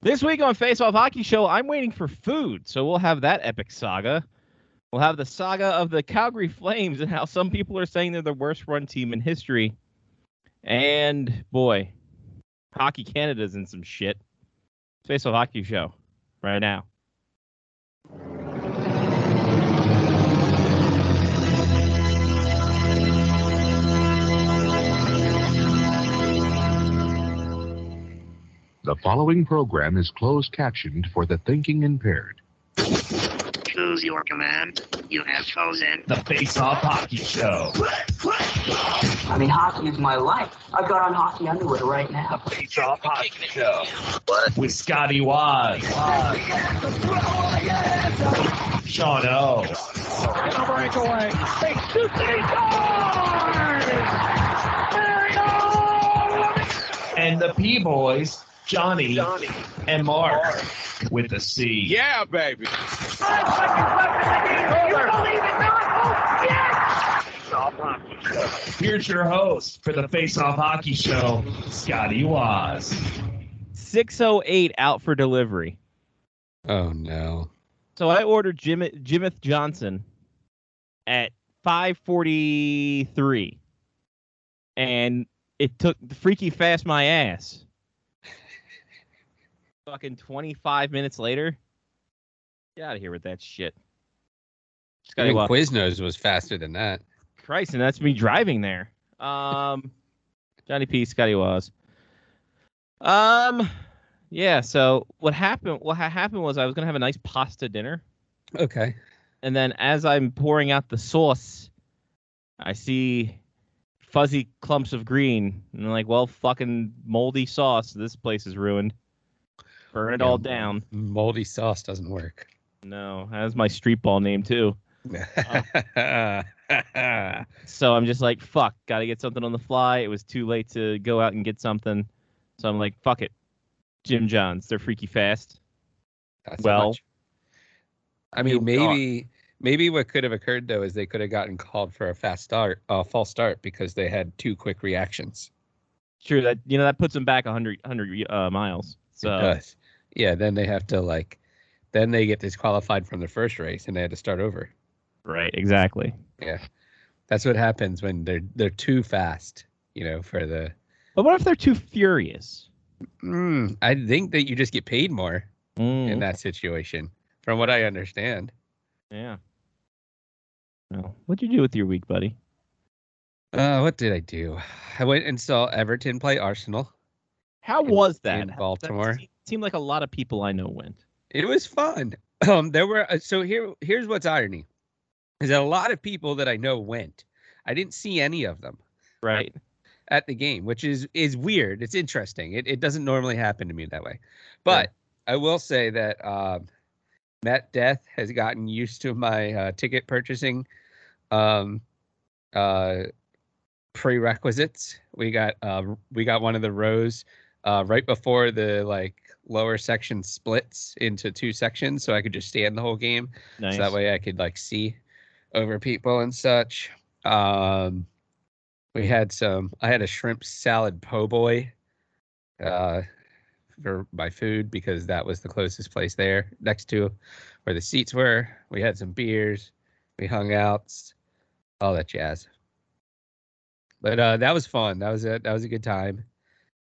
This week on Face Off Hockey Show, I'm waiting for food, so we'll have that epic saga. We'll have the saga of the Calgary Flames and how some people are saying they're the worst run team in history. And boy, Hockey Canada's in some shit. Face Off Hockey Show right now. The following program is closed captioned for the thinking impaired. Choose your command. You have chosen. The Face Off Hockey Show. I mean, hockey is my life. I've got on hockey underwear right now. Face Off Hockey Show. What? With Scotty Waz. Sean O. And the P Boys, Johnny, Johnny. and Mark with the C. Yeah, baby. Here's your host for the Face Off Hockey Show, Scotty Waz. 608 out for delivery. Oh no. So I ordered Jim Jimith Johnson at 5:43, and it took the freaky fast my ass. Fucking 25 minutes later. Get out of here with that shit. I Scotty mean, Wa- Quiznos was faster than that. Christ, and that's me driving there. Um, Johnny P. Scotty Waz. Um, yeah. So what happened? What ha- happened was I was gonna have a nice pasta dinner, Okay. and then as I'm pouring out the sauce, I see fuzzy clumps of green, and I'm like, well, fucking moldy sauce. This place is ruined. Burn it Yeah. all down. Moldy sauce doesn't work. No, that's my street ball name too. So I'm just like, fuck, gotta get something on the fly. It was too late to go out and get something. So I'm like, fuck it. Jim Johns, they're freaky fast. Not Well, much. I mean, maybe maybe what could have occurred though is they could have gotten called for a fast start, uh, false start because they had two quick reactions. Sure, that you know that puts them back 100, 100 uh, miles. It So does. Yeah, then they have to like, then they get disqualified from the first race and they had to start over. right, exactly. Yeah, that's what happens when they're they're too fast. You know, for the. But what if they're too furious? Mm, I think that you just get paid more Mm, in that situation, from what I understand. yeah. Well, what'd you do with your week, buddy? Uh, what did I do? I went and saw Everton play Arsenal. How In- was that? in That Baltimore. se- seemed like a lot of people I know went. It was fun. Um, there were uh, so here. Here's what's irony, is that a lot of people that I know went. I didn't see any of them Right. at the game, which is is weird. It's interesting. It it doesn't normally happen to me that way, but I will say that um, Matt Death has gotten used to my uh, ticket purchasing um, uh, prerequisites. We got uh, we got one of the rows uh, right before the like lower section splits into two sections, so I could just stand the whole game. Nice. So that way I could like see over people and such. Um, we had some. I had a shrimp salad po' boy uh, for my food because that was the closest place there, next to where the seats were. We had some beers. We hung out, all that jazz. But uh, that was fun. That was a that was a good time.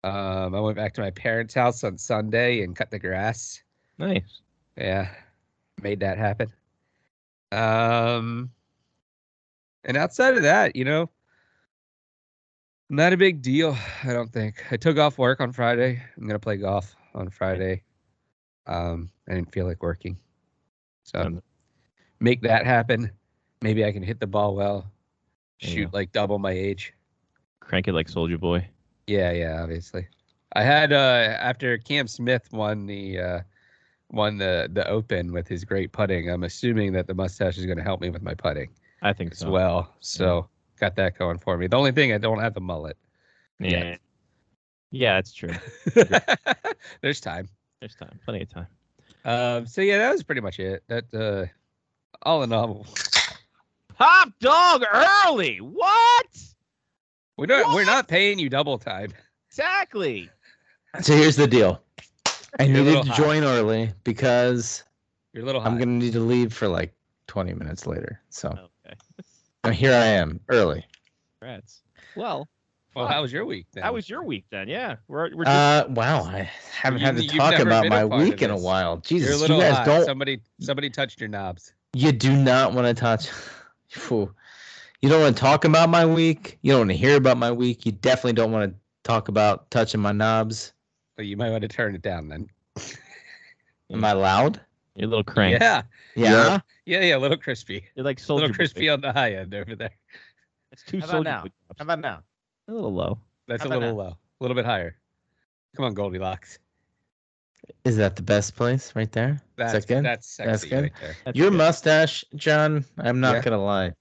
Um, I went back to my parents' house on Sunday and cut the grass. nice. Yeah, made that happen. Um, and outside of that, you know, not a big deal. I don't think. I took off work on Friday. I'm gonna play golf on Friday. Um, I didn't feel like working, so make that happen. Maybe I can hit the ball well, shoot go. like double my age. Crank it like Soldier Boy. Yeah, yeah, obviously. I had uh after Cam Smith won the uh won the the open with his great putting. I'm assuming that the mustache is going to help me with my putting I think as so. well. So got that going for me. The only thing I don't have the mullet. Yeah. Yeah, that's true. There's time. There's time. Plenty of time. Um so yeah, that was pretty much it. That uh all in all Pop dog early. What? We're not we're not paying you double time. Exactly. So here's the deal. I You're needed to hot. join early because You're a little I'm gonna need to leave for like 20 minutes later. So Okay. and here I am early. Congrats. Well, Well, how was your week then? how was your week then? Yeah, we're we're just, Uh, wow, I haven't had to talk about my week in a this. while. You're a Jesus, you guys hot. don't. Somebody somebody touched your knobs. You do not want to touch. Phew. You don't want to talk about my week. You don't want to hear about my week. You definitely don't want to talk about touching my knobs. So you might want to turn it down then. Am I loud? you're a little crank. Yeah. Yeah. Yeah, yeah, a little crispy. You're like A little crispy boy. on the high end over there. It's too How about now? boy How about now? A little low. That's How a about little low. A little bit higher. Come on, Goldilocks. Is that the best place right there? That's Is that good? that's sexy That's good? right there. That's Your good. mustache, John. I'm not Yeah. gonna lie.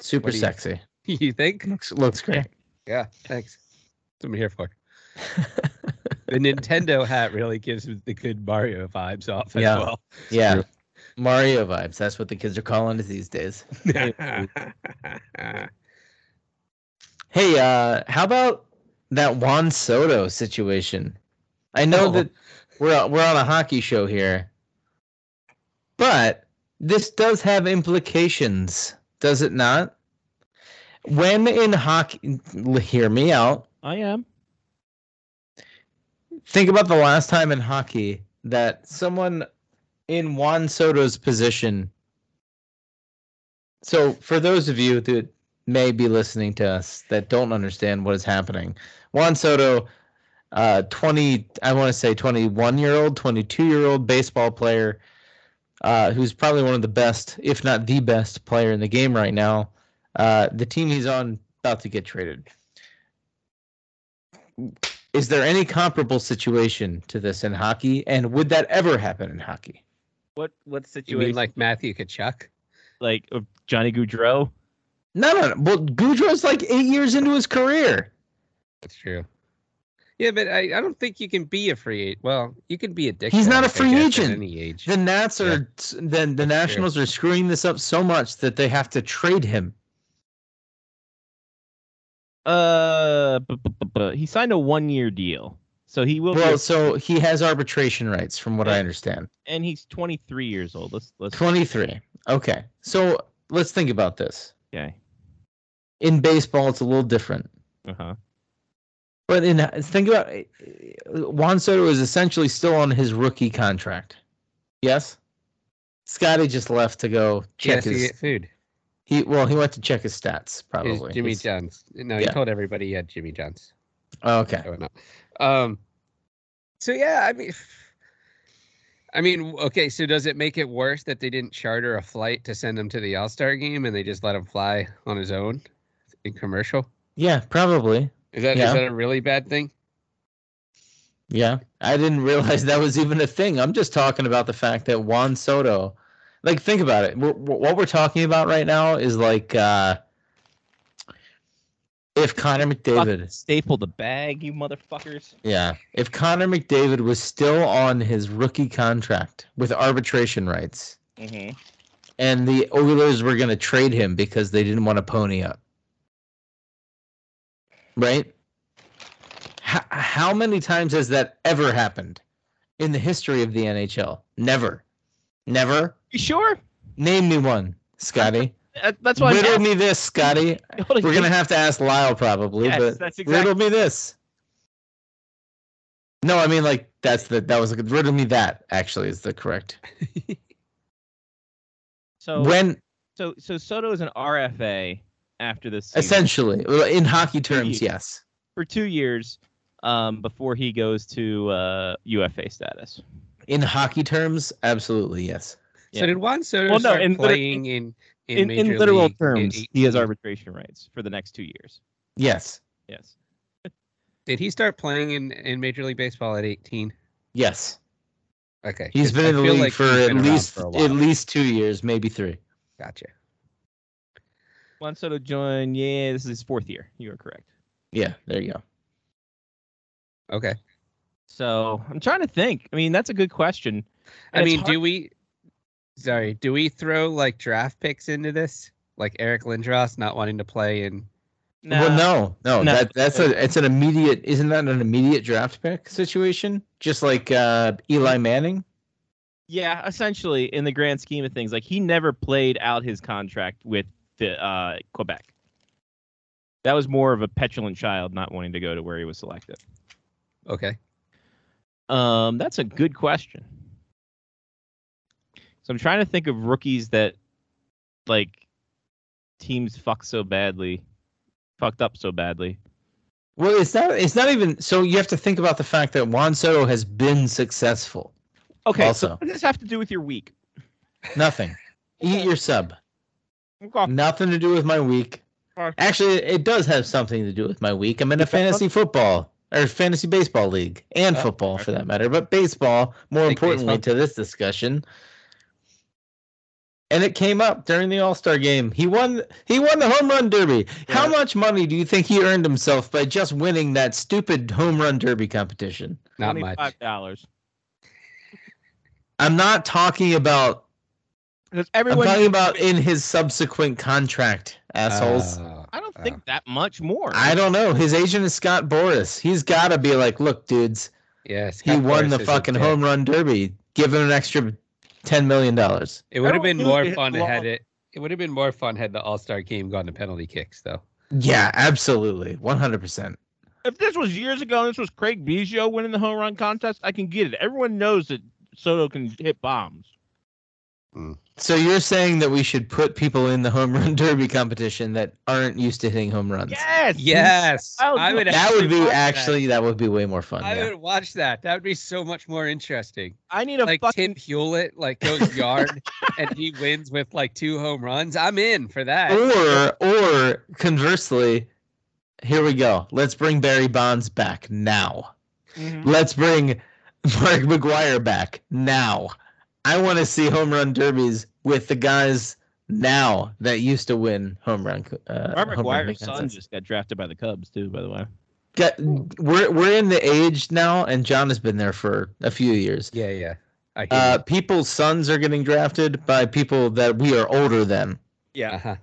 Super you- sexy. you think? Looks looks great. Yeah, thanks. That's what I'm here for. The Nintendo hat really gives the good Mario vibes off as Yeah. well. yeah. Mario vibes. That's what the kids are calling it these days. Hey, uh, how about that Juan Soto situation? I know Oh. that we're we're on a hockey show here, but this does have implications, does it not? When in hockey, hear me out. I am. Think about the last time in hockey that someone in Juan Soto's position. So, for those of you that may be listening to us that don't understand what is happening, Juan Soto, uh, 20, I want to say 21 year old, 22 year old baseball player, uh, who's probably one of the best, if not the best player in the game right now. Uh, the team he's on about to get traded. Is there any comparable situation to this in hockey? And would that ever happen in hockey? What what You situation? mean like Matthew Tkachuk? like of Johnny Gaudreau? No, no, no. Well, Gaudreau's like eight years into his career. That's true. Yeah, but I, I don't think you can be a free agent. Well, you can be a dick. He's not a free guess, agent. Any age. The Nats Yeah. are then the That's true. Nationals are screwing this up so much that they have to trade him. Uh, but, but, but he signed a one year deal, so he will. be Well, a- so he has arbitration rights, from what I understand. and he's 23 years old. Let's let's. Twenty-three. Okay, so let's think about this. Okay. In baseball, it's a little different. Uh huh. But in think about Juan Soto is essentially still on his rookie contract. Yes. Scotty just left to go check his. food. He well, he went to check his stats His probably. Jimmy His- John's. No, he yeah. told everybody he had Jimmy John's. Oh, okay. Um, so yeah, I mean, I mean, okay. So does it make it worse that they didn't charter a flight to send him to the All Star game and they just let him fly on his own in commercial? Yeah, probably. Is that is Yeah. that a really bad thing? Yeah, I didn't realize that was even a thing. I'm just talking about the fact that Juan Soto, like, think about it. We're, what we're talking about right now is like, uh, if Connor McDavid, Staple the bag, you motherfuckers. yeah, if Connor McDavid was still on his rookie contract with arbitration rights, Mm-hmm. and the Oilers were going to trade him because they didn't want to pony up, right? How, how many times has that ever happened in the history of the NHL? Never. Never. You sure? Name me one, Scotty. That's why. I'm riddle me this, Scotty. We're gonna have to ask Lyle probably, Yes, but that's riddle exactly. me this. No, I mean like that's the that was a good riddle me that actually is the correct. So when so so Soto is an RFA after this season essentially in hockey terms, years. yes. for two years, um, before he goes to uh, UFA status. In hockey terms, absolutely yes. Yeah. So did Juan Soto Well, no, start in playing in in, In, in Major literal League in terms, he has arbitration rights for the next two years. Yes. Yes. Did he start playing in, in Major League Baseball at 18? Yes. Okay, He's 'cause been I in the league like for at been least for at least two years, maybe three. Gotcha. Juan Soto joined. Yeah, this is his fourth year. You are correct. Yeah, there you go. Okay. So I'm trying to think. I mean, that's a good question. I And it's mean, hard- do we? Sorry, do we throw like draft picks into this? Like Eric Lindros not wanting to play in Well, no, no, No. that that's a it's an immediate. Isn't that an immediate draft pick situation? Just like uh, Eli Manning. Yeah, essentially, in the grand scheme of things, like he never played out his contract with the uh, Quebec. That was more of a petulant child not wanting to go to where he was selected. Okay. Um, that's a good question. So I'm trying to think of rookies that, like, teams fuck so badly, fucked up so badly. Well, it's not. It's not even. So you have to think about the fact that Juan Soto has been successful. Okay, Also. so what does this have to do with your week? Nothing. Eat your sub. Okay. Nothing to do with my week. Alright. Actually, it does have something to do with my week. I'm in a fantasy football or fantasy baseball league and Oh, football okay. for that matter, but baseball more importantly baseball. to this discussion. And it came up during the All Star game. He won. He won the home run derby. How much money do you think he earned himself by just winning that stupid home run derby competition? Not much. Dollars. I'm not talking about. Because I'm talking about in his subsequent contract, assholes. Oh, I don't Oh. think that much more. I don't know. His agent is Scott Boras. He's got to be like, look, dudes, yeah. he won Boras the fucking home run derby. Give him an extra ten million dollars. It would have been more fun long- had it. It would have been more fun had the All Star game gone to penalty kicks, though. Yeah, absolutely, one hundred percent. if this was years ago and this was Craig Biggio winning the home run contest, I can get it. Everyone knows that Soto can hit bombs. Mm. So you're saying that we should put people in the home run derby competition that aren't used to hitting home runs? Yes. Yes, I'll I do would. That would be watch that. actually that would be way more fun. I yeah. would watch that. That would be so much more interesting. I need a Like fucking Tim Hewlett, like goes yard and he wins with like two home runs. I'm in for that. Or or conversely, here we go. Let's bring Barry Bonds back now. Mhm. Let's bring Mark McGwire back now. I want to see home run derbies with the guys now that used to win home run. Uh, Mark home run McGwire's son just got drafted by the Cubs too. By the way, Got- we're we're in the age now, and John has been there for a few years. Yeah, yeah. I hear Uh, people's sons are getting drafted by people that we are older than. Yeah, Uh-huh.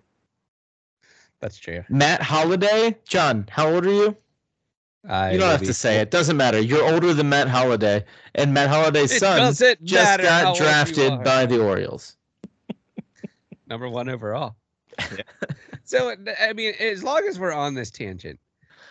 That's true. Matt Holliday, John, how old are you? I You don't have to say it. Doesn't matter. You're older than Matt Holliday, and Matt Holliday's It son doesn't just got drafted by the Orioles. number one overall. so I mean, as long as we're on this tangent,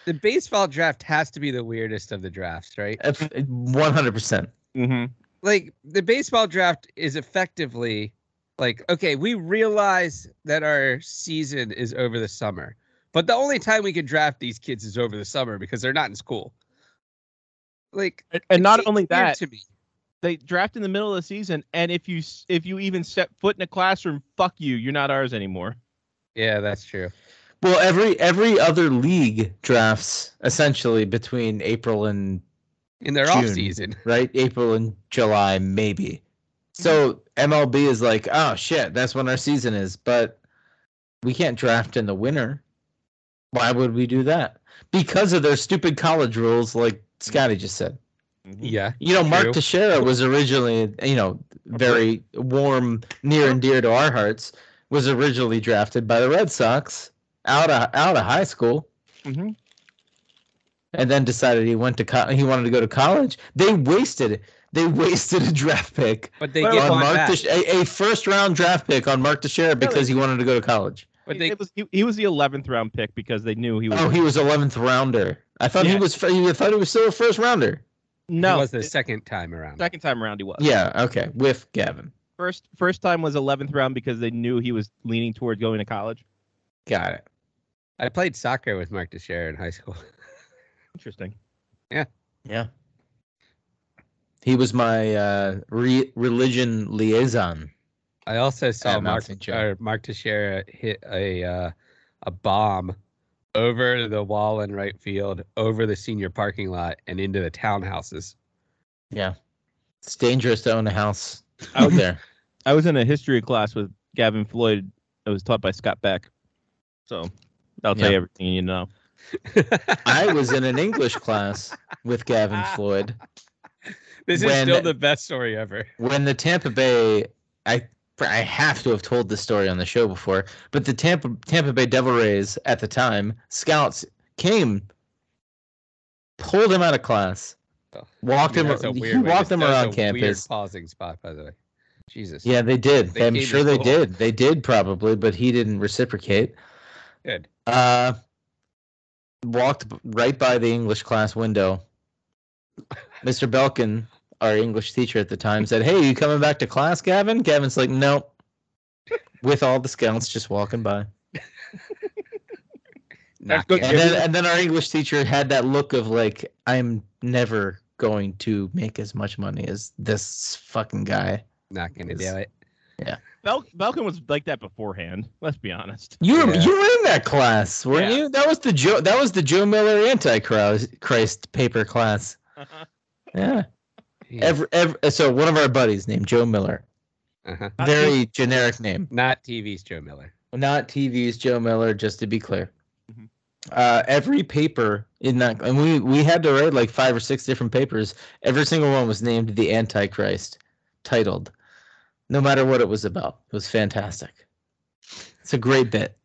the baseball draft has to be the weirdest of the drafts, right? One hundred percent. mm-hmm. Like the baseball draft is effectively like, okay, we realize that our season is over the summer, but the only time we can draft these kids is over the summer because they're not in school. Like, and, and not only that, to me. they draft in the middle of the season, and if you if you even step foot in a classroom, fuck you, you're not ours anymore. Yeah, that's true. Well, every every other league drafts essentially between April and In their June. off season. right April and July maybe. Mm-hmm. So MLB is like, oh shit, that's when our season is, but we can't draft in the winter. Why would we do that? Because of their stupid college rules, like Scotty just said. Yeah. You know, Mark True. Teixeira was originally, you know, very warm, near and dear to our hearts. Was originally drafted by the Red Sox out of out of high school, Mhm. and then decided he went to co- he wanted to go to college. They wasted they wasted a draft pick But they Well, get on Mark back. Tesh- a, a first round draft pick on Mark Teixeira because he wanted to go to college. But they it was he, he was the 11th round pick because they knew he was. Oh, he was eleventh rounder. I thought he was. I thought he was still a first rounder. no, it was the it- second time around. second time around he was. Yeah. Okay. With Gavin. First first time was 11th round because they knew he was leaning toward going to college. Got it. I played soccer with Mark Teixeira in high school. Interesting. Yeah. Yeah. He was my uh, re- religion liaison. I also saw At Mark St. Or Mark Teixeira hit a uh, a bomb over the wall in right field, over the senior parking lot, and into the townhouses. Yeah. It's dangerous to own a house I out was, there. I was in a history class with Gavin Floyd. It was taught by Scott Beck. So I'll tell Yeah. you everything you know. I was in an English class with Gavin Floyd this is When- still the best story ever. when the Tampa Bay, I I have to have told this story on the show before, but the Tampa Tampa Bay Devil Rays at the time, scouts came, pulled him out of class, Oh, walked I mean, him. He weird way to- walked him around campus. pausing spot, by the way. Jesus. Yeah, they did. They I'm sure they did. They did probably, but he didn't reciprocate. Good. Uh, walked right by the English class window. Mr. Belkin, our English teacher at the time, said, "Hey, you coming back to class, Gavin?" Gavin's like, "Nope." With all the scouts just walking by, and then and then our English teacher had that look of like, "I'm never going to make as much money as this fucking guy." Not gonna do is- it. Bel- Belkin was like that beforehand. Let's be honest. You were Yeah. you were in that class, weren't Yeah. you? That was the Joe that was the Joe Miller Antichrist Christ paper class. Yeah. Jeez. Every, every, so one of our buddies named Joe Miller. Uh-huh. Not Very generic name. Not TV's Joe Miller. Not TV's Joe Miller, just to be clear. Mhm. Uh, every paper in that, and we we had to write like five or six different papers. Every single one was named the Antichrist, titled, no matter what it was about. It was fantastic. It's a great bit.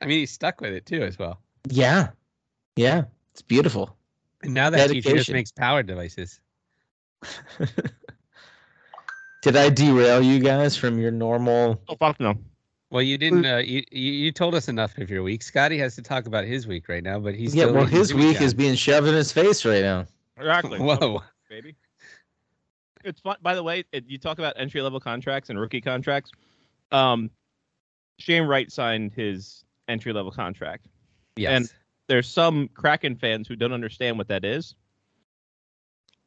I mean, he's stuck with it too, as well. Yeah, yeah, it's beautiful. And now that teacher just makes power devices. Did I derail you guys from your normal? Oh fuck no. Well, you didn't. Uh, you, you you told us enough of your week. Scotty has to talk about his week right now, but he's yeah, still well, his week is being shoved in his face right now. Exactly. Whoa! baby. It's fun. By the way, it, you talk about entry level contracts and rookie contracts. Um, Shane Wright signed his entry level contract. Yes. And- There's some Kraken fans who don't understand what that is.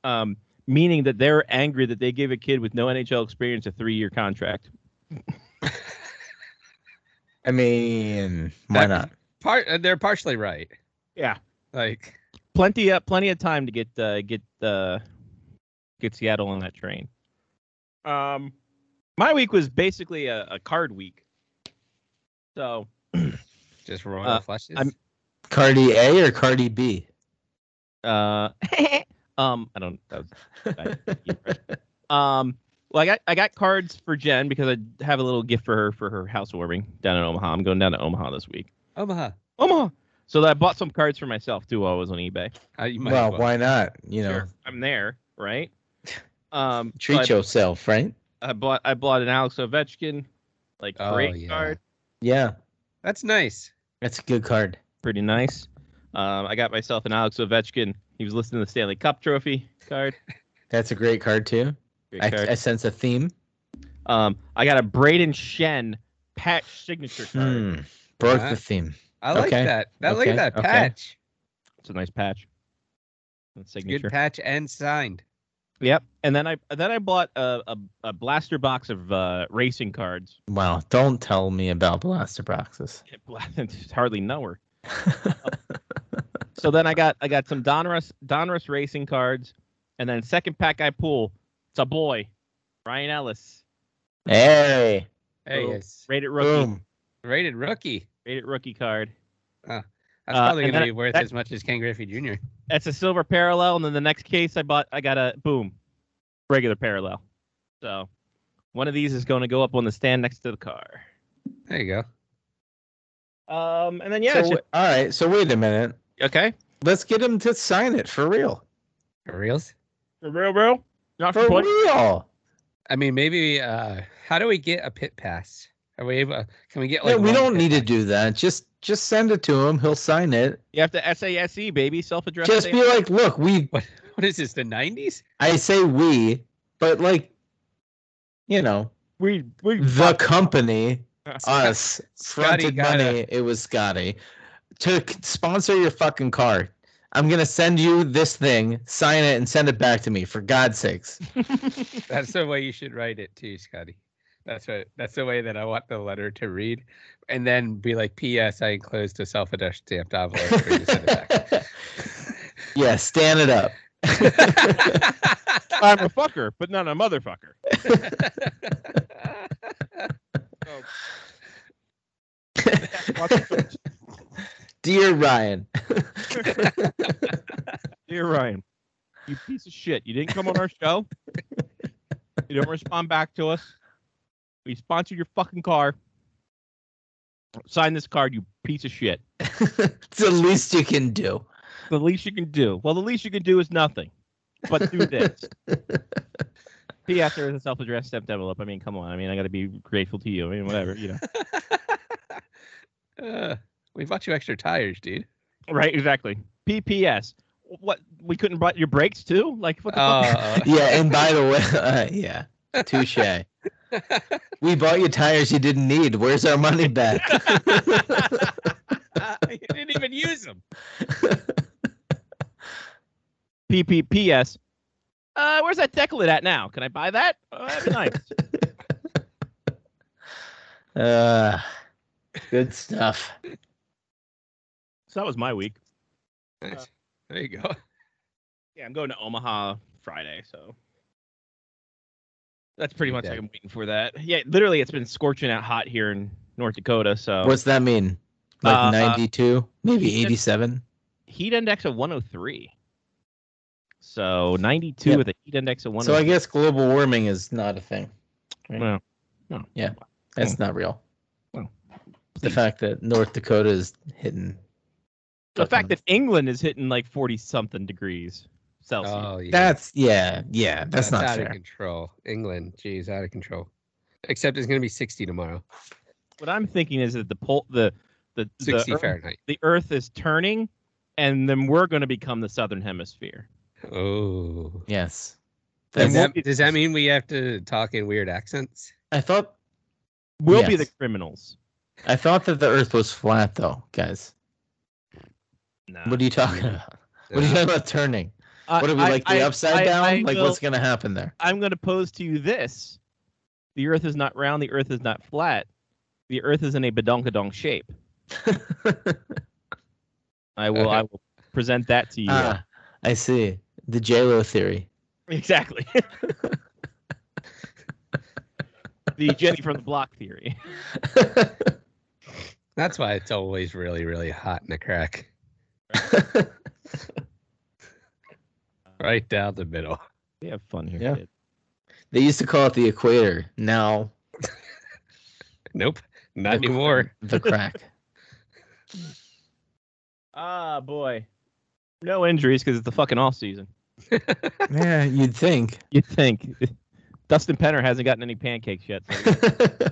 Um, meaning that they're angry that they gave a kid with no NHL experience a three year contract. I mean, why That- not? Part uh, they're partially right. Yeah. Like Plenty of plenty of time to get uh, get uh, get Seattle on that train. Um, my week was basically a, a card week. So just royal Uh, flushes. I'm- Cardi A or Cardi B? Uh, um, I don't. That was, um, well, I got I got cards for Jen because I have a little gift for her for her housewarming down in Omaha. I'm going down to Omaha this week. Omaha. Omaha. So I bought some cards for myself too while I was on eBay. Uh, you might well, well. why not? You know, Sure, I'm there, right? Um, so treat I, yourself, right? I bought I bought an Alex Ovechkin, like Oh, great yeah. card, Yeah, That's nice. that's a good card. pretty nice. Um, I got myself an Alex Ovechkin. He was listed in the Stanley Cup Trophy card. That's a great card too. Great I, card. I sense a theme. Um, I got a Brayden Schenn patch signature card. Hmm. Broke Wow. the theme. I like Okay. that. That look at Okay. that Okay. patch. It's a nice patch. That's signature. Good patch and signed. Yep. And then I then I bought a, a, a blaster box of uh, racing cards. Wow, don't tell me about blaster boxes. Just hardly know her. So then I got I got some Donruss Donruss racing cards, and then second pack I pull, it's a boy, Ryan Ellis, hey, Hey, Boom. it's rated rookie, boom. rated rookie. rated rookie card. That's Uh, probably and gonna then be worth that- as much as Ken Griffey Jr. That's a silver parallel, and then the next case I bought I got a boom, regular parallel. So one of these is going to go up on the stand next to the car. There you go. Um, and then yeah, so, it's w- all right. So wait a minute. Just- okay, Let's get him to sign it for real. For reals. for real, bro. Not for For real. I mean, maybe. uh How do we get a pit pass? Are we able? Can we get Yeah, like? we don't pit need to do that. Just just send it to him. He'll sign it. You have to SASE, E, baby, self-addressed. Just be like, look, we. What? What is this? The nineties? I say we, but like, you know, we we the company, us, Scotty fronted got a- money. It was Scotty to sponsor your fucking car. I'm gonna send you this thing, sign it, and send it back to me. For God's sakes. That's the way you should write it too, Scotty. That's what. That's the way that I want the letter to read, and then be like, "P.S. I enclosed a self-addressed stamped envelope for you to send it back." yeah, stand it up. I'm a fucker, but not a motherfucker. Dear Ryan. Dear Ryan, you piece of shit. You didn't come on our show. You don't respond back to us. We sponsored your fucking car. Sign this card, you piece of shit. it's the least you can do. The least you can do. Well, the least you can do is nothing. But do this. P.S. There is a self-addressed stamped envelope. I mean, come on. I mean, I got to be grateful to you. I mean, whatever, you know. uh, we bought you extra tires, dude. Right, exactly. P.P.S. What we couldn't buy your brakes too? Like what the fuck? Uh, yeah, and by the way, uh, yeah, touche. We bought you tires you didn't need. Where's our money back? you didn't even use them. PPPS. Uh, where's that deck lid at now? Can I buy that? Oh, that'd be nice. uh, good stuff. So that was my week. Nice. There you go. Yeah, I'm going to Omaha Friday, so that's pretty much Yeah. like I'm waiting for that. Yeah, literally, it's been scorching out hot here in North Dakota. So What's that mean? Like Uh, 92, maybe 87. heat index of 103. So 92 Yep. with a heat index of 103. So I guess global warming is not a thing. Well, Yeah. That's not real. Well, The fact that North Dakota is hitting. The fact that England is hitting like 40 something degrees Celsius. Oh yeah. that's yeah, yeah, that's, not out fair. of control. England, geez, out of control. Except it's gonna be 60 tomorrow. what I'm thinking is that the pole, the the the 60 Earth, Fahrenheit. the Earth is turning, and then we're going to become the southern hemisphere. Oh. Yes. Does That's- that, does that mean we have to talk in weird accents? I thought We'll be the criminals. I thought that the Earth was flat though, guys. No. What are you talking about? What are you Uh, talking about turning? What are we like the upside down? like what's gonna happen there? I'm going to pose to you this: the Earth is not round. The Earth is not flat. The Earth is in a badonkadonk shape. I will. I will present that to you. ah, I see. The JLo theory. Exactly. the Jenny from the Block theory. That's why it's always really, really hot in the crack. Right down the middle. We have fun here. Yeah. kid. they used to call it the equator. Now Nope. Not the- anymore. The crack. Ah, boy. No injuries because it's the fucking off season. yeah, you'd think. You'd think. Dustin Penner hasn't gotten any pancakes yet. So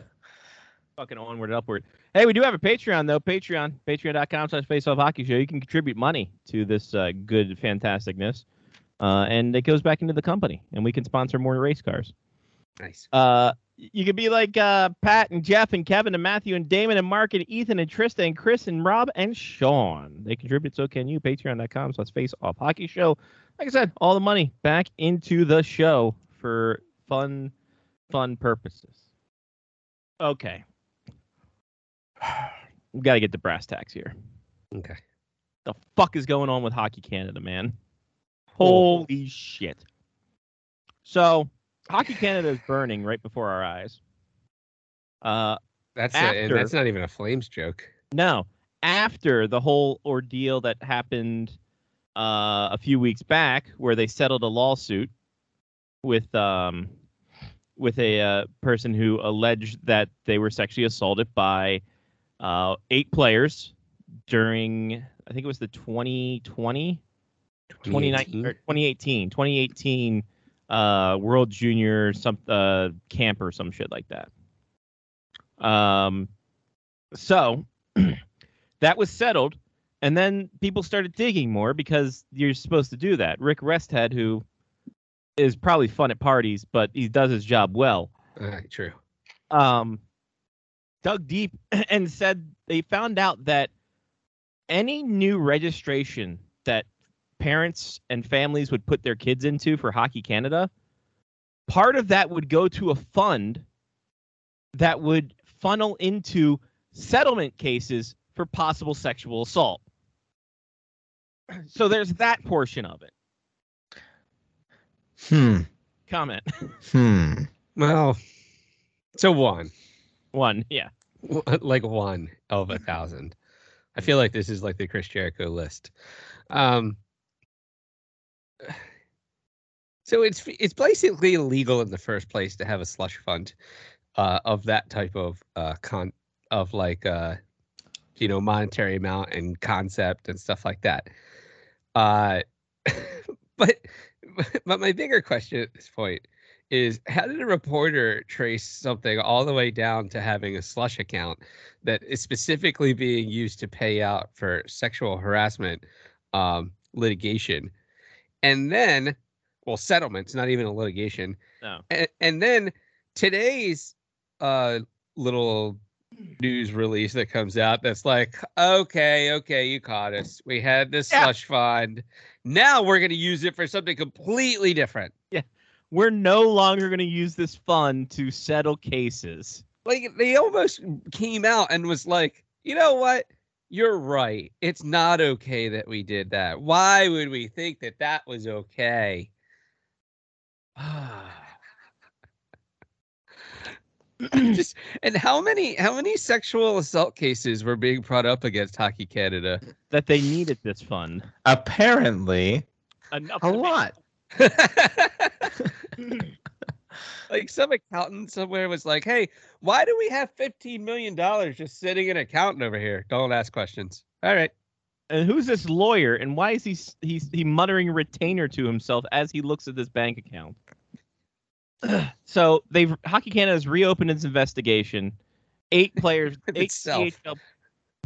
fucking onward and upward. Hey, we do have a Patreon though. Patreon, patreon.com slash faceoff hockey show. You can contribute money to this uh, good fantasticness. Uh, and it goes back into the company and we can sponsor more race cars. Nice. Uh, you could be like uh, Pat and Jeff and Kevin and Matthew and Damon and Mark and Ethan and Trista and Chris and Rob and Sean. They contribute, so can you. Patreon.com slash face off hockey show. Like I said, all the money back into the show for fun, fun purposes. Okay. We got to get the brass tacks here. Okay. The fuck is going on with Hockey Canada, man? Holy shit. So, Hockey Canada is burning right before our eyes. Uh, That's a, and that's not even a flames joke. no, after the whole ordeal that happened uh, a few weeks back, where they settled a lawsuit with um, with a uh, person who alleged that they were sexually assaulted by uh, eight players during, I think it was the 2020 2019 2018 2018 uh world junior some uh camp or some shit like that. Um so that was settled and then people started digging more because you're supposed to do that. Rick Westhead who is probably fun at parties but he does his job well. All right, true. um, dug deep and said they found out that any new registration that parents and families would put their kids into for Hockey Canada, part of that would go to a fund that would funnel into settlement cases for possible sexual assault. So there's that portion of it. Hmm. Comment. Hmm. Well, so one, One, yeah. like one of a thousand. I feel like this is like the Chris Jericho list. Um, so it's it's basically illegal in the first place to have a slush fund uh, of that type of uh, con of like uh, you know monetary amount and concept and stuff like that. Uh, but but my bigger question at this point is how did a reporter trace something all the way down to having a slush account that is specifically being used to pay out for sexual harassment um, litigation? And then well settlements not even a litigation. No. and, and then today's uh little news release that comes out that's like okay okay you caught us. We had this Yeah. slush fund. Now we're going to use it for something completely different We're no longer going to use this fund to settle cases. like they almost came out and was like you know what you're right it's not okay that we did that why would we think that that was okay just and how many how many sexual assault cases were being brought up against hockey canada That they needed this fund. Apparently, Enough a lot. Like some accountant somewhere was like hey why do we have 15 million dollars just sitting in an accountant over here don't ask questions all right And who's this lawyer? And why is he he's he muttering retainer to himself as he looks at this bank account? so they've Hockey Canada has reopened its investigation. Eight players, eight CHL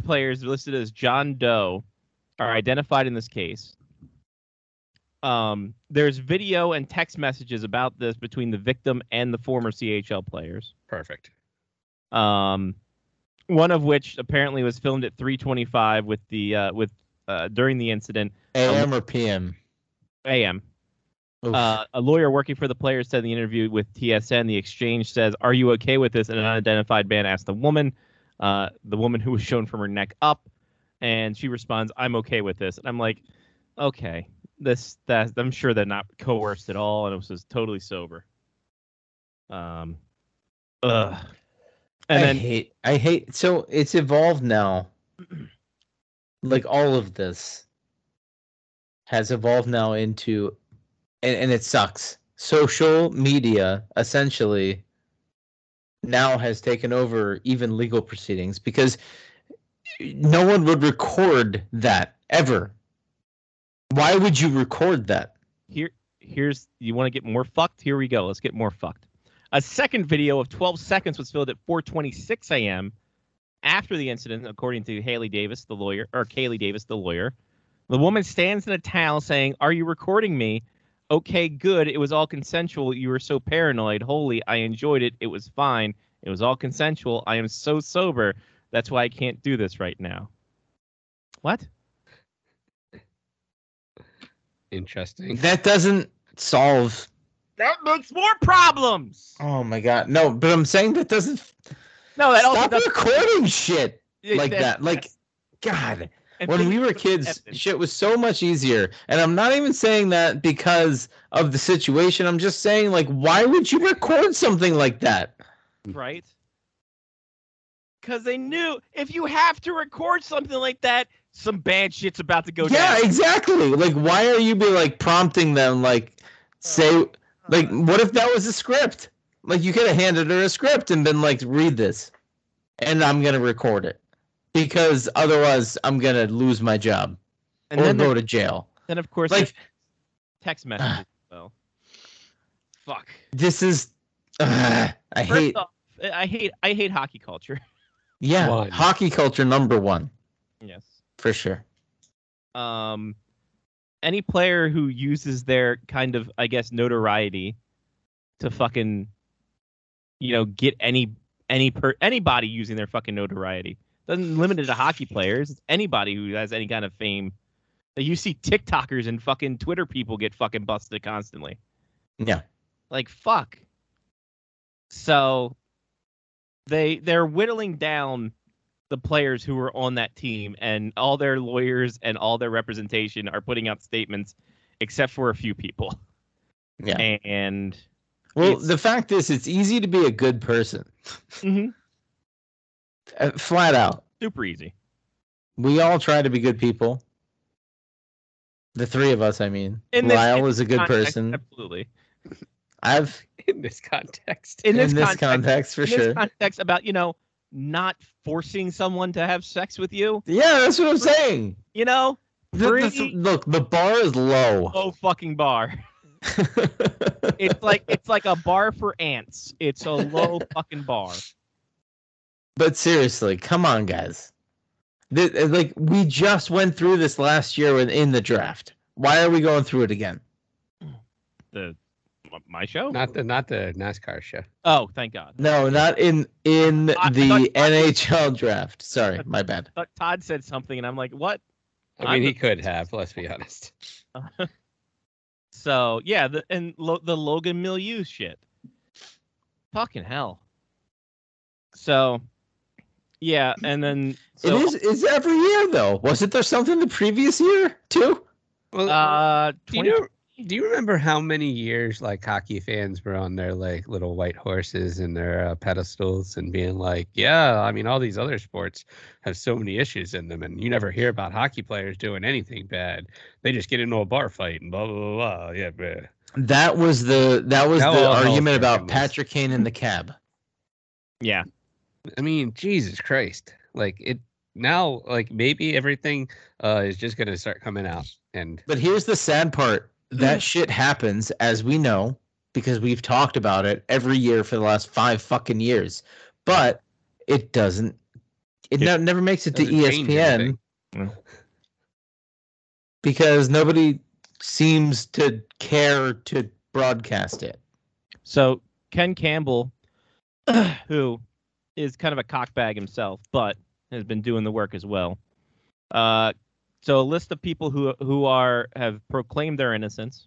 players listed as John Doe are identified in this case. Um, there's video and text messages about this between the victim and the former CHL players. perfect Um, one of which apparently was filmed at 3:25 with the uh, with uh, during the incident. AM or PM? AM. Uh, a lawyer working for the players said in the interview with TSN, the exchange says, "Are you okay with this?" And an unidentified man asked the woman, uh, the woman who was shown from her neck up, and she responds, "I'm okay with this." And I'm like, "Okay, this that I'm sure they're not coerced at all, and it was just totally sober." Um, ugh. And I then hate I hate so it's evolved now. Like all of this has evolved now into and, and it sucks. Social media essentially now has taken over even legal proceedings because no one would record that ever. Why would you record that? here here's you want to get more fucked? Here we go let's get more fucked. A second video of 12 seconds was filmed at 4:26 a.m. after the incident according to Haley Davis the lawyer or Kaylee Davis the lawyer. The woman stands in a towel saying are you recording me? Okay good. It was all consensual. You were so paranoid. Holy I enjoyed it. It was fine. It was all consensual. I am so sober. That's why I can't do this right now. What interesting That doesn't solve that makes more problems Oh my god. No, but I'm saying that doesn't no that also stop doesn't recording shit like Yes, that. Like yes. God. And when we were kids, evidence. shit was so much easier. And I'm not even saying that because of the situation. I'm just saying, like, why would you record something like that? right? Because they knew if you have to record something like that, some bad shit's about to go yeah, down. Yeah, exactly. Like, why are you be like prompting them? Like, say, like, what if that was a script? Like, you could have handed her a script and been like, read this, and I'm gonna record it because otherwise I'm gonna lose my job and or then, go there- to jail. then of course, Like, text messages. as well, fuck. this is. I First hate. off, I hate I hate hockey culture. Yeah, One. hockey culture number one yes. For sure. Um, any player who uses their kind of I guess notoriety to fucking, you know, get any any per anybody using their fucking notoriety doesn't limit it to hockey players. It's anybody who has any kind of fame. You see TikTokers and fucking Twitter people get fucking busted constantly. Yeah. Like fuck. So they they're whittling down the players who were on that team and all their lawyers and all their representation are putting out statements except for a few people. Yeah. And Well, the fact is, it's easy to be a good person. Mhm. Uh, flat out. super easy. We all try to be good people. The three of us, I mean. In this- Lyle in is a good Context, person. Absolutely. I've in this context. in this, in this context, context, for in sure. this context about you know not forcing someone to have sex with you. yeah, that's what I'm saying. You know, The- the- look, the bar is low. low fucking bar. It's like it's like a bar for ants. It's a low fucking bar. but seriously, come on, guys. Th- uh, like we just went through this last year in, in the draft. Why are we going through it again? The my show. Not the not the NASCAR show. oh, thank God. No, not in in I- I the thought- NHL draft. Sorry, my bad. But Todd said something, and I'm like, what? I I'm mean, the- he could have. Let's be honest. So yeah, the and lo, the Logan Mailloux shit. Fucking hell. So, yeah, and then so it is it's every year though. Wasn't there something the previous year too? Well, uh, do you know? Do you remember how many years like hockey fans were on their like little white horses and their uh, pedestals and being like, yeah, I mean, all these other sports have so many issues in them, and you never hear about hockey players doing anything bad. They just get into a bar fight and blah blah blah. blah. Yeah, but That was the that was That the was argument about. Patrick Kane in the cab. yeah, I mean, Jesus Christ, like it now, like maybe everything uh, is just gonna start coming out, and But here's the sad part. That shit happens as we know because we've talked about it every year for the last 5 fucking years. But it doesn't it, It ne- never makes it to doesn't change ESPN anything. Mm. because nobody seems to care to broadcast it. So Ken Campbell, who is kind of a cockbag himself, but has been doing the work as well. Uh, so a list of people who who are have proclaimed their innocence: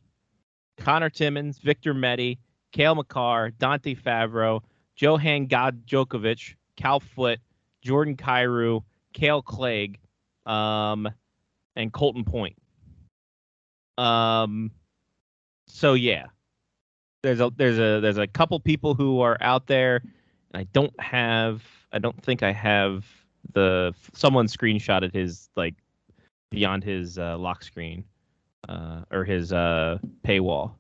Connor Timmins, Victor Mete, Cale Makar, Dante Fabbro, Johan God Djokovic, Cal Foote, Jordan Kyrou, Kale Clague, um, and Colton Point. Um, so yeah, there's a there's a there's a couple people who are out there and i don't have i don't think i have the someone screenshotted his like beyond his uh, lock screen uh, or his uh, paywall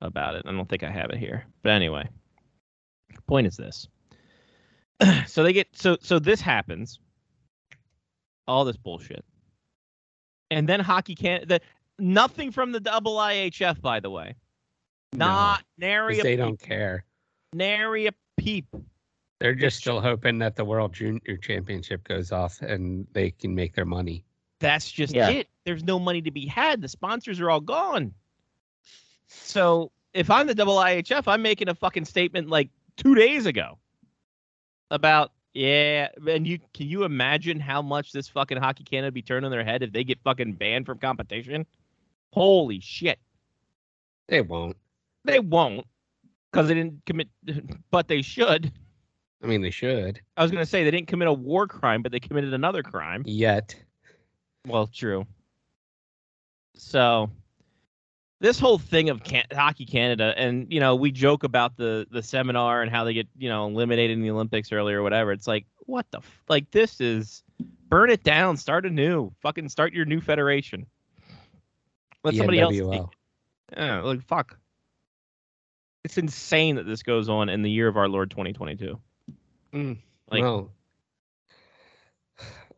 about it i don't think i have it here but anyway point is this so they get so so this happens all this bullshit and then hockey can't the nothing from the double ihf by the way No, not nary a peep. they peep, don't care. nary a peep. They're just still hoping that the World Junior Championship goes off and they can make their money. That's just Yeah. it. There's no money to be had. The sponsors are all gone. So if I'm the double IHF, I'm making a fucking statement like two days ago about yeah, and you can you imagine how much this fucking hockey Canada be turning their head if they get fucking banned from competition? Holy shit. They won't. They won't because they didn't commit, but they should. I mean, they should. I was gonna say they didn't commit a war crime, but they committed another crime. Yet. Well, true. So, this whole thing of can- Hockey Canada, and you know, we joke about the the seminar and how they get you know eliminated in the Olympics earlier or whatever. It's like, what the f- like? This is burn it down, start anew, fucking start your new federation. Let somebody else. take NWL. it. Yeah, like fuck. It's insane that this goes on in the year of our Lord 2022. Mm, Like- well,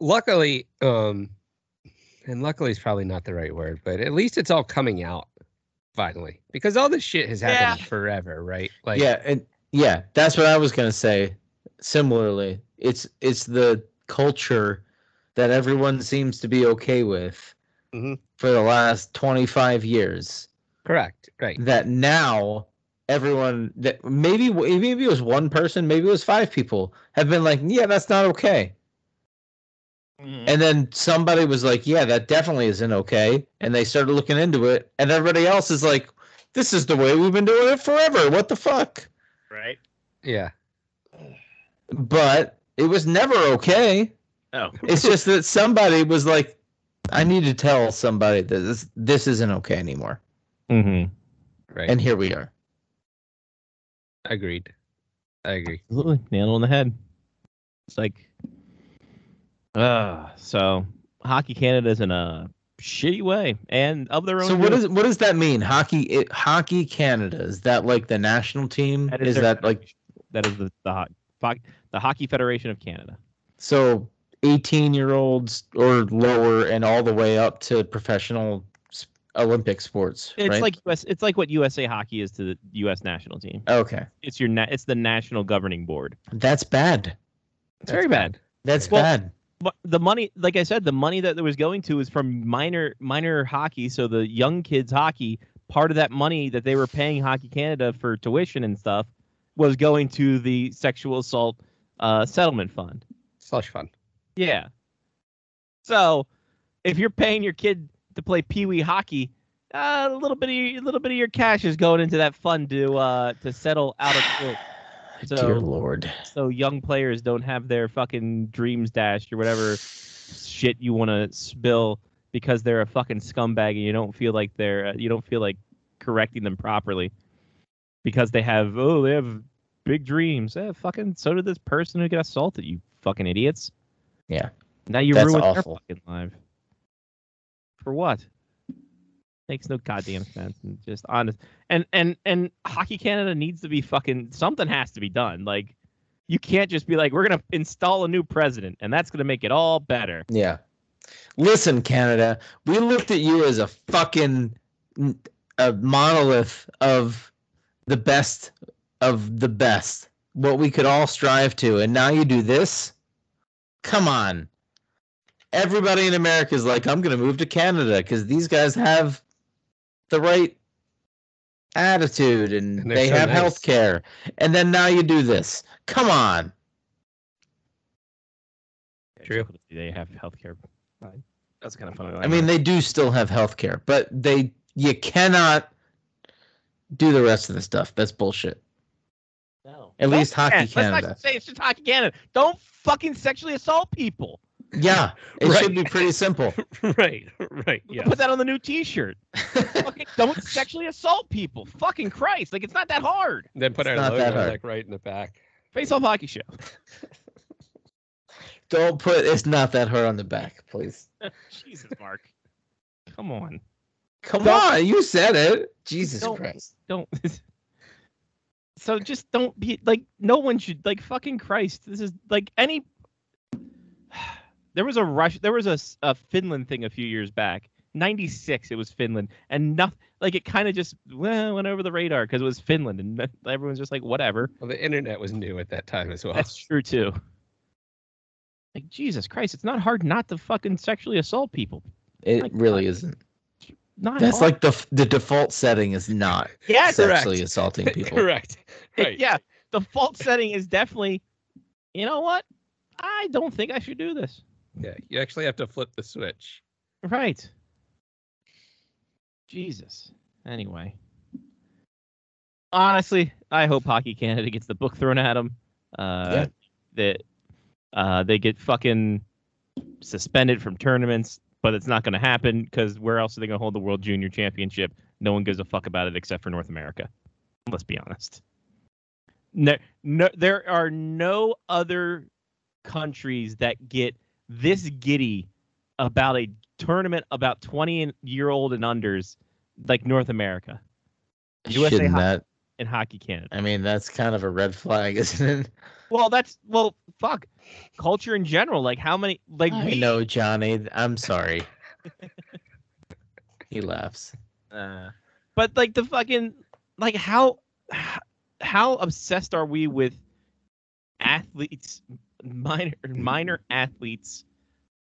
luckily, um, and luckily is probably not the right word, but at least it's all coming out finally because all this shit has happened Yeah. forever, right? Like, yeah, and yeah, that's what I was gonna say. Similarly, it's it's the culture that everyone seems to be okay with Mhm. for the last 25 years. correct, right? That now everyone that maybe maybe it was one person, maybe it was five people have been like, yeah, that's not okay. And then somebody was like, yeah, that definitely isn't okay. And they started looking into it, and everybody else is like, this is the way we've been doing it forever. What the fuck? Right. Yeah. but it was never okay. Oh. It's just that somebody was like, I need to tell somebody that this this isn't okay anymore. Mm-hmm. Right. And here we are. Agreed. I agree. Absolutely. Nail on the head. It's like, uh, so Hockey Canada is in a shitty way and of their own. So what does what does that mean? Hockey it, Hockey Canada is that like the national team? That is their that like that is the the, the Hockey Federation of Canada? so 18 year olds or lower and all the way up to professional Olympic sports, It's right? like US, it's like what USA Hockey is to the U.S. national team. okay, It's your na- it's the national governing board. that's bad. It's very bad. That's Well, bad. The money, like I said, the money that was going to is from minor minor hockey. So the young kids hockey, part of that money that they were paying Hockey Canada for tuition and stuff was going to the sexual assault uh, settlement fund. Slush fund. Yeah. So if you're paying your kid to play pee wee hockey, uh, a little bit of your, a little bit of your cash is going into that fund to uh to settle out of court. So- Dear Lord. so young players don't have their fucking dreams dashed or whatever shit you want to spill because they're a fucking scumbag and you don't feel like they're uh, you don't feel like correcting them properly because they have oh they have big dreams. Eh, fucking so did this person who got assaulted. You fucking idiots. Yeah. Now you That's ruined awful. their fucking life. For what? Makes no goddamn sense. And just honest. And and and Hockey Canada needs to be fucking something has to be done. Like you can't just be like we're gonna install a new president and that's gonna make it all better. Yeah. Listen, Canada, we looked at you as a fucking a monolith of the best of the best, what we could all strive to, and now you do this? Come on. Everybody in America is like, I'm going to move to Canada because these guys have the right attitude and, And they're so have nice. health care. And then now you do this. Come on. True. They have healthcare. Fine. That's kind of funny. I mean, they do still have health care, but they you cannot do the rest of the stuff. That's bullshit. no. At Don't- least Hockey yeah, Let's Canada. not say it's just Hockey Canada. Don't fucking sexually assault people. Yeah, it Right. should be pretty simple. right, right. Yeah. Put that on the new T-shirt. fucking don't sexually assault people. Fucking Christ! Like it's not that hard. Then put It's our logo like right in the back. Face off hockey show. Don't put it's not that hard on the back, please. Jesus, Mark. Come on. Come Don't- on, you said it. Jesus Don't- Christ. Don't. so just don't be like. No one should like. Fucking Christ. This is like any. There was a rush. There was a, a Finland thing a few years back. Ninety six. It was Finland, and nothing. Like it kind of just well, went over the radar because it was Finland, and everyone's just like, whatever. Well, the internet was new at that time as well. That's true too. Like Jesus Christ, it's not hard not to fucking sexually assault people. It My really God. isn't. Not That's hard. like the the default setting is not yeah, sexually correct. assaulting people. Correct. It- Right. yeah, the default setting is definitely, you know what? I don't think I should do this. Yeah. You actually have to flip the switch. Right. Jesus. Anyway. Honestly, I hope Hockey Canada gets the book thrown at them. Uh, Yeah. That uh, they get fucking suspended from tournaments, but it's not going to happen because where else are they going to hold the World Junior Championship? No one gives a fuck about it except for North America. Let's be honest. No, no, there are no other countries that get this giddy about a tournament about 20 year old and unders like North America USA Shouldn't Ho- that? and Hockey Canada. I mean, that's kind of a red flag, isn't it? Well, that's well, fuck, culture in general. Like how many? Like I we know, Johnny. I'm sorry. he laughs. Uh, but like the fucking like how how obsessed are we with athletes minor minor athletes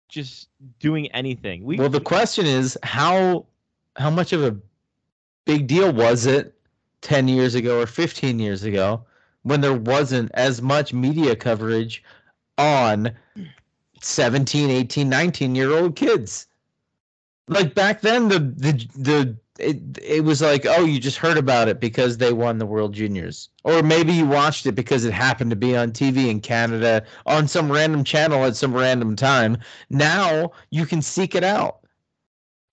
just doing anything? We Well, the question is how how much of a big deal was it 10 years ago or 15 years ago when there wasn't as much media coverage on 17, 18, 19 year old kids? Like back then the the the it, it was like, oh, you just heard about it because they won the World Juniors. Or maybe you watched it because it happened to be on TV in Canada on some random channel at some random time. Now you can seek it out.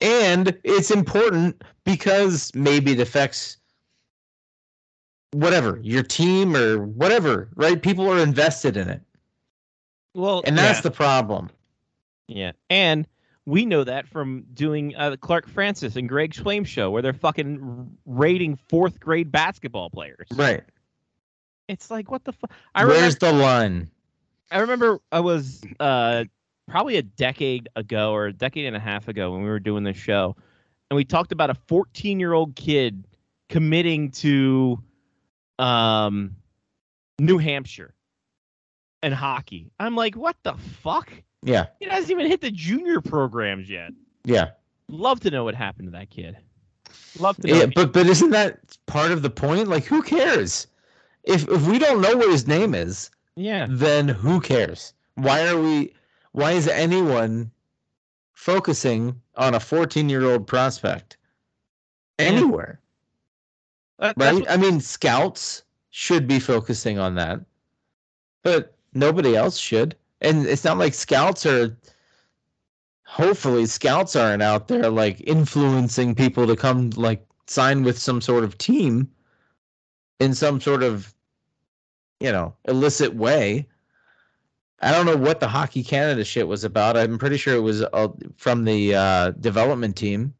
And it's important because maybe it affects whatever, your team or whatever, right? People are invested in it. well And that's yeah, the problem. yeah. And We know that from doing uh, the Clark Francis and Greg Flame show, where they're fucking rating fourth grade basketball players. Right. It's like what the fuck? I remember. Where's the line? I remember I was uh, probably a decade ago or a decade and a half ago when we were doing this show, and we talked about a 14 year old kid committing to um, New Hampshire and hockey. I'm like, what the fuck? Yeah. He hasn't even hit the junior programs yet. Yeah. Love to know what happened to that kid. Love to know. Yeah, but but isn't that part of the point? Like, who cares? If if we don't know what his name is, yeah. then who cares? Why are we? Why is anyone focusing on a 14 year old prospect anywhere? Uh, that- Right? what- I mean, scouts should be focusing on that, but nobody else should. And it's not like scouts are. Hopefully, scouts aren't out there like influencing people to come like sign with some sort of team in some sort of, you know, illicit way. I don't know what the Hockey Canada shit was about. I'm pretty sure it was uh, from the uh, development team.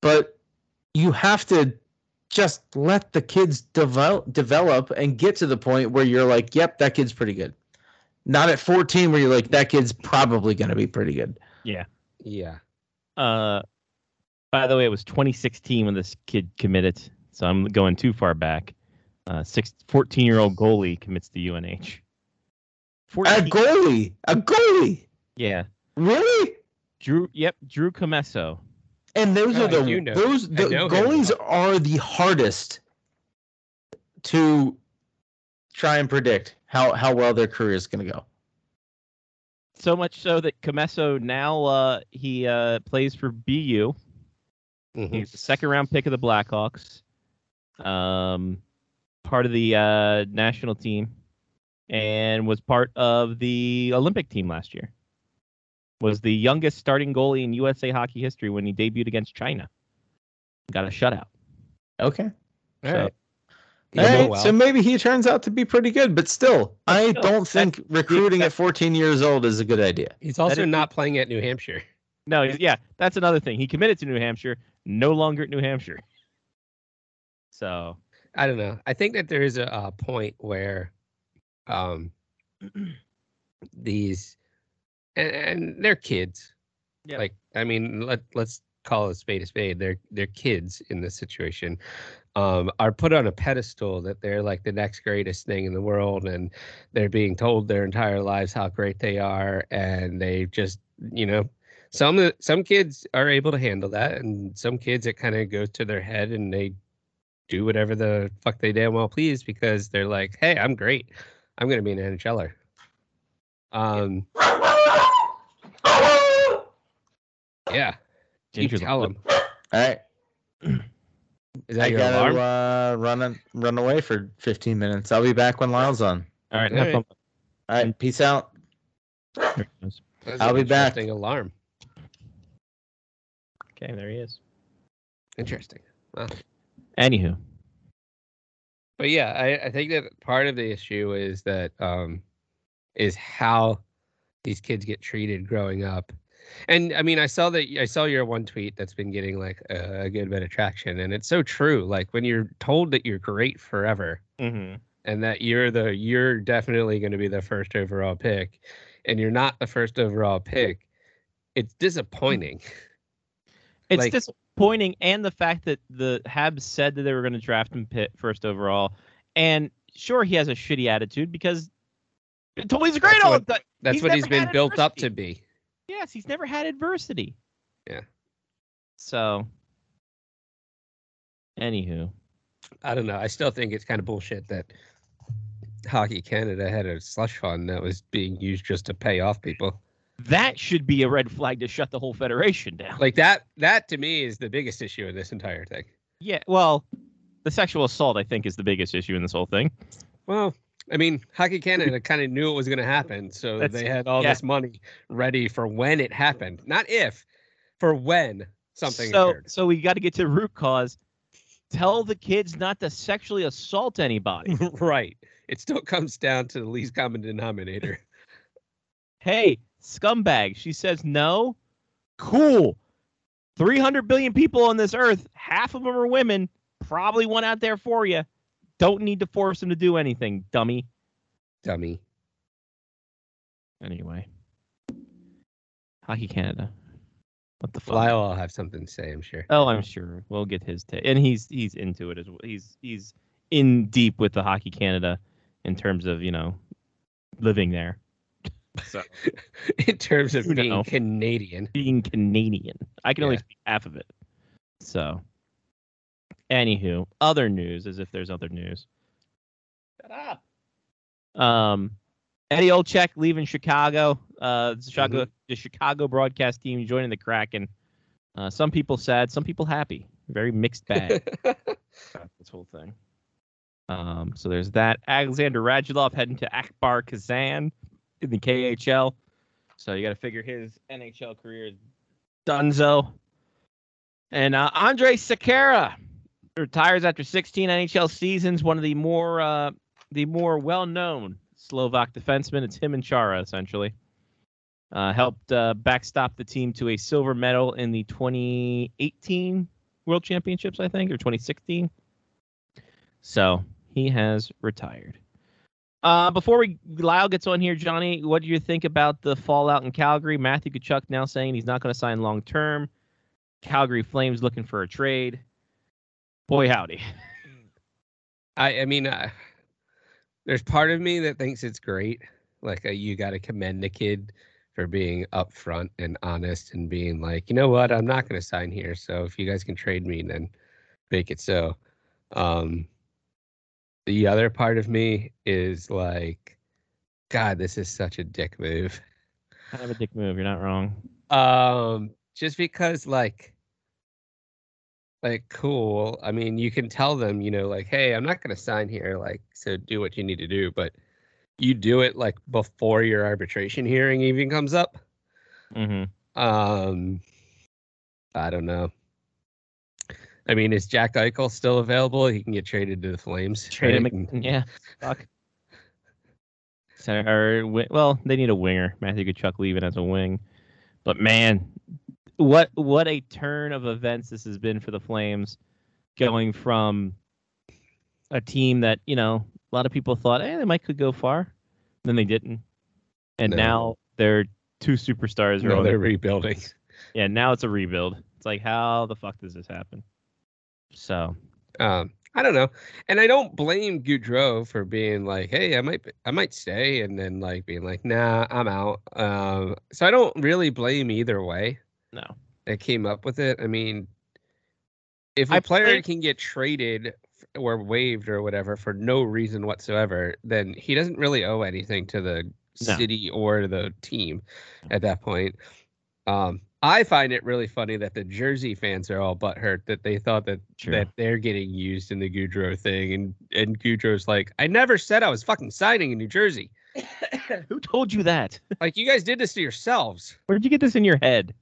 But you have to just let the kids develop develop and get to the point where you're like, yep, that kid's pretty good. Not at 14 where you're like, that kid's probably going to be pretty good. Yeah. Yeah. Uh, by the way, it was 2016 when this kid committed, so I'm going too far back. Uh, six, 14 year old goalie commits to UNH. A goalie, a goalie, yeah, really? Drew. Yep, Drew Comesso. And those Oh, are the do know- those the know him. goalies are the hardest to try and predict how how well their career is going to go. So much so that Comesso now uh, he uh, plays for BU. Mhm. He's the second round pick of the Blackhawks. Um, part of the uh, national team, and was part of the Olympic team last year. Was the youngest starting goalie in USA hockey history when he debuted against China. Got a shutout. Okay. All So- right. All He'll right, well. so maybe he turns out to be pretty good, but still, I still, don't think recruiting at 14 years old is a good idea. He's also not playing at New Hampshire. No, yeah, that's another thing. He committed to New Hampshire, no longer at New Hampshire. So I don't know. I think that there is a, a point where um these and, and they're kids. Yeah. Like I mean, let let's call a spade a spade. They're they're kids in this situation. Um, are put on a pedestal that they're like the next greatest thing in the world, and they're being told their entire lives how great they are, and they just you know some some kids are able to handle that, and some kids it kind of goes to their head, and they do whatever the fuck they damn well please because they're like, hey, I'm great. I'm gonna be an NHLer. Um, yeah, you tell them. All right, Is that I your gotta alarm? uh, run a, run away for 15 minutes. I'll be back when Lyle's on. all right, All have right. fun. All right, peace out. There he goes. That's I'll be back. interesting Alarm. Okay, there he is. Interesting. Anywho, But yeah, I, I think that part of the issue is that um is how these kids get treated growing up. And I mean, I saw that I saw your one tweet that's been getting like a, a good bit of traction, and it's so true. Like when you're told that you're great forever, mm-hmm. and that you're the you're definitely going to be the first overall pick, and you're not the first overall pick, it's disappointing. It's Like- disappointing, and the fact that the Habs said that they were going to draft him pit first overall, and sure he has a shitty attitude because he's great That's all what- the time. That's He's what he's been built up to be. Yes, he's never had adversity. Yeah. So, anywho, I don't know. I still think it's kind of bullshit that Hockey Canada had a slush fund that was being used just to pay off people. that should be a red flag to shut the whole federation down. Like that that to me is the biggest issue in this entire thing. yeah, well, the sexual assault I think is the biggest issue in this whole thing. Well, I mean, Hockey Canada kind of knew it was going to happen, so That's- they had all yeah. this money ready for when it happened. Not if, for when something so, occurred. so we got to get to the root cause. Tell the kids not to sexually assault anybody. right. It still comes down to the least common denominator. hey, Scumbag. She says no. Cool. 300 billion people on this earth, half of them are women. Probably one out there for you. Don't need to force him to do anything, dummy. Dummy. Anyway. Hockey Canada. What the fuck? Lyle will have something to say, I'm sure. Oh, I'm sure we'll get his take, and he's he's into it as well. He's he's in deep with the Hockey Canada in terms of you know living there, so In terms of being know. Canadian. being Canadian. I can only speak half of it. So, anywho, other news, as if there's other news. Shut up. Um, Eddie Olczyk leaving Chicago. Uh, the Chicago, the Chicago broadcast team joining the Kraken. Uh, some people sad, some people happy. Very mixed bag. about this whole thing. Um, so there's that. Alexander Radulov heading to Akbar Kazan in the KHL. So you got to figure his NHL career is dunzo. And uh, Andrej Sekera retires after 16 NHL seasons. One of the more uh, the more well-known Slovak defensemen. It's him and Chara essentially. Uh, helped uh, backstop the team to a silver medal in the 2018 World Championships, I think, or 2016. So he has retired. Uh, before we Lyle gets on here, Johnny, what do you think about the fallout in Calgary? Matthew Tkachuk now saying he's not going to sign long term. Calgary Flames looking for a trade. Boy, howdy. I I mean, uh, there's part of me that thinks it's great. Like uh, you got to commend the kid for being upfront and honest and being like, you know what, I'm not going to sign here. So if you guys can trade me, then make it so. Um, the other part of me is like, God, this is such a dick move. Kind of a dick move. You're not wrong. Um, just because like like cool. I mean, you can tell them, you know, like, hey, I'm not gonna sign here, like, so do what you need to do, but you do it like before your arbitration hearing even comes up. Mm-hmm. Um I don't know. I mean, is Jack Eichel still available? He can get traded to the Flames. Trade him. right? ag- Yeah. Fuck. So, or, well, they need a winger. Matthew Tkachuk leaving as a wing. But man, what what a turn of events this has been for the Flames, going from a team that you know a lot of people thought, eh, they might could go far, then they didn't, and No. now they're two superstars. No, they're rebuilding. yeah, now it's a rebuild. It's like how the fuck does this happen? So Um, I don't know, and I don't blame Gaudreau for being like, "Hey, I might, I might stay," and then like being like, "Nah, I'm out." Um, so I don't really blame either way no, that came up with it. I mean, if a I player can get traded or waived or whatever for no reason whatsoever, then he doesn't really owe anything to the No. city or the team at that point. Um, I find it really funny that the Jersey fans are all butthurt that they thought that True. that they're getting used in the Gaudreau thing, and and Gaudreau's like, I never said I was fucking signing in New Jersey. who told you that? Like you guys did this to yourselves. Where did you get this in your head?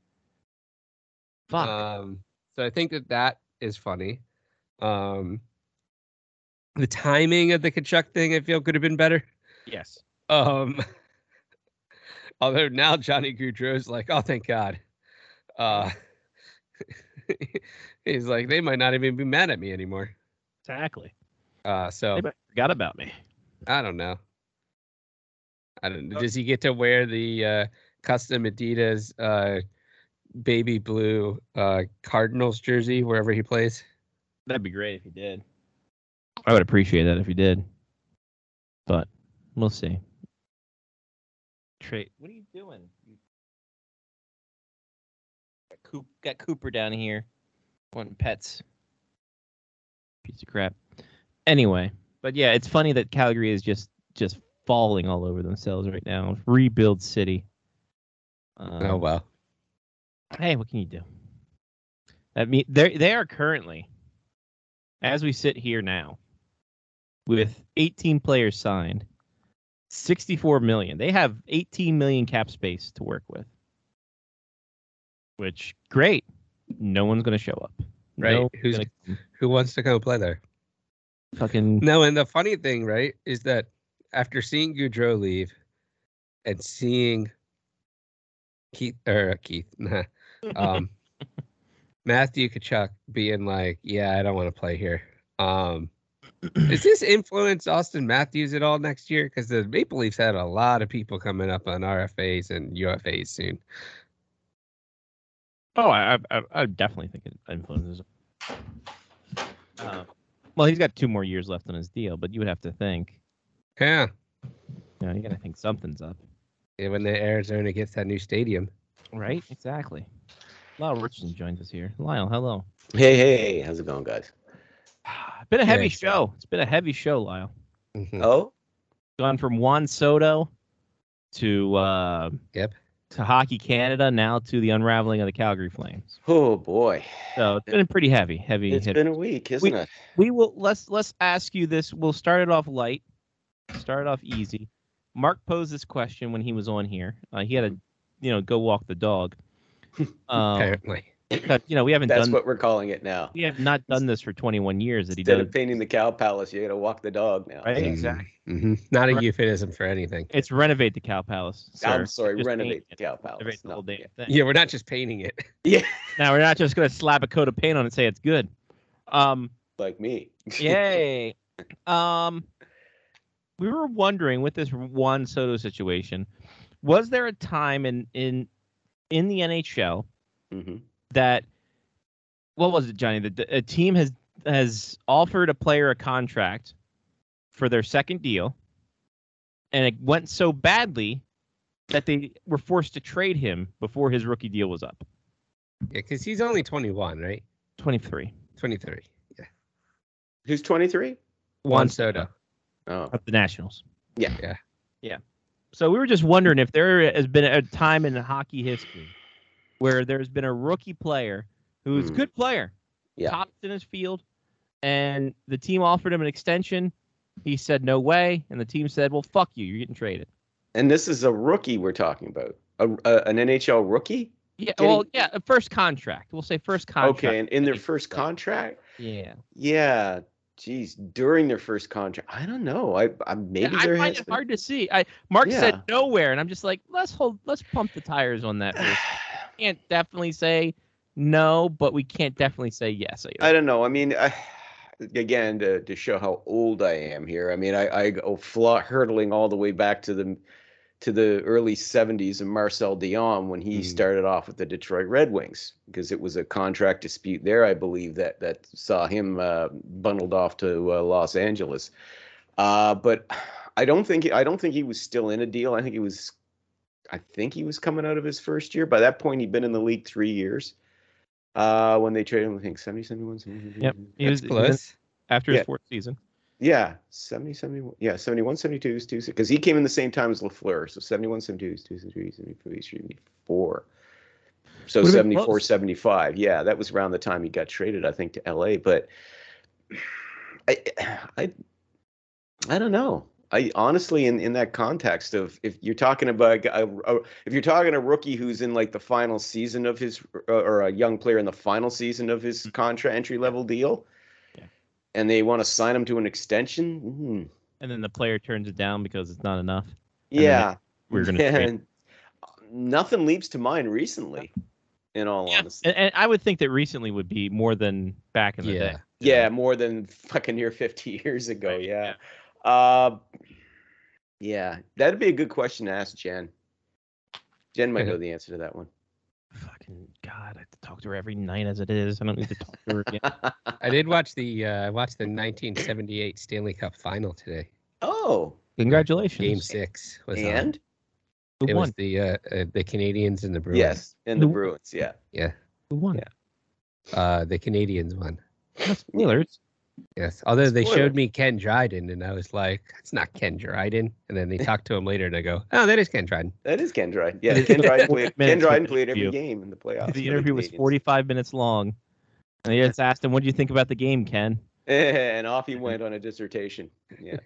Fuck. Um, so I think that that is funny. Um, the timing of the Tkachuk thing, I feel, could have been better. yes. Um, although now Johnny Gaudreau's like, oh, thank God. Uh, he's like, they might not even be mad at me anymore. Exactly. Uh, so They forgot about me. I don't know. I don't. Does he get to wear the uh, custom Adidas uh, baby blue uh, Cardinals jersey wherever he plays? That'd be great if he did. I would appreciate that if he did. But we'll see. Trade. What are you doing? You... Got, Coop, got Cooper down here. Wanting pets. Piece of crap. Anyway, but yeah, it's funny that Calgary is just just falling all over themselves right now. Rebuild city. Um, oh well. Hey, what can you do? I mean, they they are currently, as we sit here now, with 18 players signed, 64 million. They have 18 million cap space to work with. Which great. No one's gonna show up. Right. No Who's- gonna. Who wants to go play there? fucking No, and the funny thing, right, is that after seeing Gaudreau leave and seeing Keith or Keith, nah. Um, Matthew Tkachuk being like, "Yeah, I don't want to play here." Um, does this influence Auston Matthews at all next year? Because the Maple Leafs had a lot of people coming up on RFAs and UFAs soon. Oh, I, I, I- definitely think it influences him. Uh, well, he's got two more years left on his deal, but you would have to think, Yeah, you know, you got to think something's up, yeah, when the Arizona gets that new stadium. Right? Exactly. Lyle Richardson joins us here. Lyle, hello. Hey, hey, hey, how's it going, guys? It's Been a heavy it's- show. It's been a heavy show, Lyle. Mhm. Oh, Gone from Juan Soto to uh, Yep. to Hockey Canada, now to the unraveling of the Calgary Flames. oh boy, So it's been pretty heavy, heavy. it's hit. been a week, isn't it? we will let's let's ask you this. We'll start it off light, start it off easy. Mark posed this question when he was on here. Uh, he had to, you know, go walk the dog. Um, Apparently, you know, we haven't That's done what we're calling it now. we have not done this for 21 years. That he Instead does. of painting the cow palace, you got to walk the dog now. Right? Mhm. Exactly. Mhm. Not a Right. euphemism for anything. It's renovate the cow palace. I'm sorry, Just renovate the it. cow palace. Renovate the No, whole damn yeah. thing. Yeah, we're not just painting it. Yeah, Now we're not just gonna slap a coat of paint on it and say it's good. Um, like me. yay. um, we were wondering with this Juan Soto situation, was there a time in in in the NHL hmm that what was it, Johnny? That a team has has offered a player a contract for their second deal, and it went so badly that they were forced to trade him before his rookie deal was up. Yeah, because he's only 21, right? Twenty three. 23. Yeah. Who's 23? Juan Soto. Oh, of the Nationals. Yeah. Yeah. Yeah. So we were just wondering if there has been a time in hockey history where there's been a rookie player who's a Hmm. good player, Yeah. tops in his field, and the team offered him an extension. He said no way, and the team said, "Well, fuck you, you're getting traded." and this is a rookie we're talking about. A, a- an NHL rookie? Yeah, Getting- well, yeah, a first contract. We'll say first contract. Okay, and in their first contract? Yeah, Yeah. Geez, during their first contract, I don't know. I, I maybe yeah, I find it been- hard to see. I Mark Yeah. said nowhere, and I'm just like, let's hold, let's pump the tires on that. can't definitely say no, but we can't definitely say yes. I don't know. I mean, I, again, to, to show how old I am here. I mean, I, I go fla hurtling all the way back to the to the early 70s and Marcel Dionne when he Mhm. started off with the Detroit Red Wings because it was a contract dispute there, I believe, that that saw him uh, bundled off to uh, Los Angeles. Uh, but I don't think I don't think he was still in a deal. I think he was I think he was coming out of his first year. By that point, he'd been in the league three years. Uh, when they traded him, I think 70, 71, 72. Yep. He was That's he was close. after his Yeah. fourth season. Yeah, 70, 71. Yeah, 71, 72 is two. Because he came in the same time as LaFleur. So 71, 72 is two, 73, 74, 74. So Would've 74, close. 75. Yeah, that was around the time he got traded, I think, to LA. But I, I, I don't know. I honestly, in, in that context of if you're talking about a, a- if you're talking a rookie who's in like the final season of his or a young player in the final season of his mm. contra entry level deal. And they want to sign him to an extension, hmm, And then the player turns it down because it's not enough. then yeah, We're gonna yeah, and nothing leaps to mind recently. In all Yeah, honesty, and, and I would think that recently would be more than back in the Yeah. day. yeah, more than fucking near 50 years ago. Right, yeah. Uh, yeah, that'd be a good question to ask Jen. Jen might know the answer to that one. Fucking God, I have to talk to her every night as it is. I don't need to talk to her again. I did watch the uh, I watched the 1978 Stanley Cup final today. oh, Congratulations. Game six was on. and Who it won? was the uh, uh, the Canadiens and the Bruins. yes, and the Who- Bruins. Yeah, Yeah. Who won? Yeah. Uh, the Canadiens won. No spoilers. Yes. Although they Spoiler. showed me Ken Dryden, and I was like, "That's not Ken Dryden." And then they talked to him later, and I go, "Oh, that is Ken Dryden." that is Ken Dryden. Yeah, Ken Dryden played. Ken Dryden played every game in the playoffs. The interview was 45 minutes long. And they just asked him, What do you think about the game, Ken? and off he went on a dissertation. Yeah,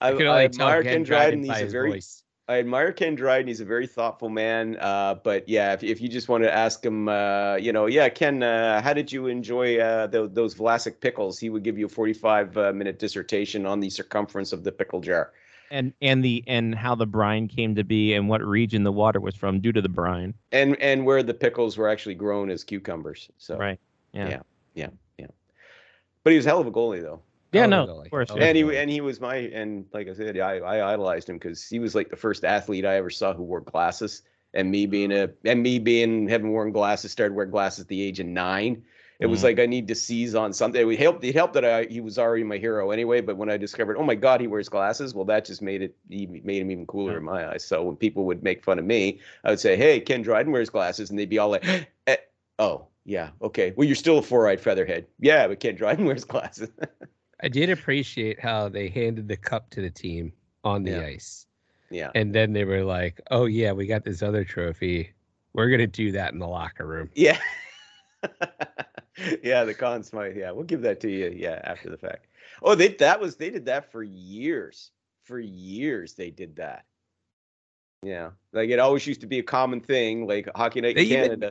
I, I could I only uh, tell admire Ken Ken Dryden Dryden. by He's a his very voice. I admire Ken Dryden. He's a very thoughtful man. Uh, but yeah, if, if you just want to ask him, uh, you know, yeah, Ken, uh, how did you enjoy uh, tho- those Vlasic pickles? He would give you a 45 uh, minute dissertation on the circumference of the pickle jar. and and the and how the brine came to be and what region the water was from due to the brine. and and where the pickles were actually grown as cucumbers. So Right. Yeah. Yeah. Yeah but he was a hell of a goalie though. Yeah, Oh, no, really? of course. Oh, yeah. and he and he was my and like I said, I, I idolized him because he was like the first athlete I ever saw who wore glasses. And me being a and me being having worn glasses, started wearing glasses at the age of nine. It was Mhm. like I need to seize on something. It helped. It helped that I he was already my hero anyway. But when I discovered, oh my God, he wears glasses. Well, that just made it even made him even cooler Yeah. in my eyes. So when people would make fun of me, I would say, "Hey, Ken Dryden wears glasses," and they'd be all like, eh, "Oh, yeah, okay. Well, you're still a four-eyed featherhead. Yeah, but Ken Dryden wears glasses." I did appreciate how they handed the cup to the team on the Yeah. ice. yeah. And then they were like, oh, yeah, we got this other trophy. We're going to do that in the locker room. Yeah. yeah, the Conn Smythe. Yeah, we'll give that to you. Yeah, after the fact. Oh, they that was they did that for years. For years they did that. Yeah, like it always used to be a common thing. Like Hockey Night They in even-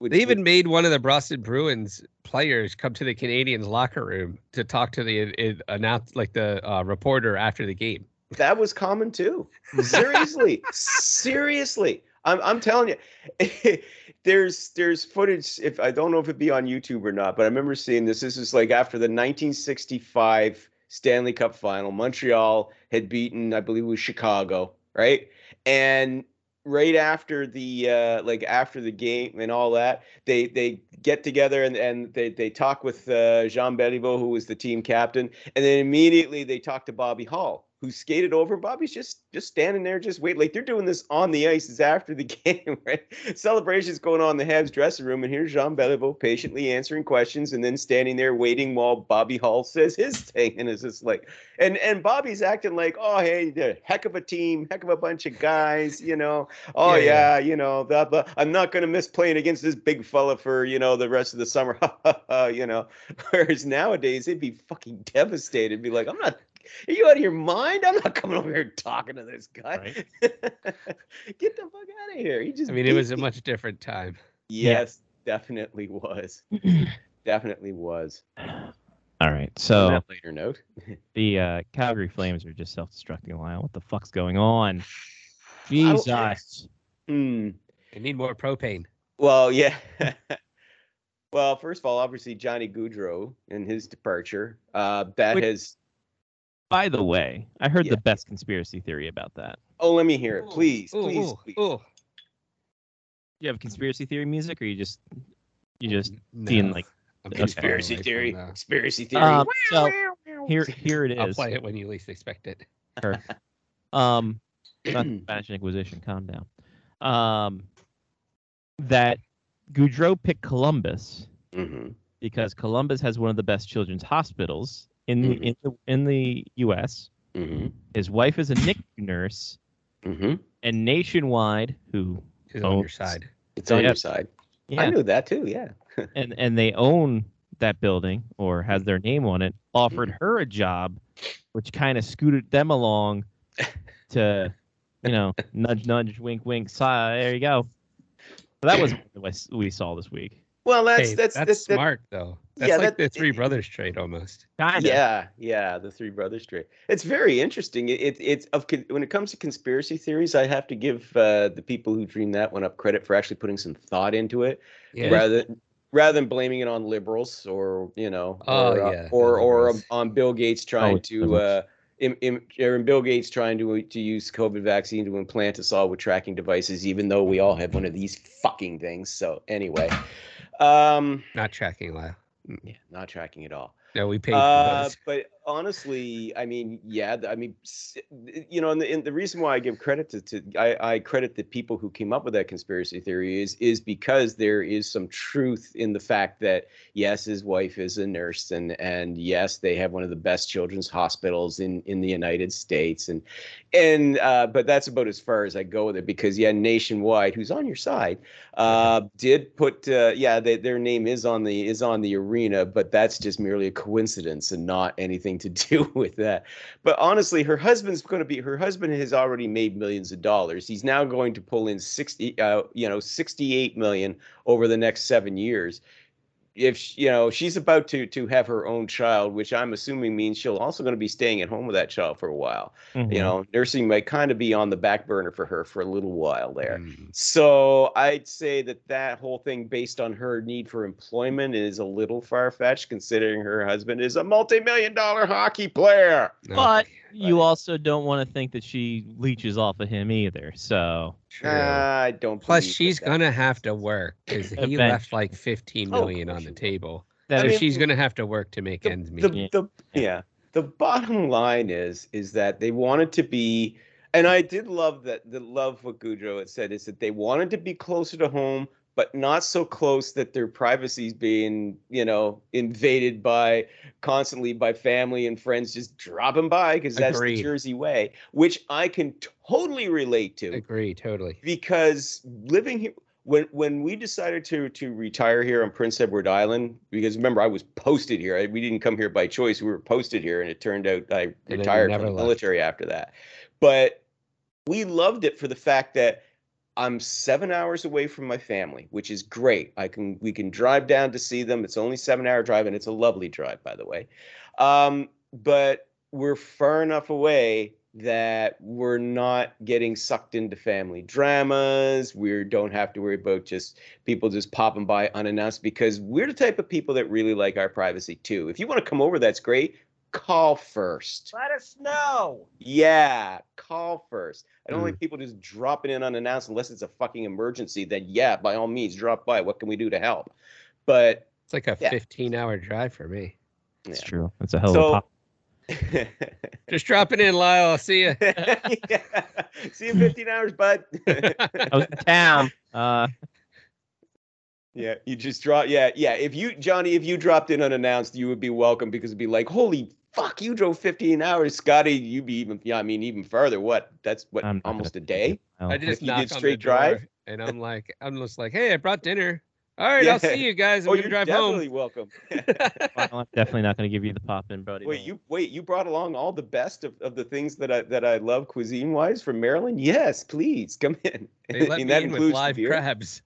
Canada. would- They even would- made one of the Boston Bruins players come to the Canadiens locker room to talk to the it, announce like the uh, reporter after the game. that was common too. Seriously, seriously. I'm I'm telling you, there's there's footage. If I don't know if it'd be on YouTube or not, but I remember seeing this. This is like after the 1965 Stanley Cup Final. Montreal had beaten, I believe, it was Chicago, right? And right after the uh like after the game and all that they they get together and and they they talk with uh Jean Beliveau who was the team captain and then immediately they talk to Bobby Hull who skated over. Bobby's just just standing there just wait like they're doing this on the ice it's after the game right? Celebrations going on in the Habs dressing room and here's Jean Beliveau patiently answering questions and then standing there waiting while Bobby Hull says his thing and it's just like and and Bobby's acting like oh hey they're heck of a team heck of a bunch of guys you know? Oh Yeah, yeah, yeah. you know that but I'm not gonna miss playing against this big fella for you know the rest of the summer you know? Whereas nowadays they'd be fucking devastated be like I'm not are you out of your mind I'm not coming over here talking to this guy get the fuck out of here he just I mean, it beat was a much different time. yes definitely was definitely was All right. So that later note the uh, Calgary Flames are just self-destructing. Lyle, what the fuck's going on? don't- Jesus. hmm. They need more propane. Well, yeah. well, first of all, obviously Johnny Gaudreau and his departure. Uh, that Which- has. By the way, I heard Yeah. the best conspiracy theory about that. Oh, let me hear it, please, ooh, please, ooh, please. ooh. You have conspiracy theory music, or you just you just No, seeing like I'm Okay. too Conspiracy theory. from that. Conspiracy theory. um, so here here it I'll play it when you least expect it. Um, not the Spanish Inquisition. Calm down. Um, that Gaudreau picked Columbus Mhm. because Columbus has one of the best children's hospitals in the Mhm. in the in the U.S. Mhm. His wife is a NICU nurse, Mhm. and Nationwide, who Who's on your side? It's on Yeah. your side. I knew that too. Yeah. and and they own that building or has their name on it, offered her a job, which kind of scooted them along to, you know, nudge nudge, wink wink, sigh. There you go. So that was what we saw this week. Well, that's hey, that's that's, that's that- smart though. That's Yeah, like that- the Three Brothers trade almost. Kind of. Yeah, yeah, the three brothers trade. It's very interesting. It, it it's of when it comes to conspiracy theories, I have to give uh, the people who dreamed that one up credit for actually putting some thought into it, Yeah. rather rather than blaming it on liberals or you know, Oh, or, uh, yeah, the or or liberals. on Bill Gates trying Oh, to liberals. uh, im, im, Bill Gates trying to to use COVID vaccine to implant us all with tracking devices, even though we all have one of these fucking things. So anyway, um, Not tracking Lyle. Yeah, not tracking at all. No, we paid for Uh, those. but honestly, I mean, yeah, I mean, you know, and the, and the reason why I give credit to, to I, I credit the people who came up with that conspiracy theory is is because there is some truth in the fact that yes, his wife is a nurse, and and yes, they have one of the best children's hospitals in in the United States, and and uh, but that's about as far as I go with it because yeah, Nationwide, who's on your side, uh, did put uh, yeah, they, their name is on the is on the arena, but that's just merely a coincidence and not anything to do with that. But honestly, her husband's going to be her husband has already made millions of dollars. He's now going to pull in sixty, uh, you know, sixty eight million over the next seven years. If you know she's about to to have her own child, which I'm assuming means she'll also going to be staying at home with that child for a while. Mhm. You know, nursing might kind of be on the back burner for her for a little while there. Mm. So I'd say that that whole thing, based on her need for employment, is a little far fetched, considering her husband is a multi-million dollar hockey player. But Okay, you also don't want to think that she leeches off of him either. So true. I don't. Plus, she's that. gonna have to work because he left like fifteen Oh, of million course on the table. that so mean, she's gonna have to work to make the, ends meet. the, Yeah. the, yeah the bottom line is is that they wanted to be and i did love that the love what Gaudreau had said is that they wanted to be closer to home but not so close that their privacy is being you know invaded by constantly by family and friends just dropping by because that's Agreed. the jersey way which i can totally relate to Agree, totally. because living here when when we decided to to retire here on Prince Edward Island, because remember I was posted here. I, we didn't come here by choice. We were posted here, and it turned out I retired from the left. military after that. But we loved it for the fact that I'm seven hours away from my family, which is great. I can we can drive down to see them. It's only seven hour drive, and it's a lovely drive, by the way. Um, but we're far enough away that we're not getting sucked into family dramas. We don't have to worry about just people just popping by unannounced because we're the type of people that really like our privacy too. If you want to come over, that's great. Call first. let us know. Yeah, call first. I don't Mm. like people just dropping in unannounced unless it's a fucking emergency. Then yeah, by all means, drop by. What can we do to help? But It's like a Yeah. fifteen-hour drive for me. It's Yeah. true. That's a hell of So- a pop. Just dropping in, Lyle. I'll see you. yeah. See you in 15 hours, bud. I was in town. Uh, yeah, you just drop. Yeah, yeah. If you, Johnny, if you dropped in unannounced, you would be welcome because it'd be like, holy fuck, you drove 15 hours, Scotty. You'd be even, yeah, I mean, even further. What? That's what, I'm almost a day? I just you did straight drive? and I'm like, I'm just like, hey, I brought dinner. All right, Yeah. I'll see you guys. I'm oh, gonna you're drive definitely home. welcome. well, I'm definitely not going to give you the pop in, buddy. wait, you wait, you brought along all the best of, of the things that I that I love cuisine wise from Maryland. Yes, please come in. They let And me that in with includes the live beer? crabs.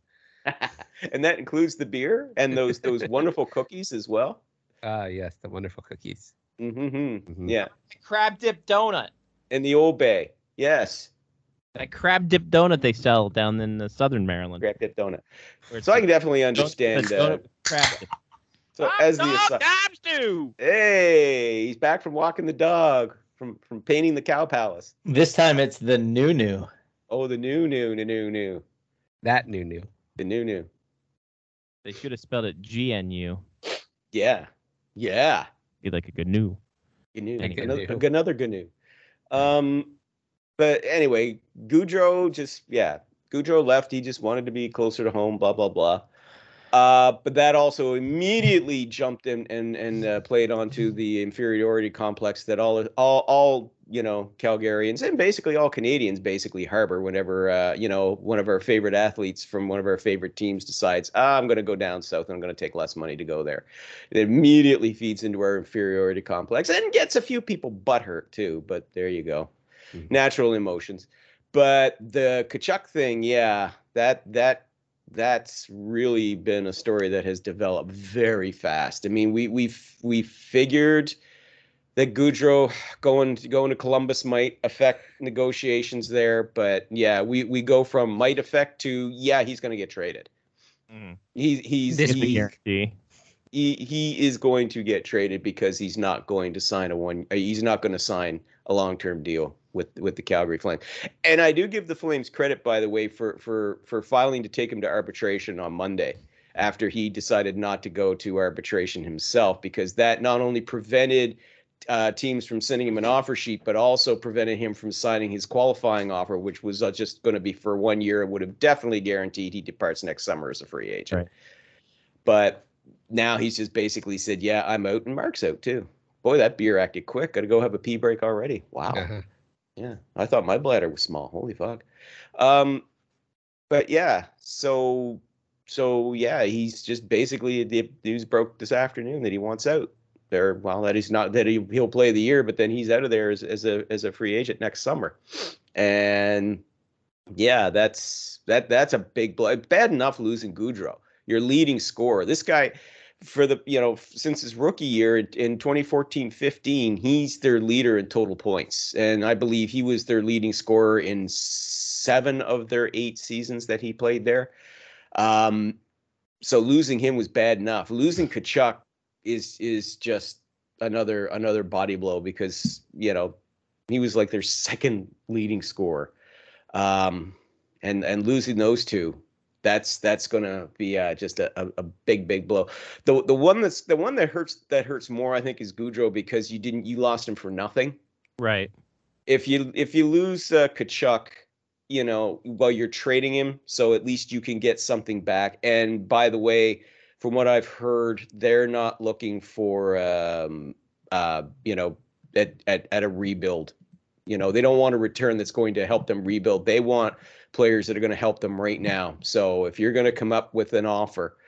and that includes the beer and those those wonderful cookies as well. Ah, yes, the wonderful cookies. Mm-hmm. Mhm. Yeah, crab dip donut. In the Old Bay. Yes, That crab dip donut they sell down in the southern Maryland. crab dip donut. So I can definitely understand. it's Uh, crab dip. so as the dog, aside- Dobbs do. hey, he's back from walking the dog, from from painting the cow palace. This time it's the new new. Oh, the new new new new new That new new. the new new. They should have spelled it G N U. Yeah, yeah. Be like a good new. Gnu, Like a another, GNU. another GNU. Um, but anyway, Gaudreau just yeah, Gaudreau left. He just wanted to be closer to home. Blah blah blah. Uh, but that also immediately jumped in and and uh, played onto the inferiority complex that all all all you know Calgarians and basically all Canadians basically harbor whenever uh, you know one of our favorite athletes from one of our favorite teams decides ah, I'm going to go down south and I'm going to take less money to go there. It immediately feeds into our inferiority complex and gets a few people butthurt too. But there you go, Mhm. natural emotions. But the Tkachuk thing, yeah, that that that's really been a story that has developed very fast. I mean, we we we figured that Gaudreau going going to Columbus might affect negotiations there, but yeah, we we go from might affect to yeah, he's going to get traded. Mhm. He he's This is he, guarantee. he he is going to get traded because he's not going to sign a one he's not going to sign a long-term deal with with the Calgary Flames. And I do give the Flames credit by the way for for for filing to take him to arbitration on Monday after he decided not to go to arbitration himself because that not only prevented uh, teams from sending him an offer sheet, but also prevented him from signing his qualifying offer, which was uh, just going to be for one year and would have definitely guaranteed he departs next summer as a free agent. Right. But now he's just basically said, "Yeah, I'm out," and Mark's out too. Boy, that beer acted quick. Got to go have a pee break already. Wow. Uh-huh. Yeah, I thought my bladder was small. Holy fuck. Um, but yeah, so so yeah, he's just basically the news broke this afternoon that he wants out. There, well, that he's not that he he'll play the year, but then he's out of there as, as a as a free agent next summer, and yeah, that's that that's a big blow. Bad enough losing Gaudreau, your leading scorer. This guy, for the you know since his rookie year in- in 2014-15 he's their leader in total points. And i believe he was their leading scorer in seven of their eight seasons that he played there. Um so losing him was bad enough. Losing Tkachuk is is just another another body blow because you know he was like their second leading scorer. Um and and losing those two that's that's gonna be uh, just a, a, big big blow. The the one that's the one that hurts that hurts more I think is Gaudreau because you didn't you lost him for nothing. Right. If you if you lose uh, Tkachuk, you know while you're trading him, so at least you can get something back. And by the way, from what I've heard, they're not looking for um, uh, you know at, at at a rebuild. You know they don't want a return that's going to help them rebuild. They want players that are going to help them right now. So if you're going to come up with an offer,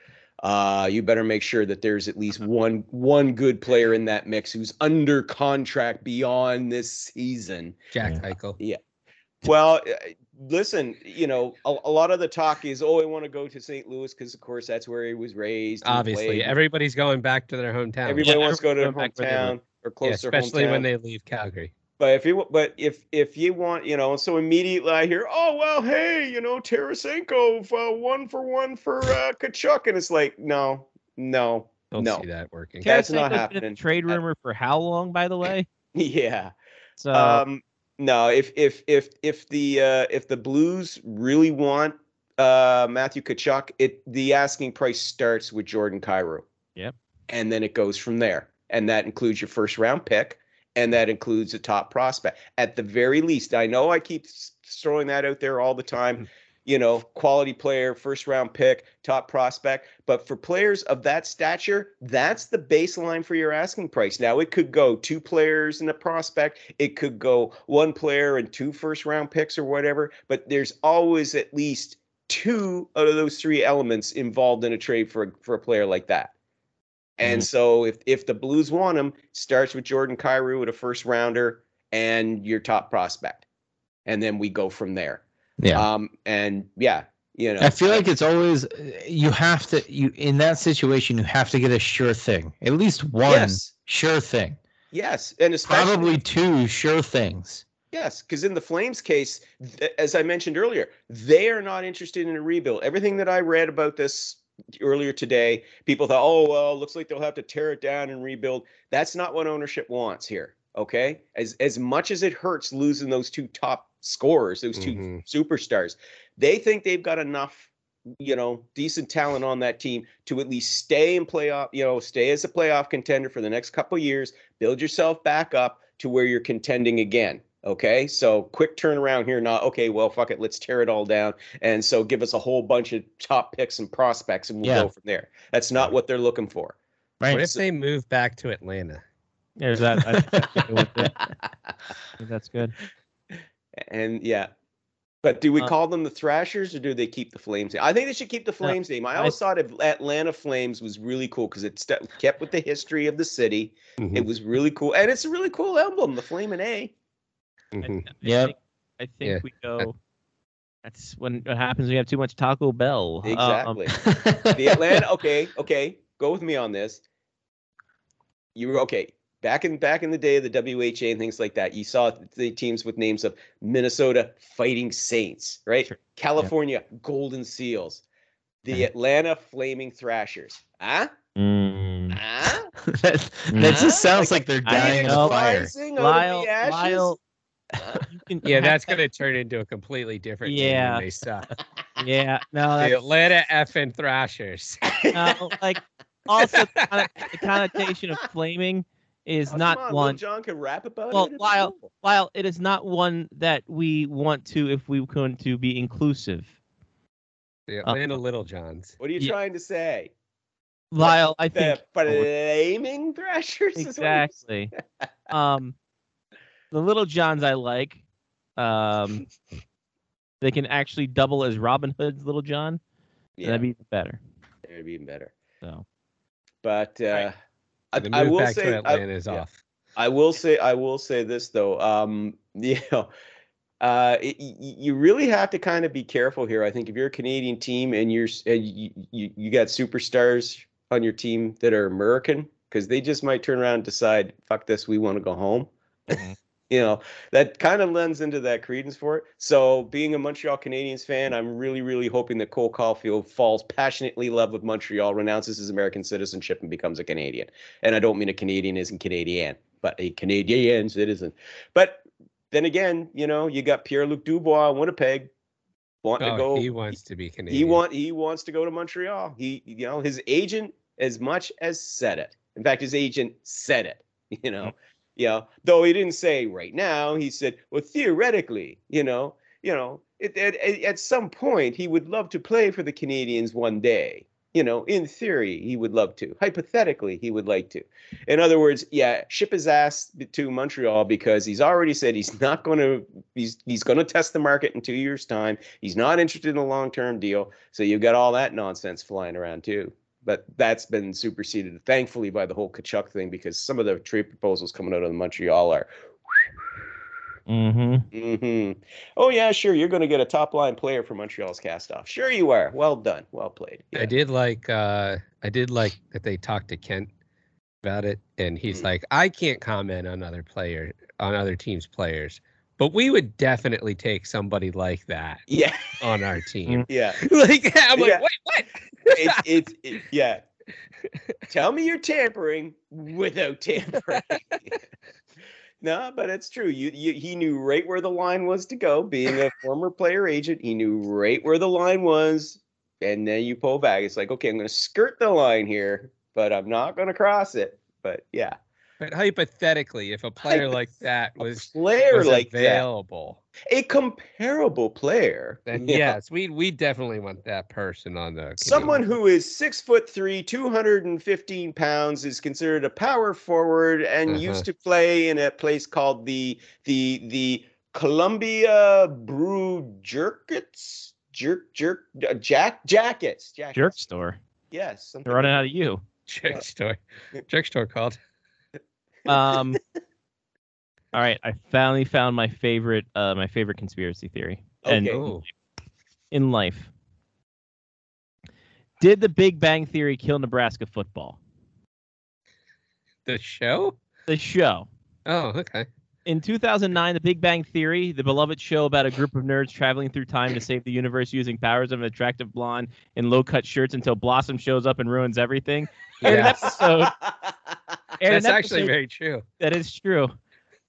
uh, you better make sure that there's at least one one good player in that mix who's under contract beyond this season. Jack Yeah. Eichel. Yeah. Well, uh, listen, you know, a, a lot of the talk is, oh, I want to go to St. Louis because, of course, that's where he was raised. Obviously, played. everybody's going back to their hometown. everybody Yeah, wants to go to their everyone's going back hometown or close Yeah, especially hometown. when they leave Calgary. But if you but if if you want, you know, so immediately I hear, oh well, hey, you know, Tarasenko uh, one for one for uh, Tkachuk, and it's like, no, no, Don't No. see that working. That's not Tarasenko's been in happening. Trade rumor for how long, by the way? yeah. So um, no, if if if if the uh, if the Blues really want uh, Matthew Tkachuk, it the asking price starts with Jordan Kyrou. Yep. And then it goes from there, and that includes your first round pick, and that includes a top prospect. At the very least, I know I keep throwing that out there all the time. Mm-hmm. You know, quality player, first round pick, top prospect. But for players of that stature, that's the baseline for your asking price. Now, it could go two players and a prospect, it could go one player and two first round picks or whatever. But there's always at least two out of those three elements involved in a trade for, for a player like that. And so if if the Blues want him, starts with Jordan Kyrou with a first rounder and your top prospect. And then we go from there. Yeah. Um and yeah, you know. I feel like it's always you have to you in that situation you have to get a sure thing. At least one yes. sure thing. Yes, and especially Probably two sure things. Yes, because in the Flames case, th- as I mentioned earlier, they are not interested in a rebuild. Everything that I read about this earlier today, people thought, oh, well, looks like they'll have to tear it down and rebuild. That's not what ownership wants here. Okay. As as much as it hurts losing those two top scorers, those 2 Mhm. superstars, they think they've got enough, you know, decent talent on that team to at least stay in playoff, you know, stay as a playoff contender for the next couple years, build yourself back up to where you're contending again. Okay, so quick turnaround here. Not okay. Well, fuck it. Let's tear it all down, and so give us a whole bunch of top picks and prospects, and we'll Yeah. go from there. That's not what they're looking for. Right. What if they move back to Atlanta? there's that. I think that's good with it. I think that's good. And yeah, but do we Uh, call them the Thrashers or do they keep the Flames? name? I think they should keep the Flames name. I I- always thought of Atlanta Flames was really cool because it st- kept with the history of the city. It was really cool, and it's a really cool emblem, the Flame and A. Mhm. I Yep. think, I think Yeah. we go. That's when what happens when you have too much Taco Bell. Um, Exactly. the Atlanta. Okay, okay, go with me on this. You were okay back in back in the day of the WHA and things like that. You saw the teams with names of Minnesota Fighting Saints, right? Sure. California Golden Seals, the Yeah. Atlanta Flaming Thrashers. Huh? mm, Huh? that, that Huh? just sounds Like like, they're dying in fire. Rising out of Lyle. Lyle, you can Yeah, that's going to turn into a completely different team Yeah. when they suck. Yeah, no, The that's, Atlanta effing Thrashers. no, like also the, conno- the connotation of flaming is Oh, not come on, Lil one. John can rap about Well, it. It's Lyle- cool. While it is not one that we want to, if we want to be inclusive. The Uh, Atlanta Little Johns. What are you Yeah. trying to say? Lyle, I think The flaming Thrashers? is what exactly. um, the little Johns I like. Um, they can actually double as Robin Hood's little John. Yeah, That'd be even better. it'd be even better. So But uh, I, The I move will say, to I, is yeah. off. I will say, I will say this though. Um, you know, uh, it, y- y- you really have to kind of be careful here. I think if you're a Canadian team and you're and you, you you got superstars on your team that are American because they just might turn around and decide, fuck this, we want to go home. Mhm. You know, that kind of lends into that credence for it. So, being a Montreal Canadiens fan, I'm really, really hoping that Cole Caufield falls passionately in love with Montreal, renounces his American citizenship, and becomes a Canadian. And I don't mean a Canadian isn't Canadian, but a Canadian citizen. But then again, you know, you got Pierre Luc Dubois, Winnipeg, wanting to Oh, go. he wants to be canadian He want he wants to go to Montreal. He you know his agent as much as said it. In fact, his agent said it. You know, mm. You know, though he didn't say right now. He said, well, theoretically, you know, you know, it, at, at some point he would love to play for the Canadiens one day. You know, in theory, he would love to. Hypothetically, he would like to. In other words, yeah, ship his ass to Montreal because he's already said he's not going to. He's he's going to test the market in two years' time. He's not interested in a long-term deal. So you've got all that nonsense flying around too. But that's been superseded, thankfully, by the whole Tkachuk thing because some of the trade proposals coming out of Montreal are. Mm-hmm. Mm-hmm. Oh yeah, sure. You're going to get a top line player for Montreal's cast off. Sure you are. Well done. Well played. I did like uh I did like that they talked to Kent about it and he's Mm. like I can't comment on other player on other teams players but we would definitely take somebody like that Yeah. on our team. Yeah. like I'm like Yeah. It's it's it, yeah. Tell me you're tampering without tampering. no, but it's true. You, you he knew right where the line was to go. Being a former player agent, he knew right where the line was, and then you pull back. It's like, okay, I'm going to skirt the line here, but I'm not going to cross it. But yeah, But hypothetically, if a player like that a was, player was like that, available, a comparable player, then you know, yes, we we definitely want that person on the Someone Canadian. who is six foot three, 215 pounds, is considered a power forward and Uh-huh. used to play in a place called the the the Columbia Brew Jerkets. Jerk jerk uh, jack jackets. Jackets. Jerk store. Yes. They're running like- out of you. Jerk store. Jerk store called. Um. all right, I finally found my favorite, uh, my favorite conspiracy theory. Okay. Oh, in life, did the Big Bang Theory kill Nebraska football? the show? The show. Oh, okay. In 2009, The Big Bang Theory, the beloved show about a group of nerds traveling through time to save the universe using powers of an attractive blonde in low-cut shirts until Blossom shows up and ruins everything. Aired an episode. That's actually very true. That is true.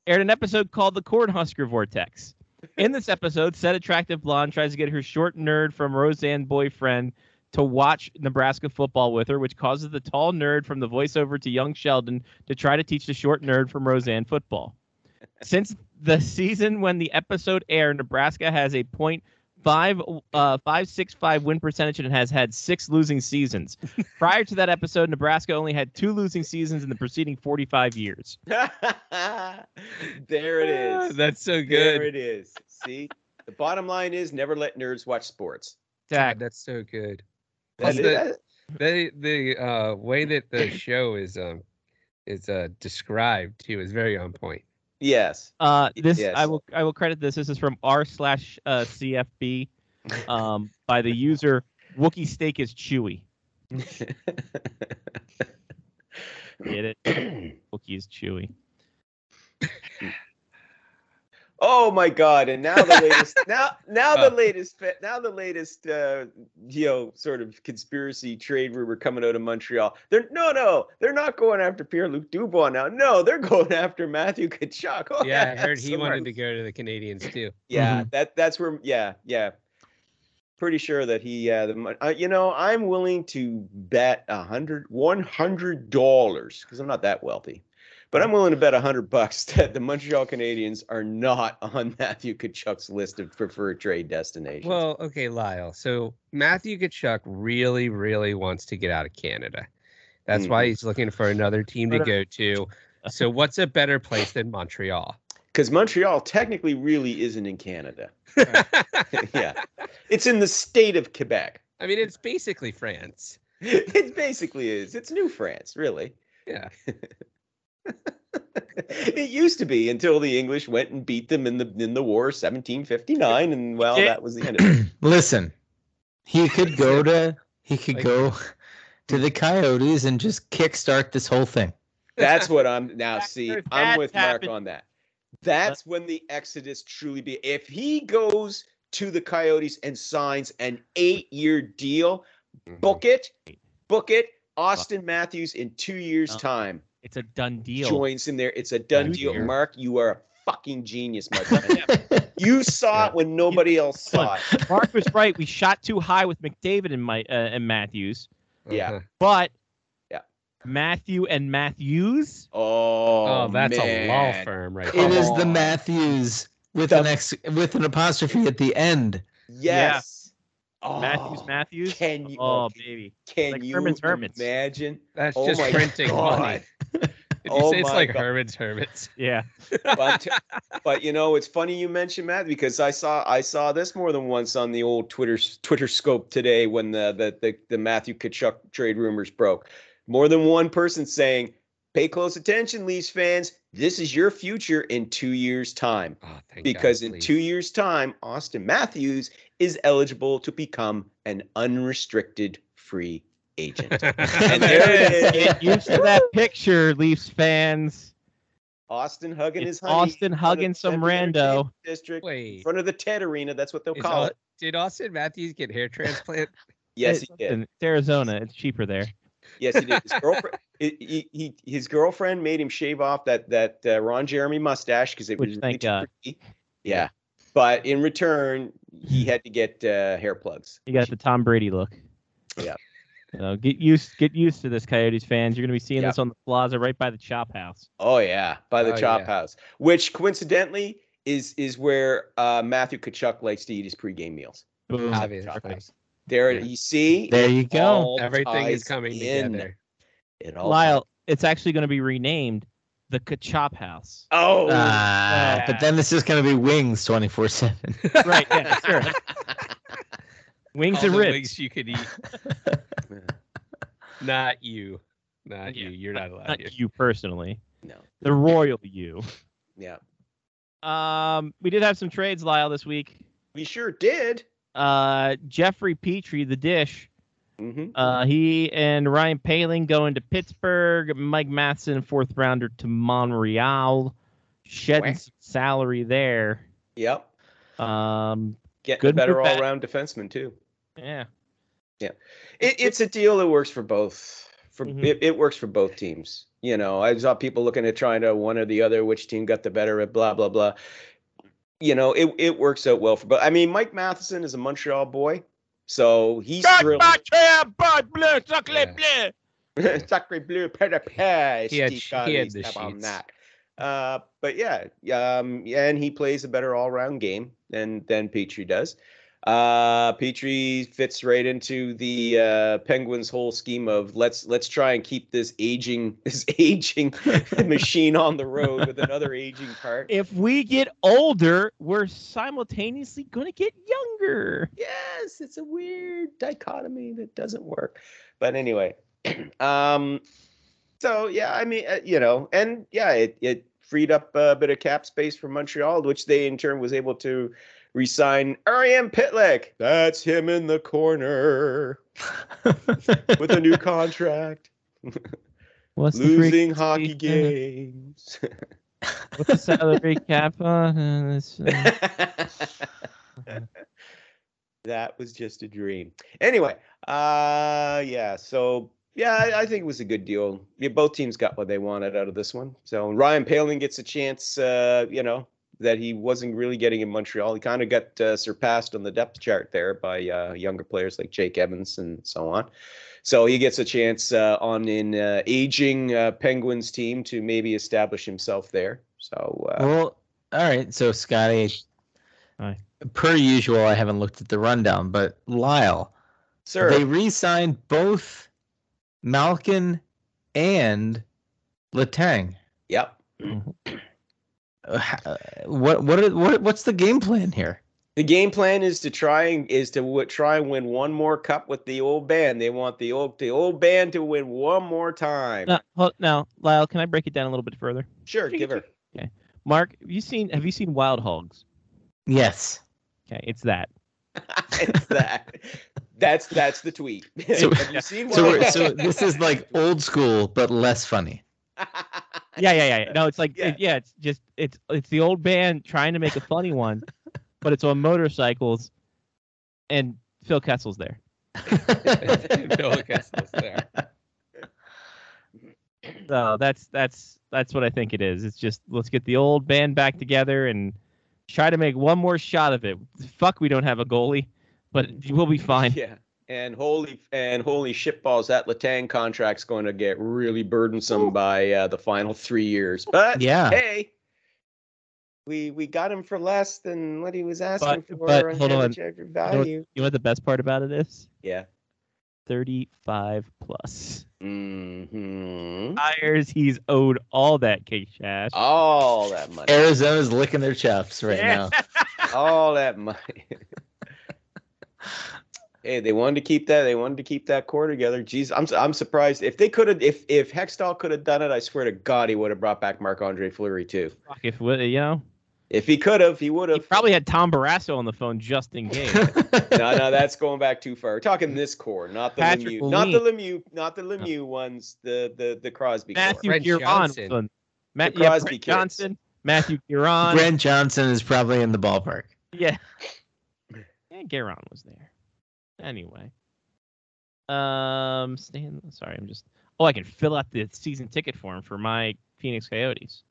Aired an episode called The Cornhusker Vortex. In this episode, said attractive blonde tries to get her short nerd from Roseanne boyfriend to watch Nebraska football with her, which causes the tall nerd from the voiceover to young Sheldon to try to teach the short nerd from Roseanne football. Since the season when the episode aired, Nebraska has a point five uh five six five win percentage and has had six losing seasons. Prior to that episode, Nebraska only had two losing seasons in the preceding 45 years. there it Ah. That's so good. There it is. See, the bottom line is never let nerds watch sports. God, that's so good. That Plus is- the, the the uh way that the show is um is uh described too is very on point. Yes. Uh, this Yes. I will I will credit this. This is from r slash uh, CFB, um, by the user Wookie Steak is Chewy. Get it? Wookie is Chewy. Oh my God! And now the latest, now now the latest, now the latest, uh, you know, sort of conspiracy trade rumor coming out of Montreal. They're no, no, they're not going after Pierre Luc Dubois now. No, they're going after Matthew Tkachuk. Oh, yeah, I heard he smart. wanted to go to the Canadiens too. Yeah, that that's where. Yeah, yeah. Pretty sure that he. Uh, the uh, you know, I'm willing to bet a hundred, one hundred dollars because I'm not that wealthy, but I'm willing to bet a hundred bucks that the Montreal Canadiens are not on Matthew Tkachuk's list of preferred trade destinations. Well, okay, Lyle. So Matthew Tkachuk really, really wants to get out of Canada. That's why Mhm. he's looking for another team to go to. So what's a better place than Montreal? because Montreal technically really isn't in Canada. yeah, it's in the state of Quebec. I mean, it's basically France. It basically is. It's New France, really. Yeah. It used to be until the English went and beat them in the in the war 1759 and well Yeah. that was the end of it. Listen, he could go to he could Like- go to the Coyotes and just kickstart this whole thing. That's what I'm now. That's See, I'm with Mark happened. on that. That's when the exodus truly be. If he goes to the Coyotes and signs an eight-year deal, book mm-hmm. it, book it. Auston Matthews in two years' time It's a done deal. joins in there. It's a done Done deal. deal. Mark, you are a fucking genius, my friend. you saw it when nobody else saw it. Mark was right. We shot too high with McDavid and my uh, and Matthews, Yeah. Uh-huh. but Yeah. Matthew and Matthews. Oh, Oh, that's a law firm right It there. is the on. Matthews with The- an ex with an apostrophe at the end. Yes. Oh, Matthews, Matthews. Can you? Oh, okay, baby. Can like you Herman's Hermits. imagine? That's Oh just my printing money. God. Did you Oh say it's like God. Herman's Hermits? Yeah. but but you know it's funny you mentioned Matt because I saw I saw this more than once on the old Twitter Twitter scope today when the the the, the Matthew Tkachuk trade rumors broke. More than one person saying, "Pay close attention, Leafs fans. This is your future in two years' time." Oh, thank God, Because in please. two years' time, Auston Matthews is eligible to become an unrestricted free agent. and there it is. Get used to that picture, Leafs fans. Auston hugging It's his honey. Auston in front of hugging some rando. District. in front of the TED Arena. That's what they'll is call Au- it. did Auston Matthews get hair transplant? Yes, he did. It's Arizona. It's cheaper there. Yes, he did. His girlfriend, he, he, he- his girlfriend made him shave off that that uh, Ron Jeremy mustache because it Which, was thank God. pretty. Yeah, but in return, he had to get uh, hair plugs. You got the Tom Brady look. Yeah. You know, get used get used to this, Coyotes fans. You're gonna be seeing Yeah. this on the plaza right by the Chop House. Oh yeah, by the Oh, Chop yeah. House, which coincidentally is is where uh, Matthew Tkachuk likes to eat his pregame meals. Boom. Obviously. Chop House. There, you see, There you go. Everything is coming in. together. It all Lyle, it's actually gonna be renamed the Kachop House. Oh, Ah, but then it's just gonna be wings twenty four seven. right, yeah, sure. Wings All and ribs. wings you could eat. Not you. Not Yeah, you. You're not allowed Not here. you personally. no, The royal you. yeah, Um, we did have some trades, Lyle, this week. we sure did. Uh, Jeffrey Petry, the dish. hmm Uh, he and Ryan Poehling going to Pittsburgh. Mike Matheson, fourth rounder to Montreal, shedding salary there. Yep, Um, getting Good a better all-around defenseman too. yeah, It, it's a deal that works for both. For Mhm. it, it works for both teams. You know, I saw people looking at trying to one or the other, which team got the better at blah blah blah. You know, it it works out well for But I mean, Mike Matheson is a Montreal boy, so he's thrilled. Yeah. Sacre bleu, pere de paix, He had he had the step on sheets. that. Uh, but yeah, um, yeah, and he plays a better all-round game than than Petry does. Uh, Petry fits right into the uh, Penguins' whole scheme of let's let's try and keep this aging this aging machine on the road with another aging part. if we get older, we're simultaneously gonna get younger. yes, it's a weird dichotomy that doesn't work. But anyway, um, so yeah, I mean, uh, you know, and yeah, it it freed up a bit of cap space for Montreal, which they in turn was able to re-sign Ariane Pitlick. That's him in the corner with a new contract, What's losing hockey games. What's the salary cap on uh. Uh, that was just a dream. Anyway, uh, yeah. So yeah, I, I think it was a good deal. Yeah, both teams got what they wanted out of this one. So Ryan Poehling gets a chance. Uh, you know that he wasn't really getting in Montreal. He kind of got uh, surpassed on the depth chart there by uh, younger players like Jake Evans and so on. So he gets a chance uh, on an uh, aging uh, Penguins team to maybe establish himself there. So uh, well, all right. So Scotty, Hi. per usual, I haven't looked at the rundown, but Lyle, sir, they re-signed both Malkin and Letang. yep. H- uh, What what are, what what's the game plan here? The game plan is to try and is to w- try and win one more cup with the old band. They want the old the old band to win one more time. now, hold- now, Lyle, can I break it down a little bit further? Sure, give her. Okay, Mark, have you seen have you seen Wild Hogs? Yes. Okay, it's that. it's that. That's that's the tweet. So- Have you seen So, one? so this is like old school, but less funny. Yeah, yeah, yeah. No, it's like Yeah. it- yeah, it's just it's it's the old band trying to make a funny one, but it's on motorcycles, and Phil Kessel's there. Phil Kessel's there. So that's that's that's what I think it is. It's just let's get the old band back together and try to make one more shot of it. Fuck, we don't have a goalie, but we'll be fine. Yeah. And holy and holy shitballs, that Letang contract's going to get really burdensome by uh, the final three years. But Yeah. hey, we we got him for less than what he was asking But- for. but and hold on. check your You know, value. you know what the best part about it is? Yeah. Thirty-five plus. Mm-hmm. Hires, he's owed all that cash cash. All that money. Arizona's licking their chops right Yeah. now. All that money. hey, they wanted to keep that. They wanted to keep that core together. Jeez, I'm I'm surprised if they could have. If if Hextall could have done it, I swear to God, he would have brought back Marc Andre Fleury too. Fuck, if we- you know, If he could have, he would he have. probably had Tom Barrasso on the phone just in case. no, no, that's going back too far. We're talking this core, not the Patrick Lemieux, not the Lemieux, not the Lemieux ones. The the the Crosby. Matthew Brent Giron. Johnson. was Matt, The yeah, Crosby Brent kids. Johnson, Matthew Giron. Brent Johnson is probably in the ballpark. Yeah. Yeah, Giron was there. Anyway. Um, Stan, sorry, I'm just. Oh, I can fill out the season ticket form for my Phoenix Coyotes.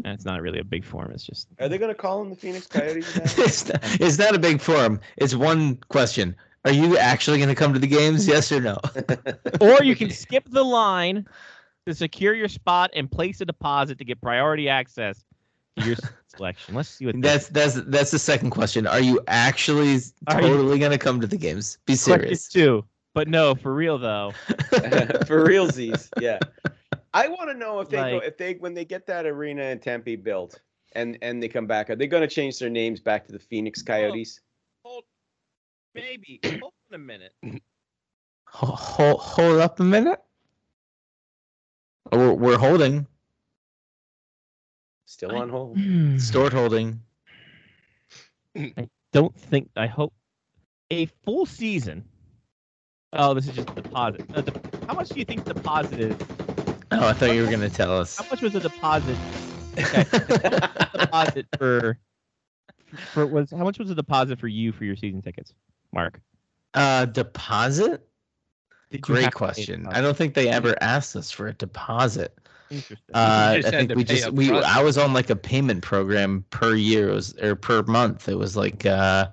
That's not really a big form. It's just. Are they going to call them the Phoenix Coyotes? now? it's, not, it's not a big form. It's one question. Are you actually going to come to the games? Yes or no? or you can skip the line to secure your spot and place a deposit to get priority access to your selection. Let's see what That's that's that's the second question. Are you actually Are you- totally going to come to the games? Be question serious. two. But no, for real though. for realsies. Yeah, I want to know if they go if they when they get that arena in Tempe built and and they come back, are they going to change their names back to the Phoenix Coyotes? Hold, maybe. Hold on a minute. Hold, hold, hold up a minute. We're, we're holding. Still on hold. Stored holding. I don't think I hope a full season. Oh, this is just deposit. Uh, de- how much do you think deposit is? Oh, I thought you were going to tell us. How much was a deposit? Okay, deposit for for was how much was a deposit for you for your season tickets, Mark? Uh, deposit? Great have to pay a question. I don't think they ever asked us for a deposit. Interesting. Uh, I think we just we front. I was on like a payment program per year it was, or per month. It was like uh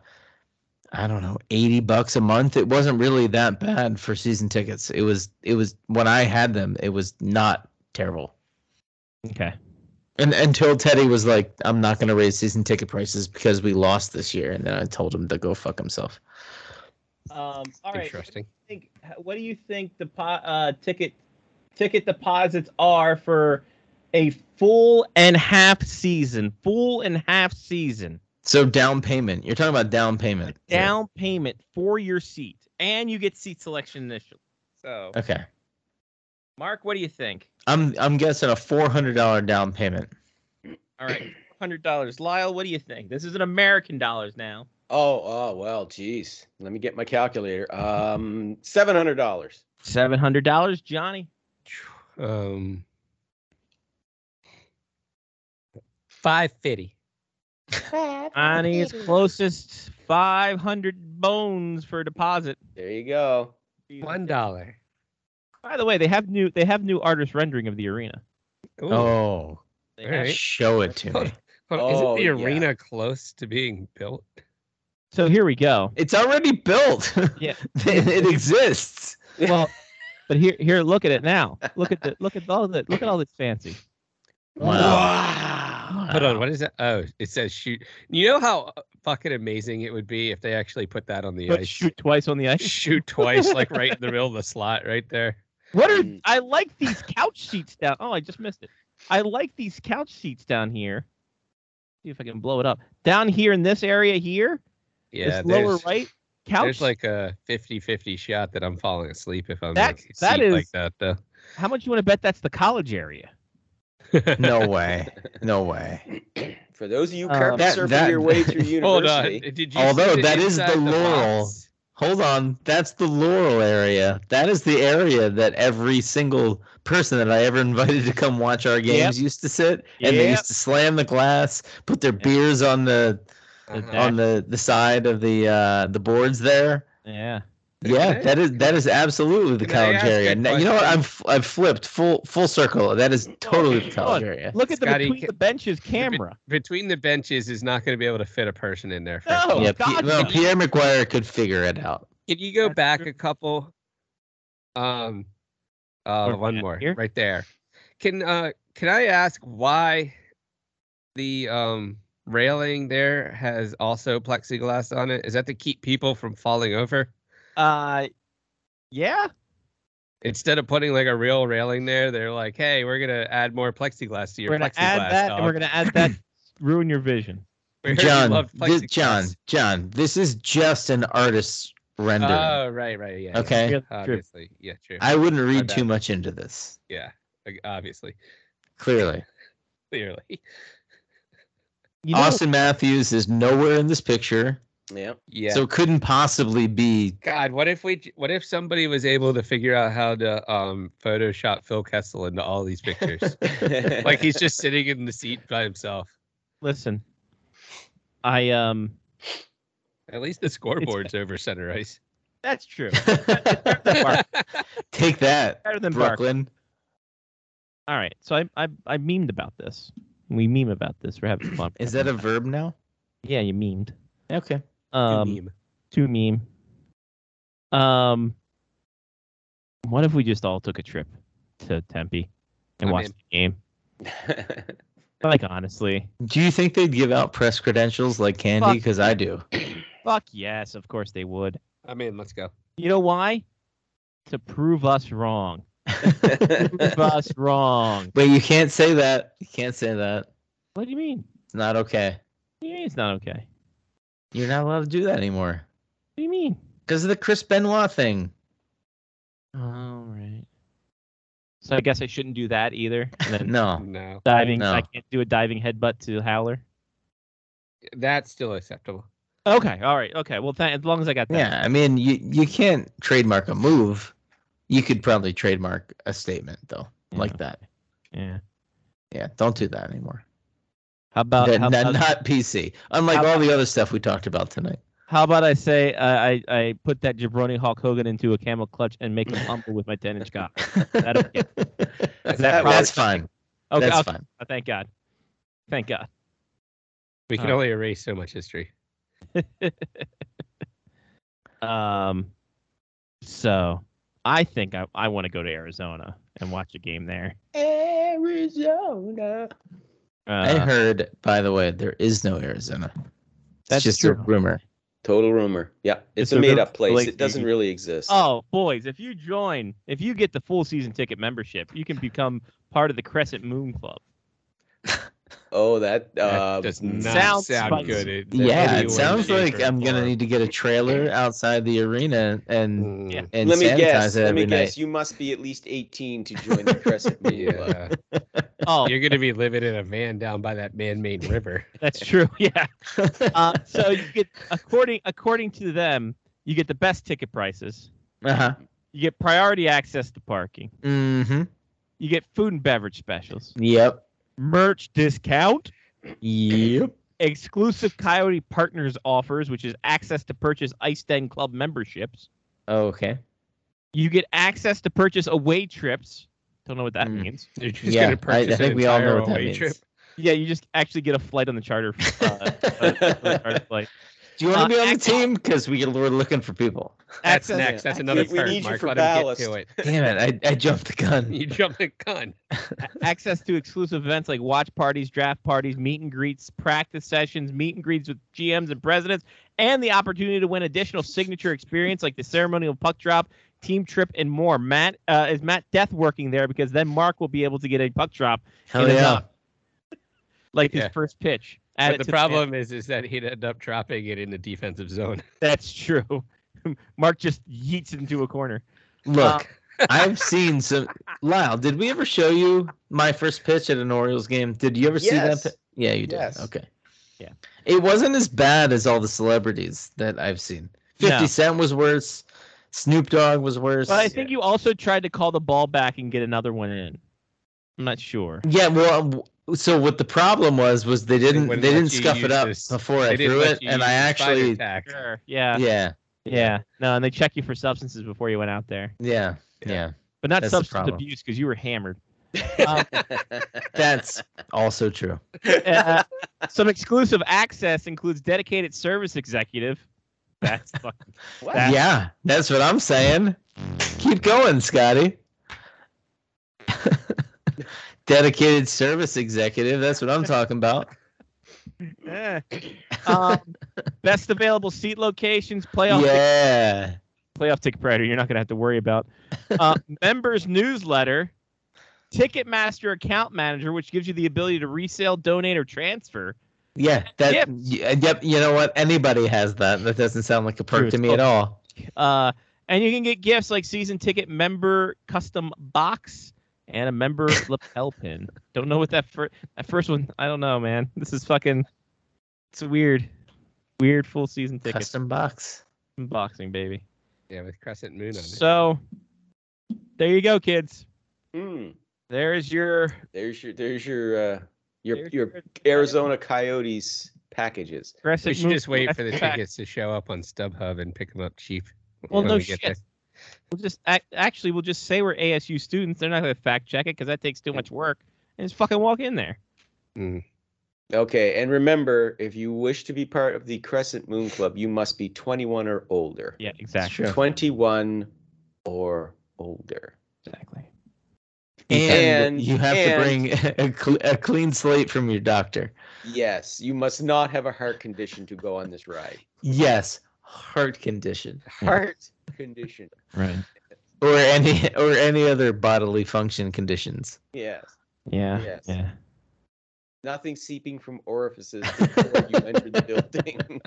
I don't know, 80 bucks a month. It wasn't really that bad for season tickets. It was it was when I had them, it was not terrible. okay. And until Teddy was like, I'm not going to raise season ticket prices because we lost this year and then I told him to go fuck himself. Um. All right. Interesting. think what do you think the uh, ticket ticket deposits are for a full and half season? Full and half season So down payment. You're talking about down payment. down payment for your seat, and you get seat selection initially. So, Okay. Mark, what do you think? I'm I'm guessing a $400 down payment. All right, hundred dollars. Lyle, what do you think? This is in American dollars now. Oh, oh, well, geez. Let me get my calculator. Um, seven hundred dollars. Seven hundred dollars, Johnny. Um, five fifty. Johnny's closest five hundred bones for deposit. There you go. One dollar. By the way, they have new they have new artist rendering of the arena. Ooh. Oh, They right. show it to me. Well, Isn't Oh, the yeah. arena close to being built? So here we go. It's already built. Yeah. it, it exists. Well, but here here look at it now. Look at the look at all the look at all this fancy. Wow. Hold on, what is that? Oh, it says shoot. You know how uh, fucking amazing it would be if they actually put that on the But ice. shoot twice on the ice. Shoot twice, like right in the middle of the slot, right there. What are Mm. I like these couch seats down. Oh, I just missed it. I like these couch seats down here. See if I can blow it up. Down here in this area here, Yeah, this lower right couch. there's like a 50-50 shot that I'm falling asleep if I'm That's- like, that seat like that though. How much you want to bet that's the college area? No way. No way. For those of you Um, carpet That- surfing that- your way through Hold on. university, Did you Although that is the inside Laurel. box? hold on. That's the Laurel area. That is the area that every single person that I ever invited to come watch our games used to sit, and they used to slam the glass, put their beers on the Uh-huh. on the the side of the uh the boards there. Yeah. Yeah, Okay. that is that is absolutely the Can college area. Now, you know what? I'm f- I've flipped full full circle. That is totally the college area. Look at the Scotty, between the benches camera. Between the benches is not going to be able to fit a person in there. No. first. Oh, yeah, P- God, well, no. Pierre McGuire could figure it out. Can you go That's back true. a couple? Um, uh, one more Here? right there. Can uh, can I ask why the um railing there has also plexiglass on it? Is that to keep people from falling over? Uh, yeah. Instead of putting like a real railing there, they're like, "Hey, we're gonna add more plexiglass to your We're gonna plexiglass." add that, and we're gonna add that. ruin your vision. We you John, love John. John, this is just an artist's rendering. Oh, right, right, yeah. yeah, Okay. Yeah, yeah, true. Obviously, yeah, true. I wouldn't read too much into this. yeah, obviously, Clearly, clearly. You know, Auston Matthews is nowhere in this picture, Yeah. Yeah. so it couldn't possibly be. God, what if we? What if somebody was able to figure out how to um Photoshop Phil Kessel into all these pictures? like he's just sitting in the seat by himself. listen. I um. At least the scoreboard's over center ice. That's true. Take that, Better than Bark. Brooklyn. All right. So I I I memed about this. We meme about this. We're having fun. Is that a verb now? Yeah, you memed. Okay. Um, meme. to meme. Um, what if we just all took a trip to Tempe and I'm watched in. the game? Like honestly, Do you think they'd give out press credentials like candy? Because I do. fuck yes, of course they would. I mean, let's go. You know why? To prove us wrong. Prove us wrong. But you can't say that. You can't say that. What do you mean? It's not okay. What do you mean it's not okay? You're not allowed to do that anymore What do you mean? because of the Chris Benoit thing. All right. So I guess I shouldn't do that either. And then No. No, diving. No. I can't do a diving headbutt to Howler. that's still acceptable. Okay. All right. Okay. Well, th- as long as I got that. Yeah, I mean, you you can't trademark a move. You could probably trademark a statement though, like that. Yeah. Yeah, don't do that anymore. How about, That- how, not, about not PC. Unlike how all the other stuff we talked about tonight. how about I say uh, I I put that jabroni Hulk Hogan into a camel clutch and make him humble with my ten inch cock. That okay? That's, that that's fine. Okay. That's okay. fine. Oh, thank God. Thank God. We can Uh, only erase so much history. Um. So I think I I want to go to Arizona and watch a game there. Arizona. I Uh, heard, by the way, there is no Arizona. It's That's just a rumor. Total rumor. Yeah. It's It's, a a made up place. Blake It doesn't Beasley. really exist. Oh, boys, if you join, if you get the full season ticket membership, you can become part of the Crescent Moon Club. Oh, that, That uh, does not sounds sound spicy. good. in Yeah, it sounds like I'm gonna need to get a trailer outside the arena and Yeah. Mm, and let me guess. it Let me night. guess. You must be at least 18 to join the Crescent Moon Club. Yeah, Oh, you're gonna be living in a van down by that man-made river. that's true. Yeah. Uh, so you get according according to them, you get the best ticket prices. uh-huh. You get priority access to parking. Mm-hmm. You get food and beverage specials, Yep. Merch discount, Yep. exclusive Coyote Partners offers, which is access to purchase Ice Den Club memberships. Okay. You get access to purchase away trips. Don't know what that Mm. means. You're just Yeah, gonna I, purchase I think we all know what that means. trip. Yeah, you just actually get a flight on the charter. Uh, uh, the charter flight. Do you want to Uh, be on the team? Because we we're looking for people. That's Access- next. That's another We- we perk. need you Mark. for Let him ballast. get to it. Damn it! I, I jumped the gun. You jumped the gun. access to exclusive events like watch parties, draft parties, meet and greets, practice sessions, meet and greets with GMs and presidents, and the opportunity to win additional signature experience like the ceremonial puck drop, team trip, and more. Matt uh, is Matt Death working there because then Mark will be able to get a puck drop Hell yeah! knock, like Yeah. his first pitch. Add But the to problem is, is that he'd end up dropping it in the defensive zone. that's true. Mark just yeets it into a corner. Look, um, I've seen some. Lyle, did we ever show you my first pitch at an Orioles game? Did you ever see that? Pi- Yeah, you did. Yes. Okay. Yeah. It wasn't as bad as all the celebrities that I've seen. 50 No. Cent was worse. Snoop Dogg was worse. But I think you also tried to call the ball back and get another one in. I'm not sure. Yeah, well, w- so what the problem was was they didn't they, wouldn't didn't scuff it up this- before I didn't threw it, and I actually. Sure. Yeah. yeah Yeah. No, and they check you for substances before you went out there, yeah yeah but not That's substance abuse because you were hammered. Um, that's also true. Uh, some exclusive access includes dedicated service executive. That's fucking. What? That- Yeah, that's what I'm saying. Keep going, Scotty. Dedicated service executive. That's what I'm talking about. Eh. Um, best available seat locations, playoff Yeah. playoff ticket priority. You're not gonna have to worry about. Uh, members newsletter, Ticketmaster account manager, which gives you the ability to resale, donate, or transfer. Yeah. That. Yep. Yep. You know what? Anybody has that. That doesn't sound like a perk True, to me it's at all. Uh, and you can get gifts like season ticket member custom box and a member lapel pin. Don't know what that first that first one. I don't know, man. This is fucking. It's weird, weird full season ticket Custom box. boxing, baby. Yeah, with Crescent Moon on it. So, there you go, kids. Hmm. There's your There's your there's your uh your There's your your- Arizona Coyotes packages. we should Moon just wait for the tickets to show up on StubHub and pick them up cheap. Well, no we shit. We'll just actually we'll just say we're ASU students. They're not going to fact check it because that takes too much work. And just fucking walk in there. there. Mm. Okay, and remember, if you wish to be part of the Crescent Moon Club, you must be 21 or older. Yeah, exactly. 21 or older. Exactly. And, And- you have and- to bring a, cl- a clean slate from your doctor. Yes, you must not have a heart condition to go on this ride. Yes, heart condition Heart condition. Right. or any or any other bodily function conditions. Yes. Yeah. Yes. Yeah. Nothing seeping from orifices before you enter the building.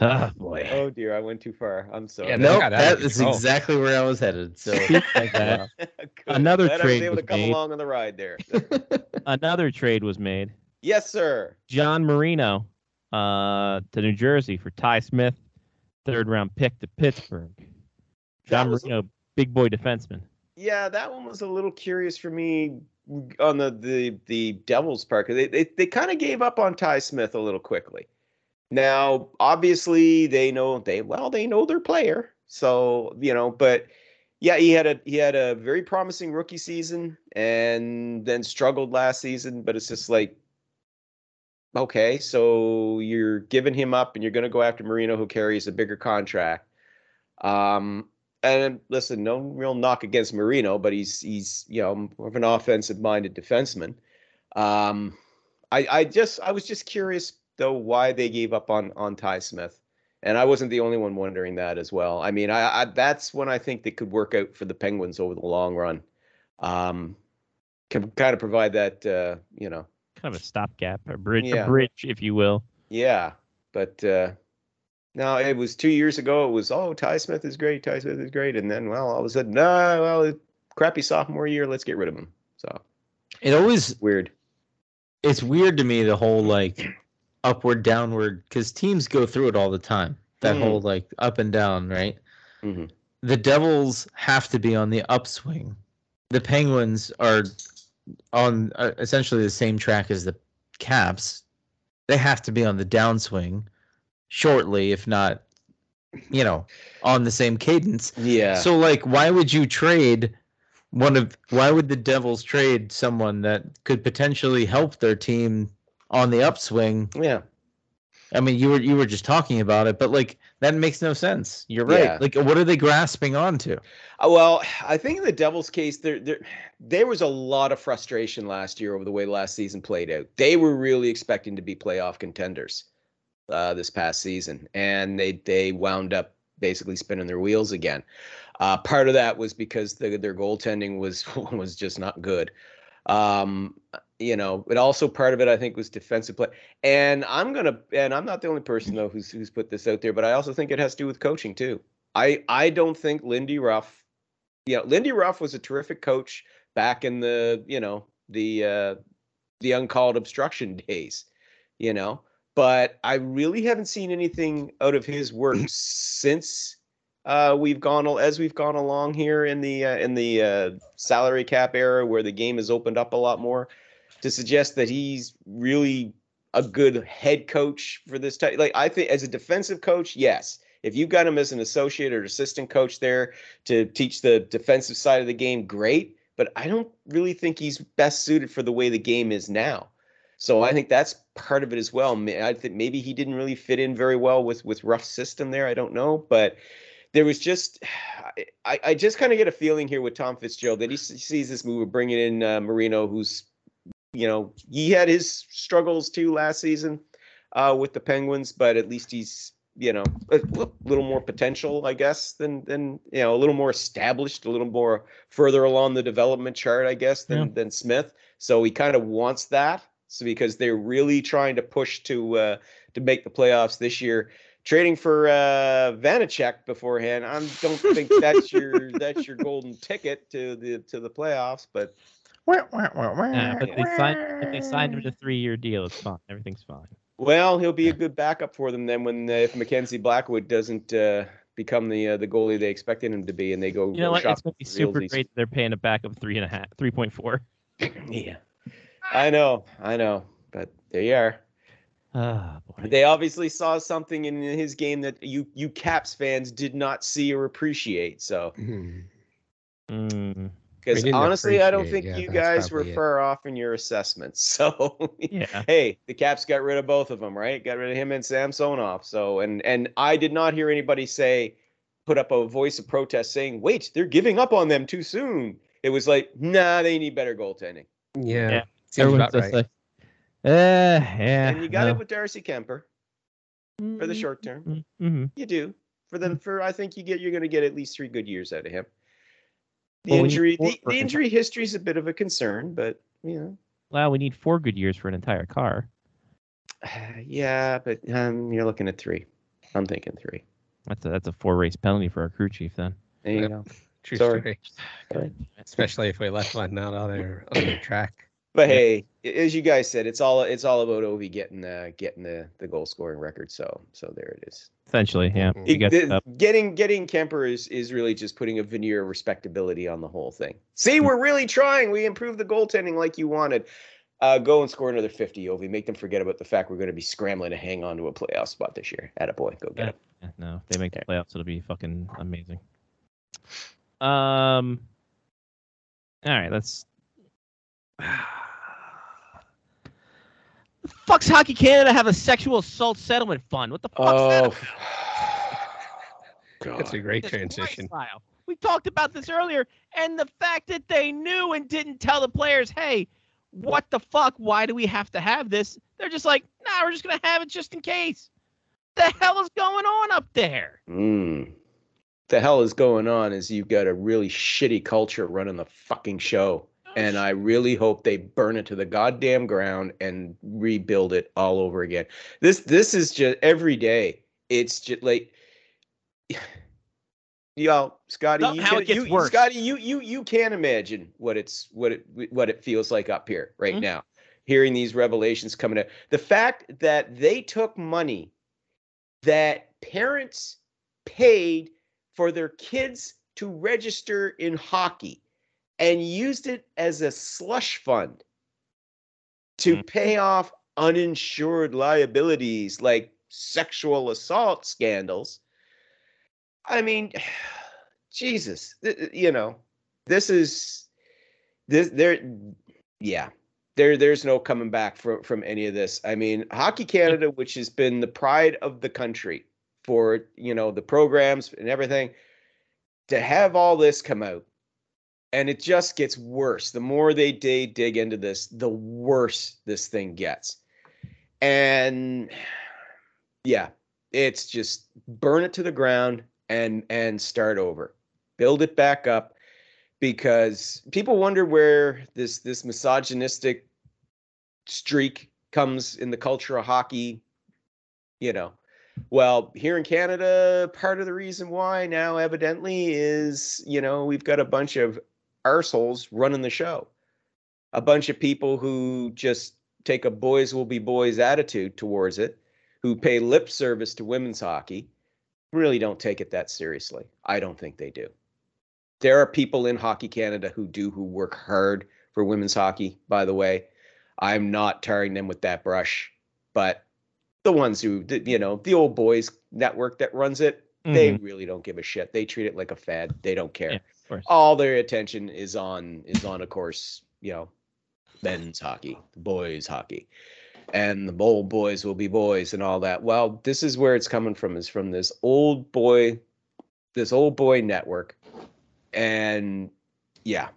Oh boy. oh dear, I went too far. I'm sorry. Yeah, Nope, got out of that is control. exactly where I was headed. So like that. Good. Another Glad I trade was able to was come made. along on the ride there. Another trade was made. yes, sir. John Marino uh, to New Jersey for Ty Smith, third round pick to Pittsburgh. John Marino, big boy defenseman. Yeah, that one was a little curious for me on the the the Devils part 'cause they they, they kind of gave up on Ty Smith a little quickly. Now, obviously, they know they well they know their player, so you know, but yeah, he had a he had a very promising rookie season and then struggled last season. But it's just like, okay, so you're giving him up and you're going to go after Marino, who carries a bigger contract. Um, and listen, no real knock against Marino, but he's he's you know more of an offensive minded defenseman. Um, I I just I was just curious though why they gave up on on Ty Smith, and I wasn't the only one wondering that as well. I mean, I, I that's when I think they could work out for the Penguins over the long run. Um, can kind of provide that uh, you know Kind of a stopgap, a bridge, Yeah. a bridge, if you will. yeah, but uh, no, it was two years ago. It was oh Ty Smith is great, Ty Smith is great, and then well all of a sudden no, well crappy sophomore year, let's get rid of him. So it always weird. it's weird to me the whole like upward downward because teams go through it all the time. That Mhm. whole like up and down, right? Mhm. The Devils have to be on the upswing. The Penguins are on uh, essentially the same track as the Caps. They have to be on the downswing shortly, if not, you know, on the same cadence. Yeah. So like why would you trade one of why would the Devils trade someone that could potentially help their team on the upswing? yeah. I mean, you were you were just talking about it, but like that makes no sense. You're right. Yeah. Like what are they grasping onto? Uh, Well, I think in the Devils' case, there there there was a lot of frustration last year over the way last season played out. They were really expecting to be playoff contenders uh, this past season, and they they wound up basically spinning their wheels again. Uh, part of that was because the, their goaltending was was just not good. Um, you know, but also part of it I think was defensive play. And I'm gonna and I'm not the only person though who's who's put this out there, but I also think it has to do with coaching too. I I don't think Lindy Ruff, you know, Lindy Ruff was a terrific coach back in the you know the uh, the uncalled obstruction days, you know. but I really haven't seen anything out of his work since uh, we've gone as we've gone along here in the uh, in the uh, salary cap era where the game has opened up a lot more to suggest that he's really a good head coach for this type. Like I think as a defensive coach, yes. If you've got him as an associate or assistant coach there to teach the defensive side of the game, great. But I don't really think he's best suited for the way the game is now. So I think that's part of it as well. I think maybe he didn't really fit in very well with with Ruff system there. I don't know, but there was just I, I just kind of get a feeling here with Tom Fitzgerald that he sees this move of bringing in uh, Marino, who's you know he had his struggles too last season uh, with the Penguins, but at least he's you know a little more potential, I guess, than than you know a little more established, a little more further along the development chart, I guess, than Yeah. than Smith. So he kind of wants that. So because they're really trying to push to uh, to make the playoffs this year, trading for uh, Vanecek beforehand, I don't think that's your that's your golden ticket to the to the playoffs. But Yeah, but they signed if they signed him to a three year deal. It's fine. Everything's fine. well, he'll be a good backup for them then when uh, if Mackenzie Blackwood doesn't uh, become the uh, the goalie they expected him to be, and they go. You know go what? It's gonna be super realsies. great. They're paying a backup three and a half, three point four. Yeah, I know, I know, but there you are. Boy. They obviously saw something in his game that you you Caps fans did not see or appreciate. So Mm, because honestly, I don't think yeah, you guys were it. far off in your assessments. So yeah. hey, the Caps got rid of both of them, right? Got rid of him and Samsonov. So and and I did not hear anybody say put up a voice of protest saying, "Wait, they're giving up on them too soon." It was like, "Nah, they need better goaltending." Yeah. Yeah. Seems Everyone's about right. like, eh, yeah. and you got no. it with Darcy Kuemper for the short term. Mm-hmm. You do for them. for I think you get you're going to get at least three good years out of him. The Well, injury the, the injury history is a bit of a concern, but you know, Well, we need four good years for an entire car. yeah, but um, you're looking at three. I'm thinking three. That's a that's a four race penalty for our crew chief then. There you Yep. go. True Sorry. story. Sorry. Especially if we left one out on their on their track. But Yeah. hey, as you guys said, it's all it's all about Ovi getting the getting the the goal scoring record. So so there it is. Essentially, yeah. It- the- getting getting Kuemper is is really just putting a veneer of respectability on the whole thing. See, we're really trying. We improved the goaltending like you wanted. Uh, go and score another 50, Ovi. Make them forget about the fact we're going to be scrambling to hang on to a playoff spot this year. At a boy, go get Yeah. it. Yeah, No, if they make the playoffs, it'll be fucking amazing. Um. All right, let's. The fuck's Hockey Canada have a sexual assault settlement fund? What the fuck's that? Oh, That's a great Jesus transition. Lyle. We talked about this earlier, and the fact that they knew and didn't tell the players, "Hey, what the fuck? Why do we have to have this?" They're just like, "Nah, we're just gonna have it just in case." The hell is going on up there? Mm. The hell is going on is you've got a really shitty culture running the fucking show. And I really hope they burn it to the goddamn ground and rebuild it all over again. This this is just every day. It's just like Yo, Scotty, you, can, you worse. Scotty, you you you can't imagine what it's what it what it feels like up here right Mhm. now. Hearing these revelations coming out. The fact that they took money that parents paid for their kids to register in hockey and used it as a slush fund to Mhm. pay off uninsured liabilities like sexual assault scandals. I mean, Jesus, you know, this is this there yeah. There there's no coming back from from any of this. I mean, Hockey Canada, which has been the pride of the country for, you know, the programs and everything, to have all this come out and it just gets worse. The more they dig dig into this, the worse this thing gets. And yeah, it's just burn it to the ground and and start over. Build it back up because people wonder where this this misogynistic streak comes in the culture of hockey, you know. Well, here in Canada, part of the reason why now evidently is, you know, we've got a bunch of arseholes running the show. A bunch of people who just take a boys will be boys attitude towards it who pay lip service to women's hockey really don't take it that seriously. I don't think they do. There are people in Hockey Canada who do who work hard for women's hockey, by the way. I'm not tarring them with that brush, but the ones who, you know, the old boys network that runs it, they mm-hmm. really don't give a shit. They treat it like a fad. They don't care. Yeah. All their attention is on is on, of course, you know, men's hockey, boys hockey, and the old boys will be boys and all that. Well, this is where it's coming from. Is from this old boy, this old boy network, and yeah,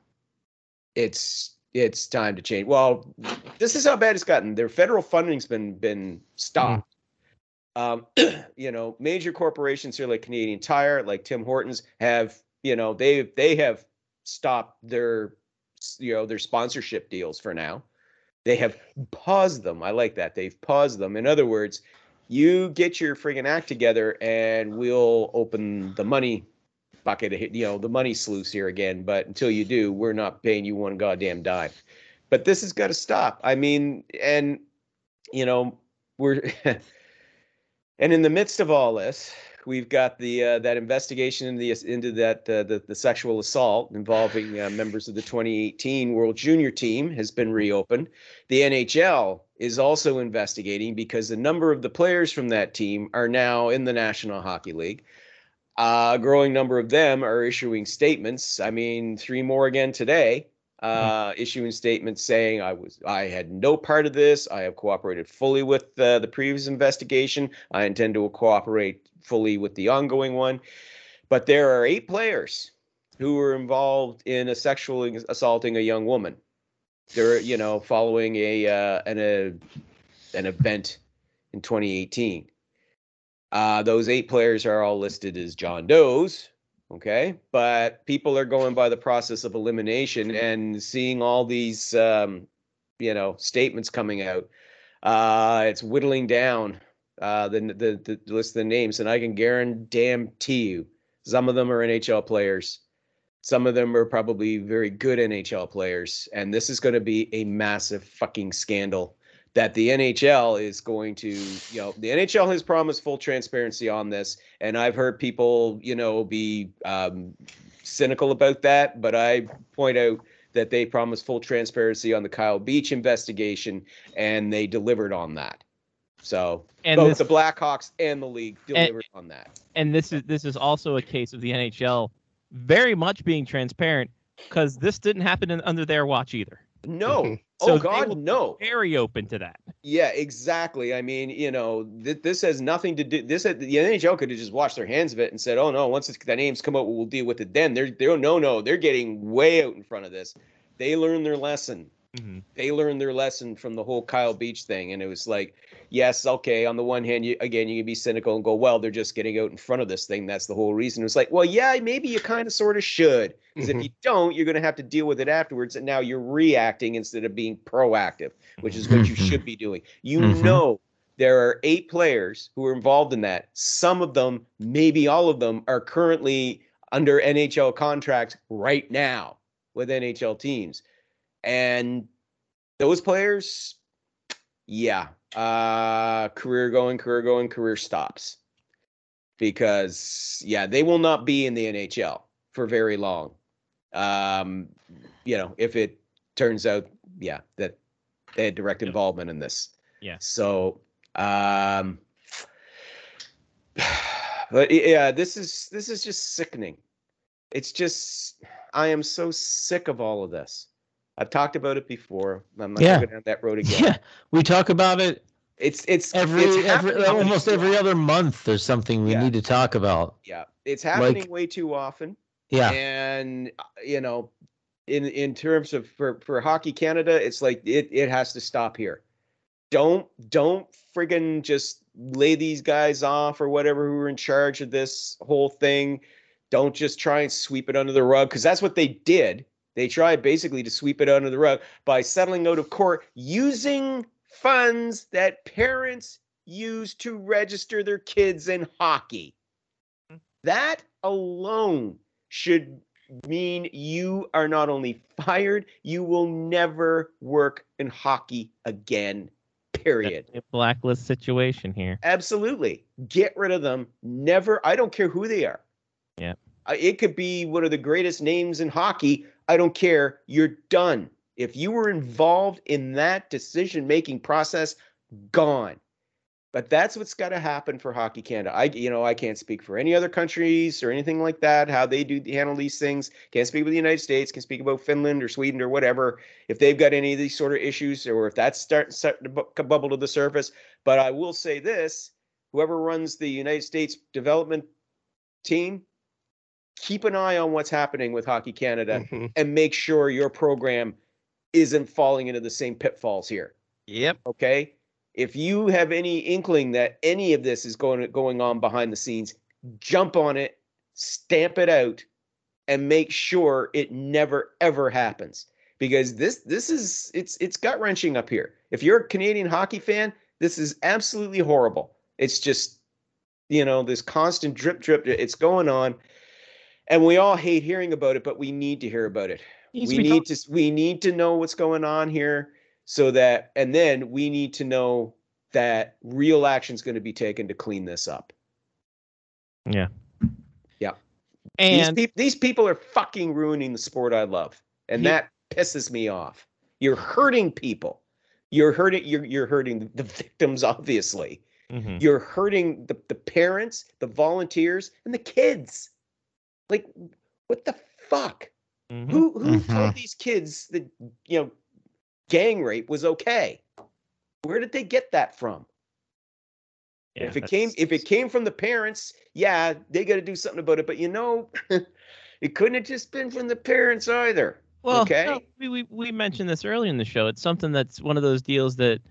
it's it's time to change. Well, this is how bad it's gotten. Their federal funding's been been stopped. Um, you know, major corporations here like Canadian Tire, like Tim Hortons, have you know they they have stopped their you know their sponsorship deals for now. They have paused them. I like that. They've paused them. In other words, you get your friggin' act together, and we'll open the money bucket, you know, the money sluice here again. But until you do, we're not paying you one goddamn dime. But this has got to stop. I mean, and you know, we're and in the midst of all this, we've got the uh, that investigation into the into that uh, the the sexual assault involving uh, members of the 2018 World Junior Team has been reopened. The NHL is also investigating because a number of the players from that team are now in the National Hockey League. A growing number of them are issuing statements. I mean, three more again today. Uh, issuing statements saying I was I had no part of this. I have cooperated fully with uh, the previous investigation. I intend to cooperate fully with the ongoing one. But there are eight players who were involved in a sexually assaulting a young woman. They're you know following a uh, an a, an event in 2018. Uh, those eight players are all listed as John Doe's. Okay. But people are going by the process of elimination and seeing all these, um, you know, statements coming out. Uh, it's whittling down uh, the, the, the list of the names. And I can guarantee you, some of them are NHL players. Some of them are probably very good NHL players. And this is going to be a massive fucking scandal that the NHL is going to, you know, the NHL has promised full transparency on this, and I've heard people, you know, be um, cynical about that, but I point out that they promised full transparency on the Kyle Beach investigation, and they delivered on that. So And both this- the Blackhawks and the league delivered on that. and this is this is also a case of the NHL very much being transparent because this didn't happen in, under their watch either. No, So oh God, no. Very open to that. Yeah, exactly. I mean, you know, th- this has nothing to do. This the NHL could have just washed their hands of it and said, "Oh no, once the names come out, we'll deal with it then." They're they're no no, they're getting way out in front of this. They learned their lesson. Mhm. They learned their lesson from the whole Kyle Beach thing, and it was like, yes, okay. On the one hand, you again you can be cynical and go, "Well, they're just getting out in front of this thing. That's the whole reason." It was like, well, yeah, maybe you kind of sort of should, because if you don't, you're going to have to deal with it afterwards, and now you're reacting instead of being proactive, which is what you Mhm. should be doing. You Mhm. know there are eight players who are involved in that. Some of them, maybe all of them, are currently under NHL contracts right now with NHL teams. And those players, yeah, uh, career going, career going, career stops. Because, yeah, they will not be in the NHL for very long. Um, you know, if it turns out, yeah, that they had direct involvement in this. Yeah. So, um, but yeah, this is this is just sickening. It's just I am so sick of all of this. I've talked about it before. I'm not Yeah. gonna go down that road again. Yeah, we talk about it It's it's every it's every almost every other month. There's something we Yeah. need to talk about. Yeah, it's happening Like- way too often. Yeah, and you know in in terms of for for hockey canada it's like it it has to stop here don't don't friggin just lay these guys off or whatever who are in charge of this whole thing don't just try and sweep it under the rug because that's what they did they try basically to sweep it under the rug by settling out of court using funds that parents use to register their kids in hockey mm-hmm. that alone should mean you are not only fired, you will never work in hockey again. Period. A blacklist situation here. Absolutely. Get rid of them. Never. I don't care who they are. Yeah. It could be one of the greatest names in hockey. I don't care. You're done. If you were involved in that decision making process, gone. But that's what's got to happen for Hockey Canada. I, you know, I can't speak for any other countries or anything like that. How they do handle these things. Can't speak with the United States. Can speak about Finland or Sweden or whatever. If they've got any of these sort of issues, or if that's starting starting to bu- bubble to the surface. But I will say this: whoever runs the United States development team, keep an eye on what's happening with Hockey Canada Mhm. and make sure your program isn't falling into the same pitfalls here. Yep. Okay. If you have any inkling that any of this is going going on behind the scenes, jump on it, stamp it out, and make sure it never ever happens. Because this this is it's it's gut wrenching up here. If you're a Canadian hockey fan, this is absolutely horrible. It's just you know this constant drip drip. It's going on, and we all hate hearing about it, but we need to hear about it. Needs to we be need to we need to know what's going on here so that and then we need to know that real action is going to be taken to clean this up. Yeah. Yeah. And these, peop these people are fucking ruining the sport i love and He- that pisses me off. You're hurting people. You're hurting you're, you're hurting the victims obviously. Mhm. you're hurting the, the parents the volunteers and the kids like what the fuck Mhm. Who who Mhm. told these kids that you know gang rape was okay? Where did they get that from? Yeah, if it came if it came from the parents, yeah, they got to do something about it. But you know, it couldn't have just been from the parents either. Well, Okay. no, we, we we mentioned this earlier in the show. It's something that's one of those deals that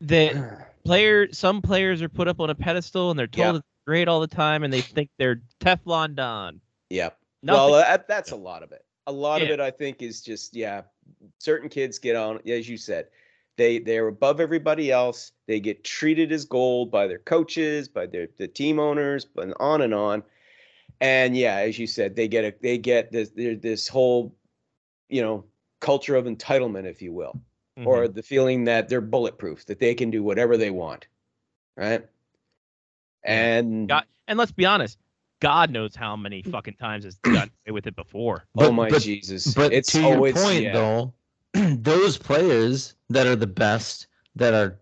that player some players are put up on a pedestal and they're told Yeah. it's great all the time and they think they're Teflon Don. Yep. Nothing. Well, that, that's a lot of it. A lot of it, I think, is just yeah. Certain kids get on, as you said, they they're above everybody else. They get treated as gold by their coaches, by their the team owners, and on and on. And yeah, as you said, they get a they get this this whole, you know, culture of entitlement, if you will, Mhm. or the feeling that they're bulletproof, that they can do whatever they want, right? And God, and let's be honest, God knows how many fucking times has gotten away with it before. oh my but- Jesus, But it's to your always point, yeah. though, those players that are the best, that are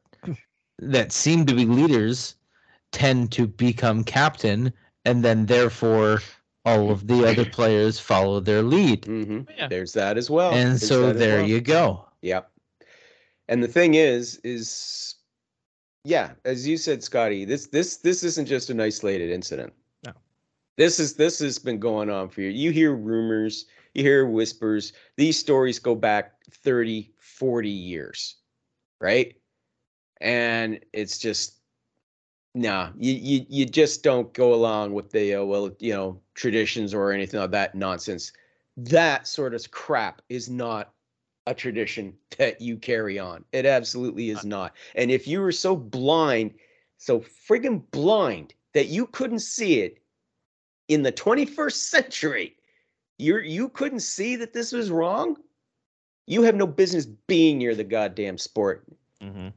that seem to be leaders, tend to become captain, and then therefore all of the other players follow their lead. hmm Yeah. There's that as well. and There's so there well. you go. Yep. And the thing is, is yeah, as you said, Scotty, this this this isn't just an isolated incident. No. This is this has been going on for you. You hear rumors, you hear whispers. These stories go back 30, 40 years. Right? And it's just nah, you you you just don't go along with the uh, well, you know, traditions or anything like that nonsense. That sort of crap is not a tradition that you carry on. It absolutely is not. And if you were so blind, so friggin' blind that you couldn't see it in the 21st century, you're you couldn't see that this was wrong. You have no business being near the goddamn sport. Mm-hmm.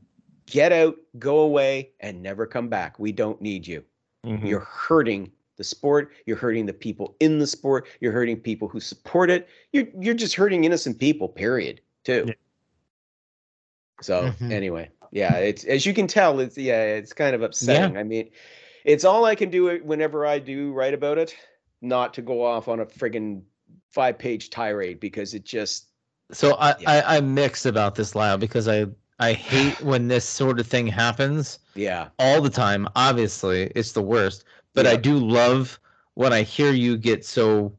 Get out, go away, and never come back. We don't need you. Mm-hmm. You're hurting the sport. You're hurting the people in the sport. You're hurting people who support it. You're you're just hurting innocent people. Period. Too. Yeah. So Mhm. anyway, yeah, it's as you can tell, it's yeah, it's kind of upsetting. I mean, it's all I can do whenever I do write about it, not to go off on a friggin' five page tirade because it just So I, Yeah. I I'm mixed about this, Lyle, because I I hate when this sort of thing happens yeah all the time. Obviously, it's the worst. But I do love when I hear you get so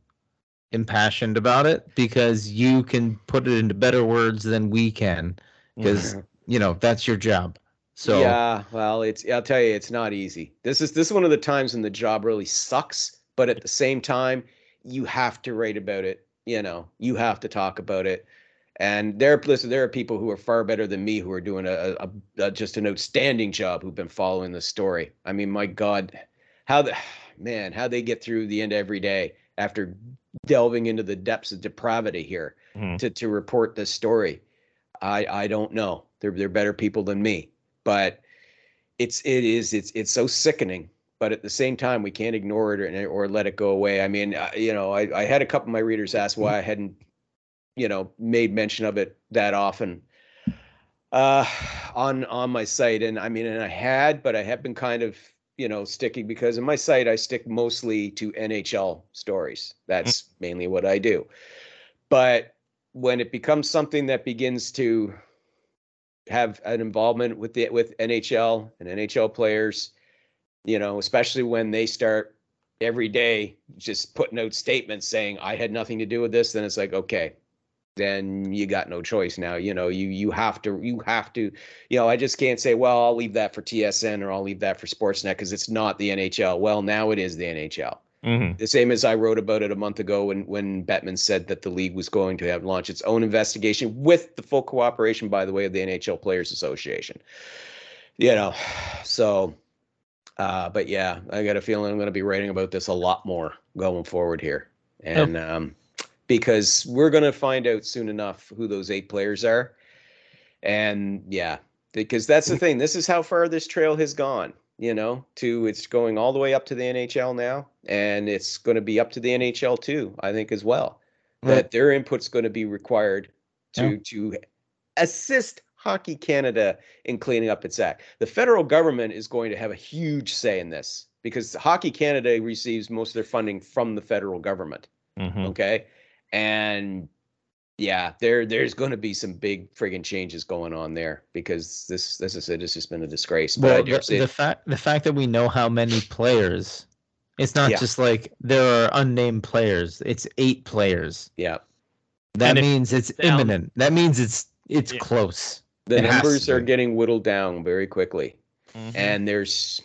impassioned about it because you can put it into better words than we can because mm-hmm. you know that's your job. So yeah, well, it's I'll tell you, it's not easy. This is this is one of the times when the job really sucks, but at the same time, you have to write about it. You know, you have to talk about it. And there, listen, there are people who are far better than me who are doing a, a, a just an outstanding job who've been following the story. I mean, my God, how the man, how they get through the end of every day after delving into the depths of depravity here Mhm. to to report this story. I I don't know. They're they're better people than me. but it's it is it's it's so sickening. But at the same time, we can't ignore it or, or let it go away. I mean, uh, you know, I, I had a couple of my readers ask why I hadn't, you know, made mention of it that often uh, on on my site, and I mean, and I had, but I have been kind of you know sticking because in my site I stick mostly to NHL stories. Mm-hmm. That's mainly what I do. But when it becomes something that begins to have an involvement with the with NHL and NHL players, you know, especially when they start every day just putting out statements saying I had nothing to do with this, then it's like okay, then you got no choice now. You know, you you have to you have to, you know, I just can't say, well, I'll leave that for TSN or I'll leave that for Sportsnet because it's not the NHL. Well, now it is the NHL. Mhm. The same as I wrote about it a month ago when when Bettman said that the league was going to have launch its own investigation with the full cooperation, by the way, of the NHL Players Association. You know, so uh, but yeah, I got a feeling I'm going to be writing about this a lot more going forward here, and um, because we're going to find out soon enough who those eight players are, and yeah, because that's the thing. This is how far this trail has gone. You know, to it's going all the way up to the NHL now, and it's going to be up to the NHL too. I think as well Right. that their input's going to be required to Yeah. to assist Hockey Canada in cleaning up its act. The federal government is going to have a huge say in this because Hockey Canada receives most of their funding from the federal government. Mhm. Okay, and yeah, there there's going to be some big friggin' changes going on there because this, as I said, it's just been a disgrace. But Well, the, the fact the fact that we know how many players, it's not Yeah. just like there are unnamed players. It's eight players. yeah, That And means it's down- imminent. That means it's it's Yeah. close. the It numbers are getting whittled down very quickly. Mhm. and there's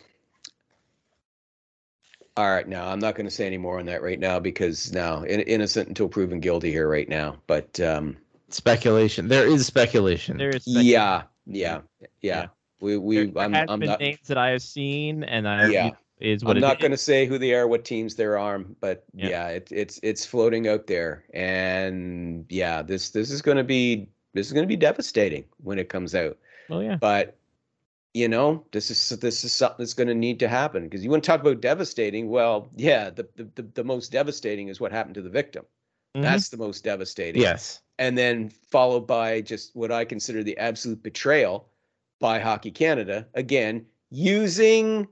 all right now i'm not going to say any more on that right now because now in, innocent until proven guilty here right now but um Speculation. There is speculation. There is yeah yeah yeah Yeah. we we there i'm, has I'm been not names that I have seen, and I Yeah. is what i'm not going to say who they are what teams they are, but Yeah. yeah, it, it's it's floating out there and yeah this this is going to be this is going to be devastating when it comes out Well, yeah. but you know this is this is something that's going to need to happen because you want to talk about devastating well yeah the, the the the most devastating is what happened to the victim Mhm. that's the most devastating yes. and then followed by just what i consider the absolute betrayal by hockey canada again using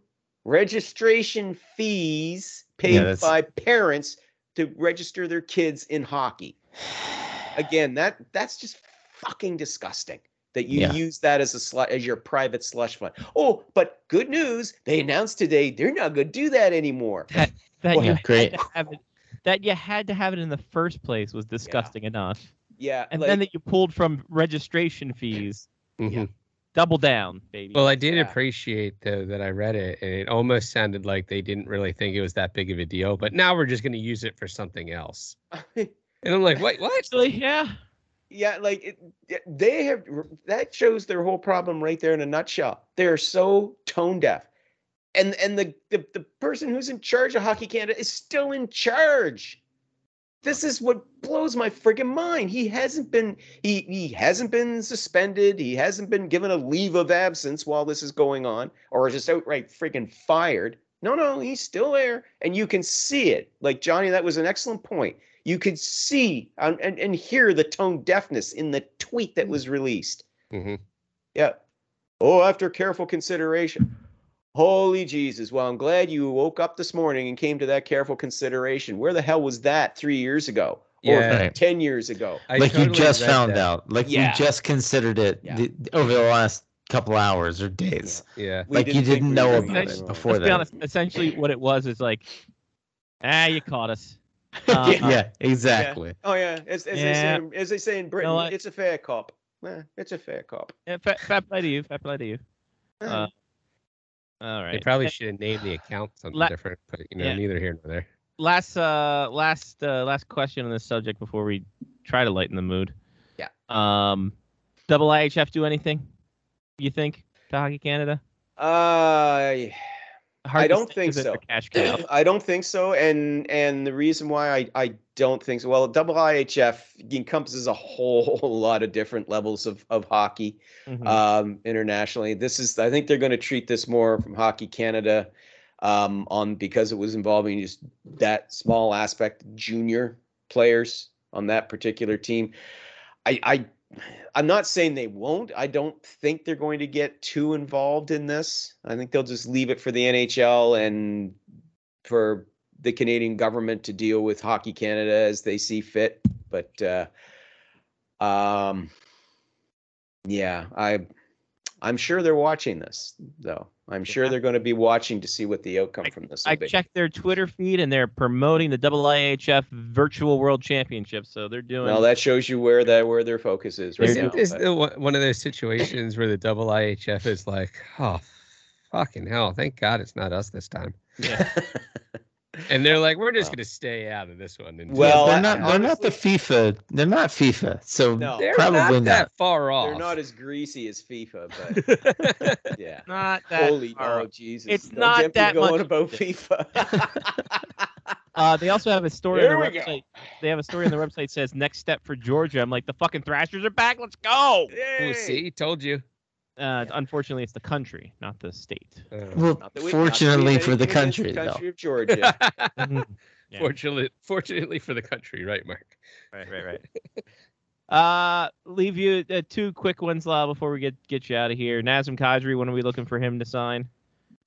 registration fees paid Yeah, by parents to register their kids in hockey again that that's just fucking disgusting that you Yeah. use that as a slu- as your private slush fund oh but good news they announced today they're not going to do that anymore that Well, you yeah, had great. to have it, that you had to have it in the first place was disgusting enough, yeah and like, then that you pulled from registration fees. Mhm. Double down, baby. Well, I did Yeah. appreciate though that I read it, and it almost sounded like they didn't really think it was that big of a deal. But now we're just going to use it for something else. And I'm like, wait, what? actually, yeah. Yeah like it, they have that shows their whole problem right there in a nutshell. They're so tone deaf. And and the, the the person who's in charge of hockey canada is still in charge. This is what blows my friggin' mind. He hasn't been he he hasn't been suspended. He hasn't been given a leave of absence while this is going on or just outright friggin' fired. No no he's still there and you can see it. Like johnny that was an excellent point you could see and, and, and hear the tone deafness in the tweet that was released. Mm-hmm. Yeah. Oh, after careful consideration. Holy Jesus. Well, I'm glad you woke up this morning and came to that careful consideration. Where the hell was that three years ago? Or Yeah. Right. 10 years ago? I like you just found that. out. Like Yeah. you just considered it Yeah. the, over the last couple hours or days. Yeah. We like you didn't know about it before Let's be that. honest. Essentially, what it was is like, ah, you caught us. Uh, yeah, exactly. Oh, yeah. As, as, Yeah. They say, as they say in Britain, what? it's a fair cop. Eh, it's a fair cop. yeah, fair, fair play to you. Fair play to you. Uh, all right. They probably should have named the account something La- different, but you know, Yeah. neither here nor there. last uh last uh last question on this subject before we try to lighten the mood. Yeah. Um double IHF do anything? You think to Hockey Canada? Uh, hard I don't think so. Cash cow. I don't think so, and and the reason why I, I don't think so. Well, double IHF encompasses a whole lot of different levels of of hockey Mhm. um, internationally. This is I think they're going to treat this more from Hockey Canada um, on because it was involving just that small aspect junior players on that particular team. I, I I'm not saying they won't. I don't think they're going to get too involved in this. I think they'll just leave it for the NHL and for the Canadian government to deal with Hockey Canada as they see fit. But uh, um, yeah, I I'm sure they're watching this though. I'm sure Yeah. they're going to be watching to see what the outcome I- from this will I be. checked their Twitter feed and they're promoting the IIHF Virtual World Championship. So they're doing. Well, that shows you where that where their focus is right Isn't now. this but- one one of those situations where the double IHF is like, oh, fucking hell! Thank God it's not us this time. And they're like, we're just gonna stay out of this one. And Well, they're I- not. They're not the FIFA. They're not FIFA. So No. they're probably not not. that far off. They're not as greasy as FIFA, but yeah. not that. Holy far. oh Jesus! It's Don't not that going much- about FIFA. Uh, they also have a story Here on we their go. website. They have a story on their website says next step for Georgia. I'm like the fucking Thrashers are back. Let's go. We'll see. Told you. Uh, unfortunately, it's the country, not the state. Uh, Well, Not that we- not that we fortunately have for the anything against country, though. country of Georgia. Mhm. Yeah. Fortunately, fortunately for the country, right, Mark? Right, right, right. Uh, leave you uh, two quick ones, Lyle, before we get get you out of here. Nazem Kadri, when are we looking for him to sign?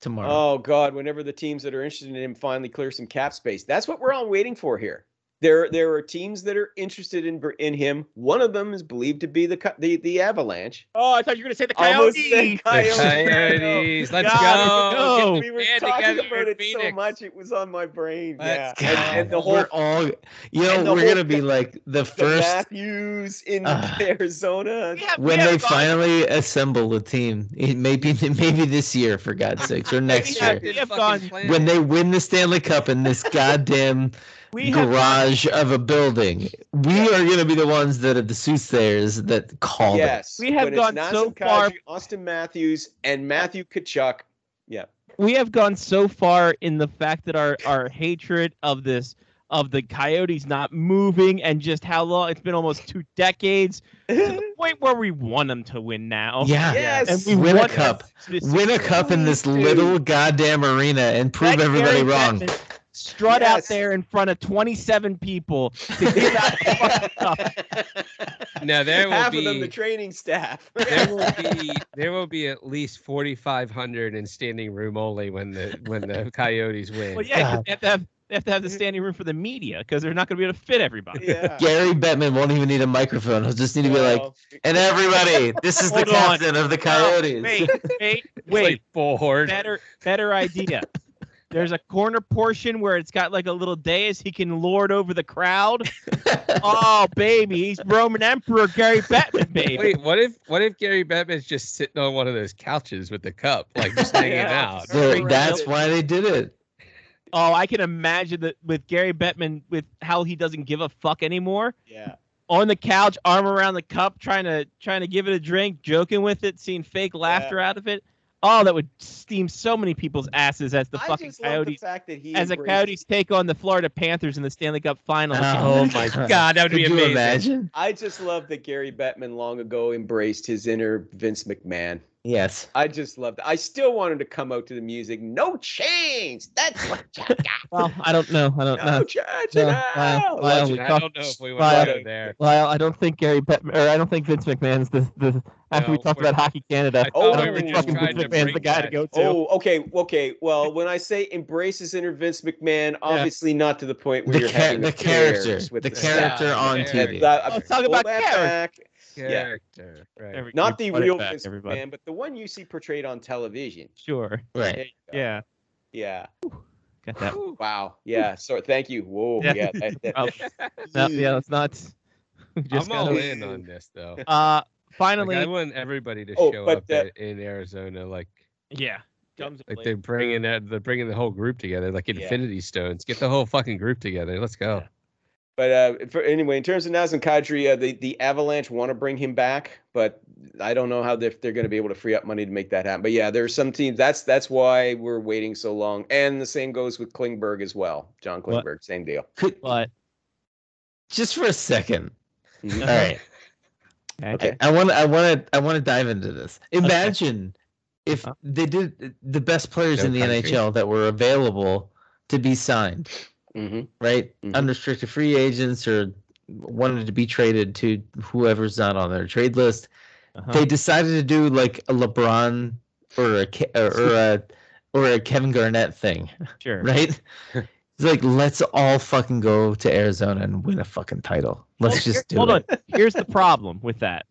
tomorrow. Oh God! Whenever the teams that are interested in him finally clear some cap space, that's what we're all waiting for here. There, there are teams that are interested in in him. One of them is believed to be the the the Avalanche. Oh, I thought you were gonna say the Almost Coyotes. The Coyotes. Coyotes. Let's Gotta go. go. We were Band talking about in it so much; it was on my brain. Let's yeah, go. and, and the whole we're all, you know, we're gonna be like the the first Matthews in Ah. Arizona. Have- when they gone- finally assemble a team. It- Maybe, maybe this year, for God's sakes, or next have- year. we have Fucking gone- When they win the Stanley Cup in this goddamn we have garage of a building, we are gonna be the ones that are the soothsayers that call Yes, We have when it's gone so Nazem far- Auston Matthews, and Matthew Tkachuk. Yeah, we have gone so far in the fact that our our hatred of this of the Coyotes not moving and just how long it's been almost two decades to the point where we want them to win now. it. Yeah. yes. And we Win a want cup. Win a cup in oh, this little goddamn arena and prove Let everybody wrong. Bettman Strut out there in front of 27 people to give out the fucking. No, there will half be of them the training staff. there will be there will be at least forty five hundred in standing room only when the when the Coyotes win. Well, yeah, 'cause God. they have to have they have to have the standing room for the media because they're not going to be able to fit everybody. yeah. Gary Bettman won't even need a microphone. He'll just need to be like, and everybody, this is the Hold on. captain of the Coyotes. Wait, wait, It's wait. like full better better idea. There's a corner portion where it's got like a little dais he can lord over the crowd. Oh baby, he's Roman Emperor Gary Bettman, baby. Wait, what if what if Gary Bettman's just sitting on one of those couches with the cup, like just hanging Yeah. out? So that's why they did it. Oh, I can imagine that with Gary Bettman with how he doesn't give a fuck anymore. yeah. On the couch, arm around the cup, trying to trying to give it a drink, joking with it, seeing fake laughter out of it. Oh, that would steam so many people's asses as the I fucking just love the Coyotes fact that he as the embraced- Coyotes take on the Florida Panthers in the Stanley Cup Final. Oh, my God, that would Could be you amazing. imagine? I just love that Gary Bettman long ago embraced his inner Vince McMahon. Yes. I just love that. I still wanted to come out to the music. No chains. That's what you got. Well, I don't know. I don't No know. change No, it Lyle. Lyle, we I talked- don't know if we Lyle- want to go there. Well, I don't think Gary Bettman, or I don't think Vince McMahon's the the. After we No, talked we're- about Hockey Canada, I Oh, I don't were think fucking Vince to McMahon's the guy to go to. Oh, okay, okay. Well, when I say embrace his inner Vince McMahon, obviously not to the point where The, you're cha- having the affairs character. with The the character staff. on Yeah. TV. That- Let's talk about that character. back. Character, right? Every- Not the real back, Vince everybody. McMahon, but the one you see portrayed on television. Sure. Right. you. Yeah. Yeah. Got that. Whew. Wow. Yeah. So thank you. Whoa. Yeah. Yeah. that- that- no, yeah, it's not. just I'm all gotta- in on this though. Uh, Like, finally, I want everybody to Oh, show up the- in, in Arizona, like yeah. Like they're bringing that they're bringing the whole group together, like Yeah. Infinity Stones. Get the whole fucking group together. Let's go. But uh, for, anyway, in terms of Nazem Kadri, uh, the the Avalanche want to bring him back, but I don't know how they're, they're going to be able to free up money to make that happen. But yeah, there's some teams. That's that's why we're waiting so long. And the same goes with Klingberg as well. John What? Klingberg, same deal. Could, But just for a second. Mhm. All right. Okay. I want to I want to I want to dive into this. Imagine if Uh-huh. they did the best players No in the country. NHL that were available to be signed, Mhm. right? Mhm. Unrestricted free agents or wanted to be traded to whoever's not on their trade list. uh-huh. They decided to do like a LeBron or a or a or a Kevin Garnett thing, sure. right? It's like let's all fucking go to Arizona and win a fucking title. Let's Well, just do hold it. on. Here's the problem with that.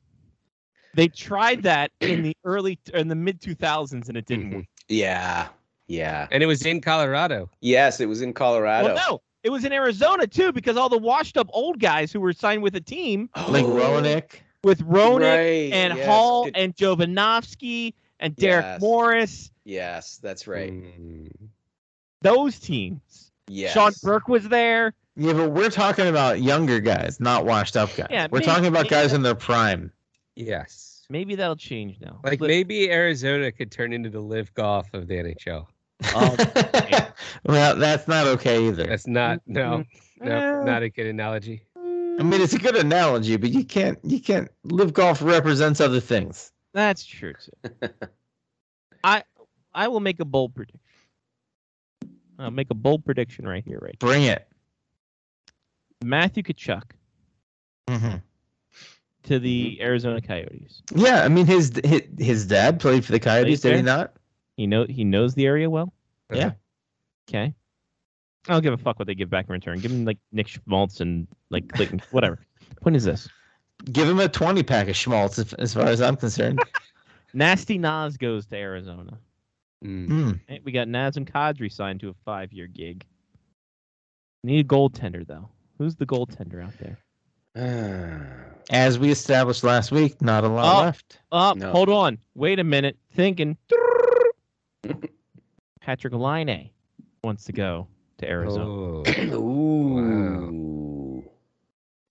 They tried that in the early in the mid 2000s and it didn't Mhm. work. Yeah. Yeah. And it was in Colorado. Yes, it was in Colorado. Well, no, it was in Arizona too because all the washed up old guys who were signed with a team Like Roenick, with Roenick right, and yes, Hull good- and Jovanovski and Derek Yes. Morris, Yes, that's right. Mm. those teams. Yes. Sean Burke was there. Yeah, but we're talking about younger guys, not washed up guys. Yeah, we're maybe- talking about guys that- in their prime. Yes. Maybe that'll change now. Like Li- maybe Arizona could turn into the LIV Golf of the NHL. Oh, well, that's not okay either. That's not no no Eh. not a good analogy. I mean, it's a good analogy, but you can't you can't LIV Golf represents other things. That's true too. I I will make a bold prediction. I'll make a bold prediction right here, right. Bring it. Matthew Tkachuk hmm to the Arizona Coyotes. Yeah, I mean his, his his dad played for the Coyotes, did he not? He know he knows the area well. Uh-huh. Yeah. Okay. I don't give a fuck what they give back in return. Give him like Nick Schmaltz and like Clayton, whatever. Point is this: Give him a twenty pack of schmaltz, as, as far as I'm concerned. Nasty Nas goes to Arizona. Mm. Hey, we got Nazem Kadri signed to a five-year gig. Need a goaltender though. Who's the goaltender out there? Ah. As we established last week, not a lot Oh. left. Oh, No. hold on. Wait a minute. Thinking. Patrik Laine wants to go to Arizona. Oh. Ooh.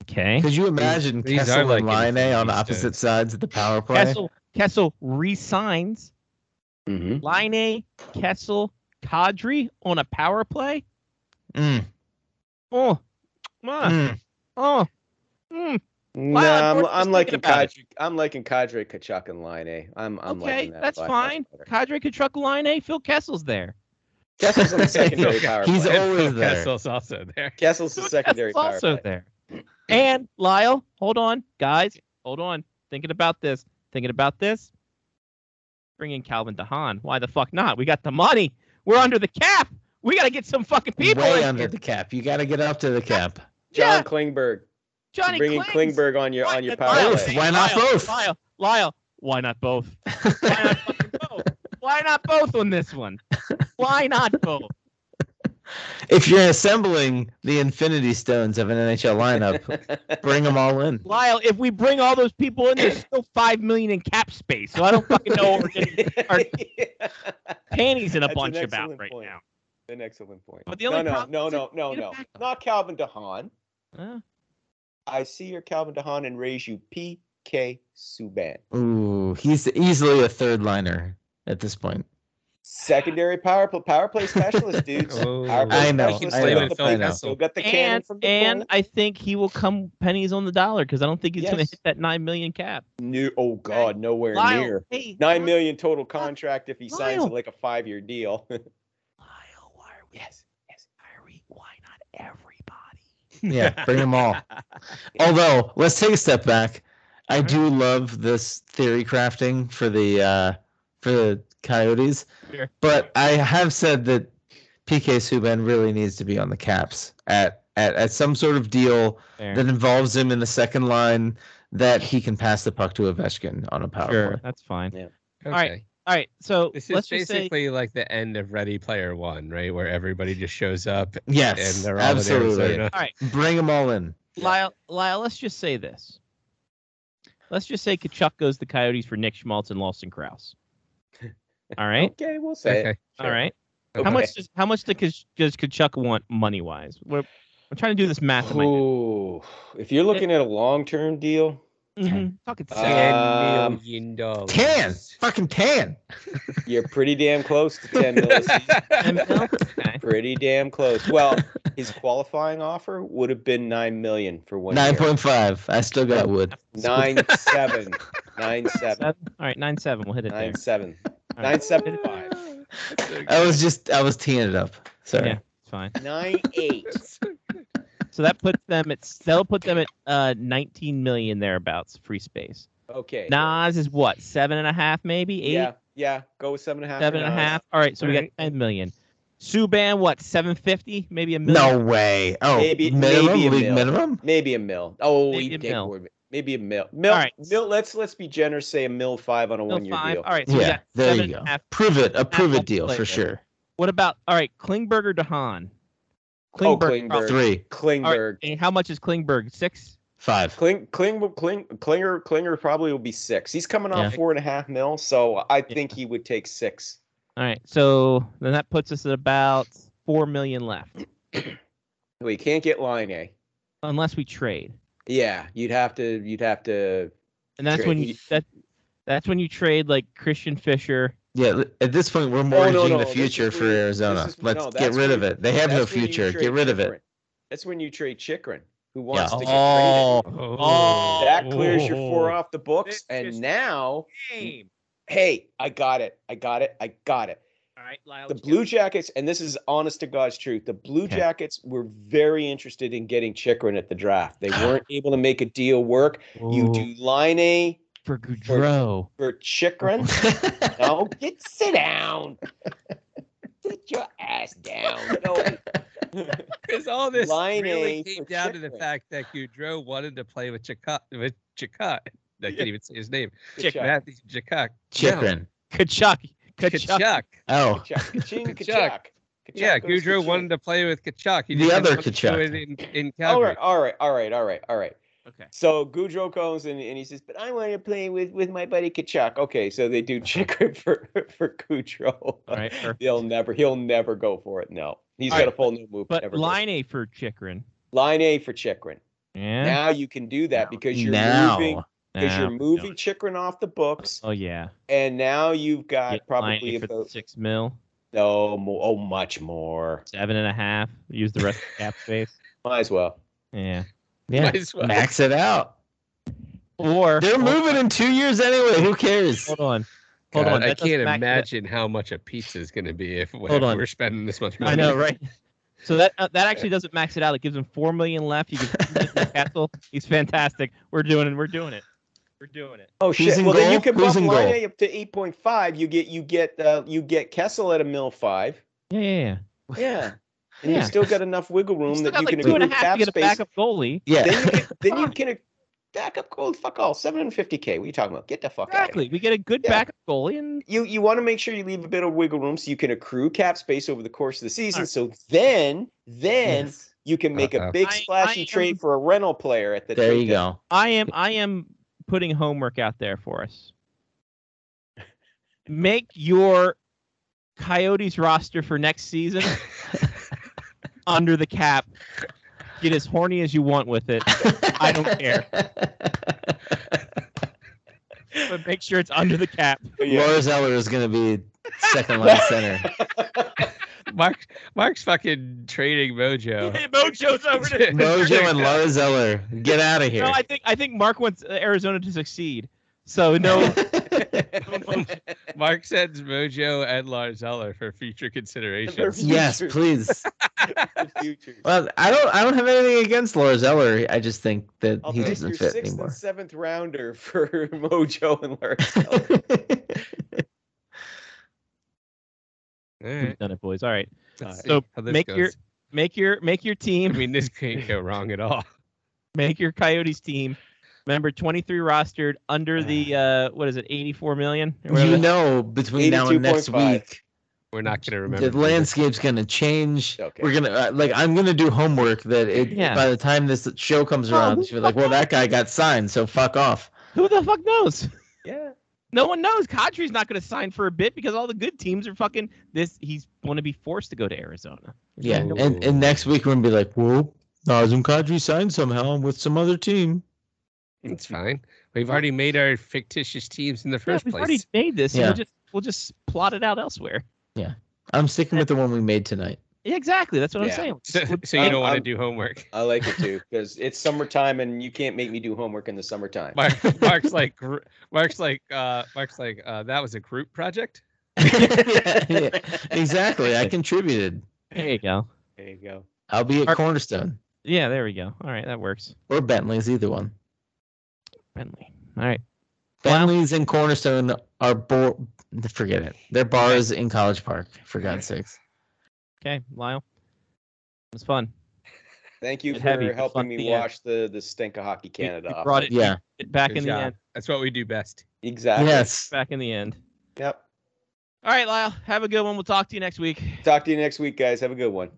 Okay. Could you imagine these Kessel like and Laine on opposite stones. sides of the power play? Kessel Kessel resigns. hmm Laine Kessel Kadri on a power play. Mm, Oh, ah, mm. oh, mm. No, I'm, I'm liking thinking. Kadri. I'm liking Kadri, Tkachuk, and Laine. I'm I'm okay, liking that. that's fine. better. Kadri Tkachuk Line A. Phil Kessel's there. Kessel's on the secondary power He's play. always there. Kessel's also there. Kessel's the secondary Kessel's power also play. there. And Lyle, hold on, guys, hold on. Thinking about this. Thinking about this. Bring in Calvin de Haan. Why the fuck not? We got the money. We're under the cap. We got to get some fucking people Way under here. the cap. You got to get up to the cap. John Yeah. Klingberg. Johnny bringing Klings. Klingberg on your Why- on your power Lyle, play. Why not Lyle, both? Lyle, Lyle, why not both? Why not both? Why not both on this one? Why not both? if you're assembling the Infinity Stones of an NHL lineup, bring them all in. Lyle, if we bring all those people in, there's still five million in cap space. So I don't fucking know what we're getting our panties in a That's bunch about right point. now. An excellent point. But the only no, no, problem no, is no, if no, you get a no, not Calvin de Haan. Huh? I see your Calvin de Haan and raise you PK Subban. Ooh, he's easily a third liner at this point. Secondary power play, power play specialist, dudes. Oh. Play I know, specialist, I still know, got the I know. Still got the cannon and from the and point. I think he will come pennies on the dollar because I don't think he's going to hit that nine million cap. New, oh God, nowhere Lyle, near. hey, Nine Lyle, million total contract if he signs Lyle. it like a five-year deal. Lyle, why are we? yes, yes. Why, are we, why not everybody? Yeah, bring them all. Although, let's take a step back. I do love this theory crafting for the uh, for the Coyotes, Sure. but I have said that PK Subban really needs to be on the Caps at at, at some sort of deal Fair. that involves him in the second line that he can pass the puck to Ovechkin on a power Sure, play. that's fine. Yeah. Okay. right, All right, so This is let's just say basically like the end of Ready Player One, right? Where everybody just shows up Yes, and they're all in absolutely. Arizona. all right, Bring them all in. Lyle, Lyle, let's just say this. Let's just say Tkachuk goes the Coyotes for Nick Schmaltz and Lawson Crouse. All right, Okay, we'll say Okay. it. Sure. right. Okay. How much does how much does Kach- does Tkachuk want money wise? What I'm trying to do this math. in my head. Ooh, if you're looking at a long-term deal, Mhm. Talking Uh. Ten Um, million dollars. Tan, fucking ten. you're pretty damn close to 10 mil a season. Ten mil? Okay. Pretty damn close. Well, his qualifying offer would have been nine million for one Nine year. point five. I still got wood. Nine seven. Nine seven. Seven? All right, nine seven. We'll hit it there. Nine seven. All right. Nine seven five. I was just I was teeing it up. Sorry. Yeah, it's fine. Nine eight. So that puts them at that'll put them at uh 19 million thereabouts free space. Okay. Nas is what seven and a half, maybe eight, Yeah, yeah. Go with seven and a half. seven for and a Nas. half. All right, so we got Alright. 10 million. Subban, what 750, maybe a million. No way. Oh, Maybe- minimum maybe a league mil. minimum. Maybe a mil. Oh, Maybe you a take mil. more. Maybe a mil. Mil. All right. Mil. Let's let's be generous. Say a mil five on a Mil one year five. deal. All right, so we Yeah, there you go. a half. Prove it. A prove it deal for sure. What about all right, Klingberg or de Haan? Oh, Klingberg. Three, All right, Klingberg. and how much is Klingberg? Six. five. Kling, Kling, Kling, Klinger, Klinger probably will be six. He's coming off Yeah. four and a half mil, so I think he would take six. All right, so then that puts us at about four million left, We can't get Laine. unless we trade. Yeah, you'd have to. You'd have to. And that's when you that that's when you trade like Christian Fischer. Yeah, at this point we're Oh, mortgaging no, no, the future is for when- Arizona. is- Let's no, get rid of it. They have no that's when you future. Get rid of it. Chychrun. That's when you trade Chychrun, who wants to get Oh, traded. oh, That clears your four oh. off the books, This and now, game. hey, I got it. I got it. I got it. All right, Lyle. The Blue. Jackets, and this is honest to God's truth, the Blue Okay. Jackets were very interested in getting Chychrun at the draft. They ah. weren't able to make a deal work. You do Laine for Gaudreau. for Chychrun. no, get sit down. Sit your ass down. No. Because all this Line really A came for down to the fact that Gaudreau wanted to play with Chakot. With Chakot. I can't even say his name. Tkachuk. Matthew Chakot. Chychrun. Tkachuk. Tkachuk. Tkachuk. Oh, Tkachuk. Kaching, Tkachuk. Tkachuk. Yeah, Tkachuk Gaudreau Tkachuk. wanted to play with Tkachuk. He The other didn't want to do Tkachuk. it In, in All Calgary. right, all right, all right, all right, all right. Okay. So Gaudreau comes and, and he says, "But I want to play with with my buddy Tkachuk." Okay, so they do Chychrun for for Gaudreau. Right. He'll never he'll never go for it. No, he's All got right, a full new move. But Laine for Chychrun. line A for Chychrun. Yeah. Now you can do that because you're now. moving because you're moving know. Chychrun off the books, Oh yeah. and now you've got Get probably about six mil, no more, oh much more. seven and a half. Use the rest of the cap space. Might as well. Yeah. Yeah, Might as well. max it out. Or They're moving on, in two years anyway. Who cares? Hold on. Hold God, on. I that doesn't can't max it- imagine how much a pizza is going to be if Hold on. we're spending this much money. I know, right? So that uh, that actually doesn't max it out. It gives him four million left. You give him Kessel. He's fantastic. We're doing it. We're doing it. We're doing it. Oh Who's shit! in Well, then you can Who's bump in line? A up to eight point five. You get you get uh, you get Kessel at a mill five. Yeah, yeah, yeah. Yeah, and Yeah. you still got enough wiggle room still that you like can two and a accrue to get a space. backup goalie. Yeah. Then you can, then you can backup goal. Fuck all, seven hundred fifty k. What are you talking about? Get the fuck out Exactly. We get a good Yeah. backup goalie, and You you want to make sure you leave a bit of wiggle room so you can accrue cap space over the course of the season. Alright. So then then Yes. you can make Uh-oh. a big splashy I trade am- for a rental player at the There trade you deadline. go. I am I am putting homework out there for us. Make your Coyotes roster for next season under the cap. Get as horny as you want with it, I don't care. but make sure it's under the cap. Yeah. Lars Eller is going to be second line center. Mark, Mark's fucking trading Mojo. Mojo's over to Mojo and Lars Eller, get out of here. No, I think I think Mark wants Arizona to succeed. So no, Mark sends Mojo and Lars Eller for future consideration. yes, please. Future. Well, I don't. I don't have anything against Lars Eller. I just think that I'll he take doesn't your fit sixth anymore. and seventh rounder for Mojo and Larry. All we've right. done it, boys. All right, Let's So see how this make your make your make your team. I mean, this can't go wrong at all. make your Coyotes team. Remember, 23 rostered under the uh, what is it, 84 million? you know, between now and next 82.5. week, We're not going to remember. the landscape's gonna change. Okay. We're gonna uh, like. I'm gonna do homework that it. Yeah. By the time this show comes Oh, around, who she'll like, "Well, that guy got signed, so fuck off." Who the fuck knows? yeah. No one knows. Kadri's not going to sign for a bit because all the good teams are fucking this. He's going to be forced to go to Arizona. Yeah, Ooh. and and next week we're gonna be like, "Whoa, Nazem Kadri signed somehow with some other team. It's fine. We've already made our fictitious teams in the Yeah, first we've place. already made this. and Yeah. We'll just we'll just plot it out elsewhere. Yeah. I'm sticking with the one we made tonight. Yeah, exactly. That's what Yeah. I'm saying. So, so you don't want to do homework. I like it too because it's summertime and you can't make me do homework in the summertime. Mark, Mark's like, Mark's like, uh, Mark's like, uh, that was a group project. Yeah, exactly. I contributed. There you go. There you go. I'll be at Mark- Cornerstone Yeah, there we go. All right, that works. or Bentley's, either one. Bentley. All right. Wow. Bentley's and Cornerstone are bo- Forget it. Their bar is in College Park. For God's sakes. Okay, Lyle. It was fun. Thank you It's for heavy, it's helping fun me at the end. wash the the stink of hockey Canada we off. brought it Yeah. back Good in the end. That's what we do best. Exactly. Yes. Back in the end. Yep. All right, Lyle. Have a good one. We'll talk to you next week. Talk to you next week, guys. Have a good one.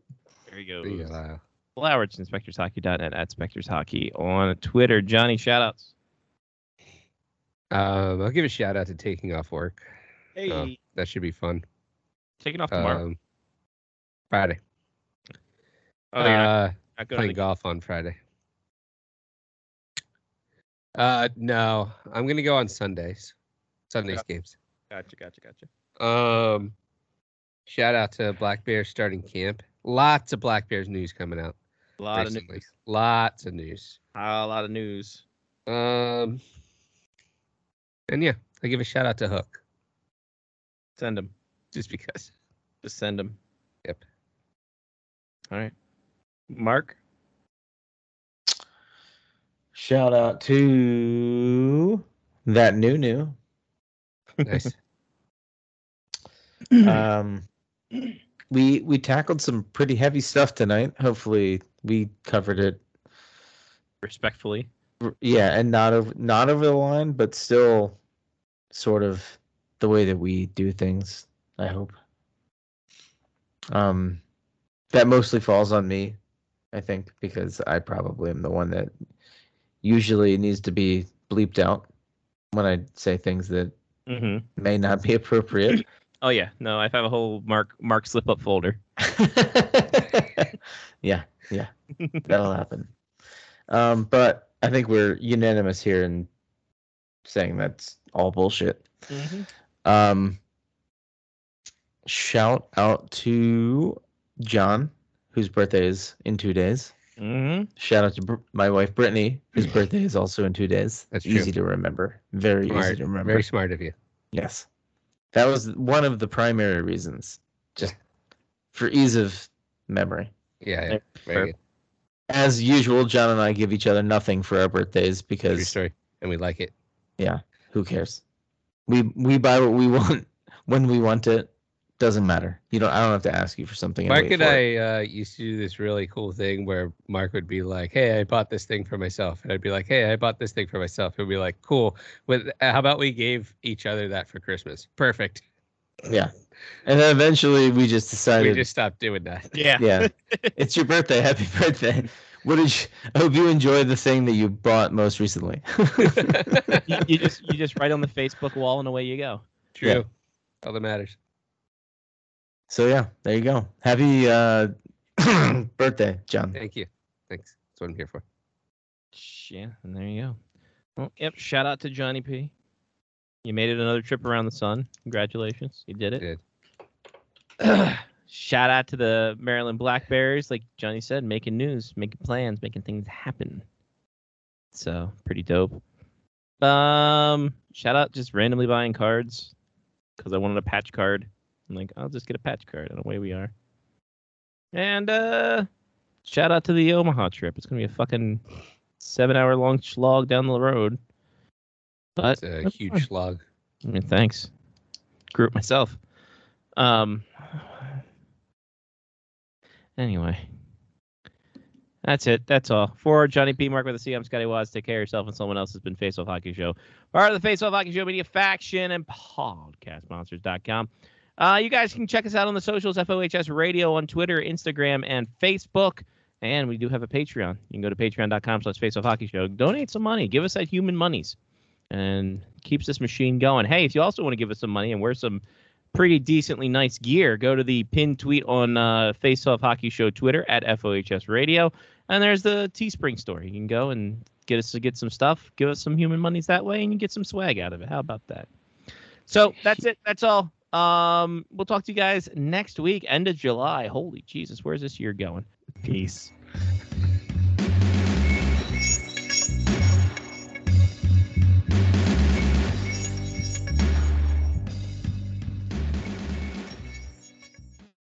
There you go. See ya, Lyle. Flowers, inspectorshockey.net at spectorshockey on Twitter. Johnny, shoutouts. Um, I'll give a shout out to taking off work. Hey, Oh, that should be fun. taking off tomorrow. Um, Friday. oh, not, uh, playing the golf on Friday. Uh, no, I'm gonna go on Sundays. Sundays Yeah. games. Gotcha, gotcha, gotcha. Um, shout out to Black Bears starting camp. Lots of Black Bears news coming out A lot of news. Lots of news. A lot of news. Um, and yeah, I give a shout out to Hook Send them. just because. Just send them. Yep. All right. Mark. Shout out to that new new. Nice. Um, we we tackled some pretty heavy stuff tonight. Hopefully, we covered it. Respectfully. Yeah, and not over not over the line, but still, sort of the way that we do things. I hope. Um, that mostly falls on me, I think, because I probably am the one that usually needs to be bleeped out when I say things that Mm-hmm. may not be appropriate. Oh yeah. No, I have a whole Mark Mark slip up folder. yeah, yeah, that'll happen. Um, but I think we're unanimous here in saying that's all bullshit. Mm-hmm. Um, shout out to John, whose birthday is in two days. Mm-hmm. Shout out to Br- my wife Brittany, whose birthday is also in two days. That's easy true. to remember. Very easy Smart. to remember. Very smart of you. Yes. That was one of the primary reasons. Just for ease of memory. Yeah, yeah. Fair. Very good. As usual, John and I give each other nothing for our birthdays True because story. And we like it. Who cares? We we buy what we want when we want it. Doesn't matter. You don't I don't have to ask you for something. Mark wait and for it. I uh, used to do this really cool thing where Mark would be like, "Hey, I bought this thing for myself," and I'd be like, "Hey, I bought this thing for myself." He'd be like, "Cool." With how about we gave each other that for Christmas? Perfect. Yeah. And then eventually we just decided We just stopped doing that. Yeah. Yeah. it's your birthday. Happy birthday. What did you I hope you enjoyed the thing that you bought most recently. you, you just you just write on the Facebook wall and away you go. True. Yeah. All that matters. so yeah, there you go. Happy uh birthday, John. Thank you. Thanks. That's what I'm here for. Yeah, and there you go. Well, yep. Shout out to Johnny P. You made it another trip around the sun. Congratulations, you did it. Did. Shout out to the Maryland Black Bears, like Johnny said, making news, making plans, making things happen. So pretty dope. Um, shout out just randomly buying cards because I wanted a patch card. I'm like, I'll just get a patch card, and away we are. And uh, shout out to the Omaha trip. It's gonna be a fucking seven-hour long slog down the road. But It's a that's huge slog. I mean, thanks. Group myself. Um. Anyway, that's it. That's all. For Johnny P. Mark with the C, I'm Scotty Waz. Take care of yourself and someone else has been Face Off Hockey Show. Part of the Face Off Hockey Show Media Faction and PodcastMonsters.com. Uh, you guys can check us out on the socials, FOHS Radio on Twitter, Instagram, and Facebook. And we do have a Patreon. You can go to patreon.com slash Face Off Hockey Show. Donate some money. Give us that human monies and keeps this machine going. Hey, if you also want to give us some money and wear some pretty decently nice gear, go to the pinned tweet on uh, Face Off Hockey Show Twitter at FOHS Radio, and there's the Teespring store. You can go and get us to get some stuff, give us some human monies that way, and you get some swag out of it. How about that? So that's it. That's all. Um, we'll talk to you guys next week, end of July. Holy Jesus, where's this year going? Peace.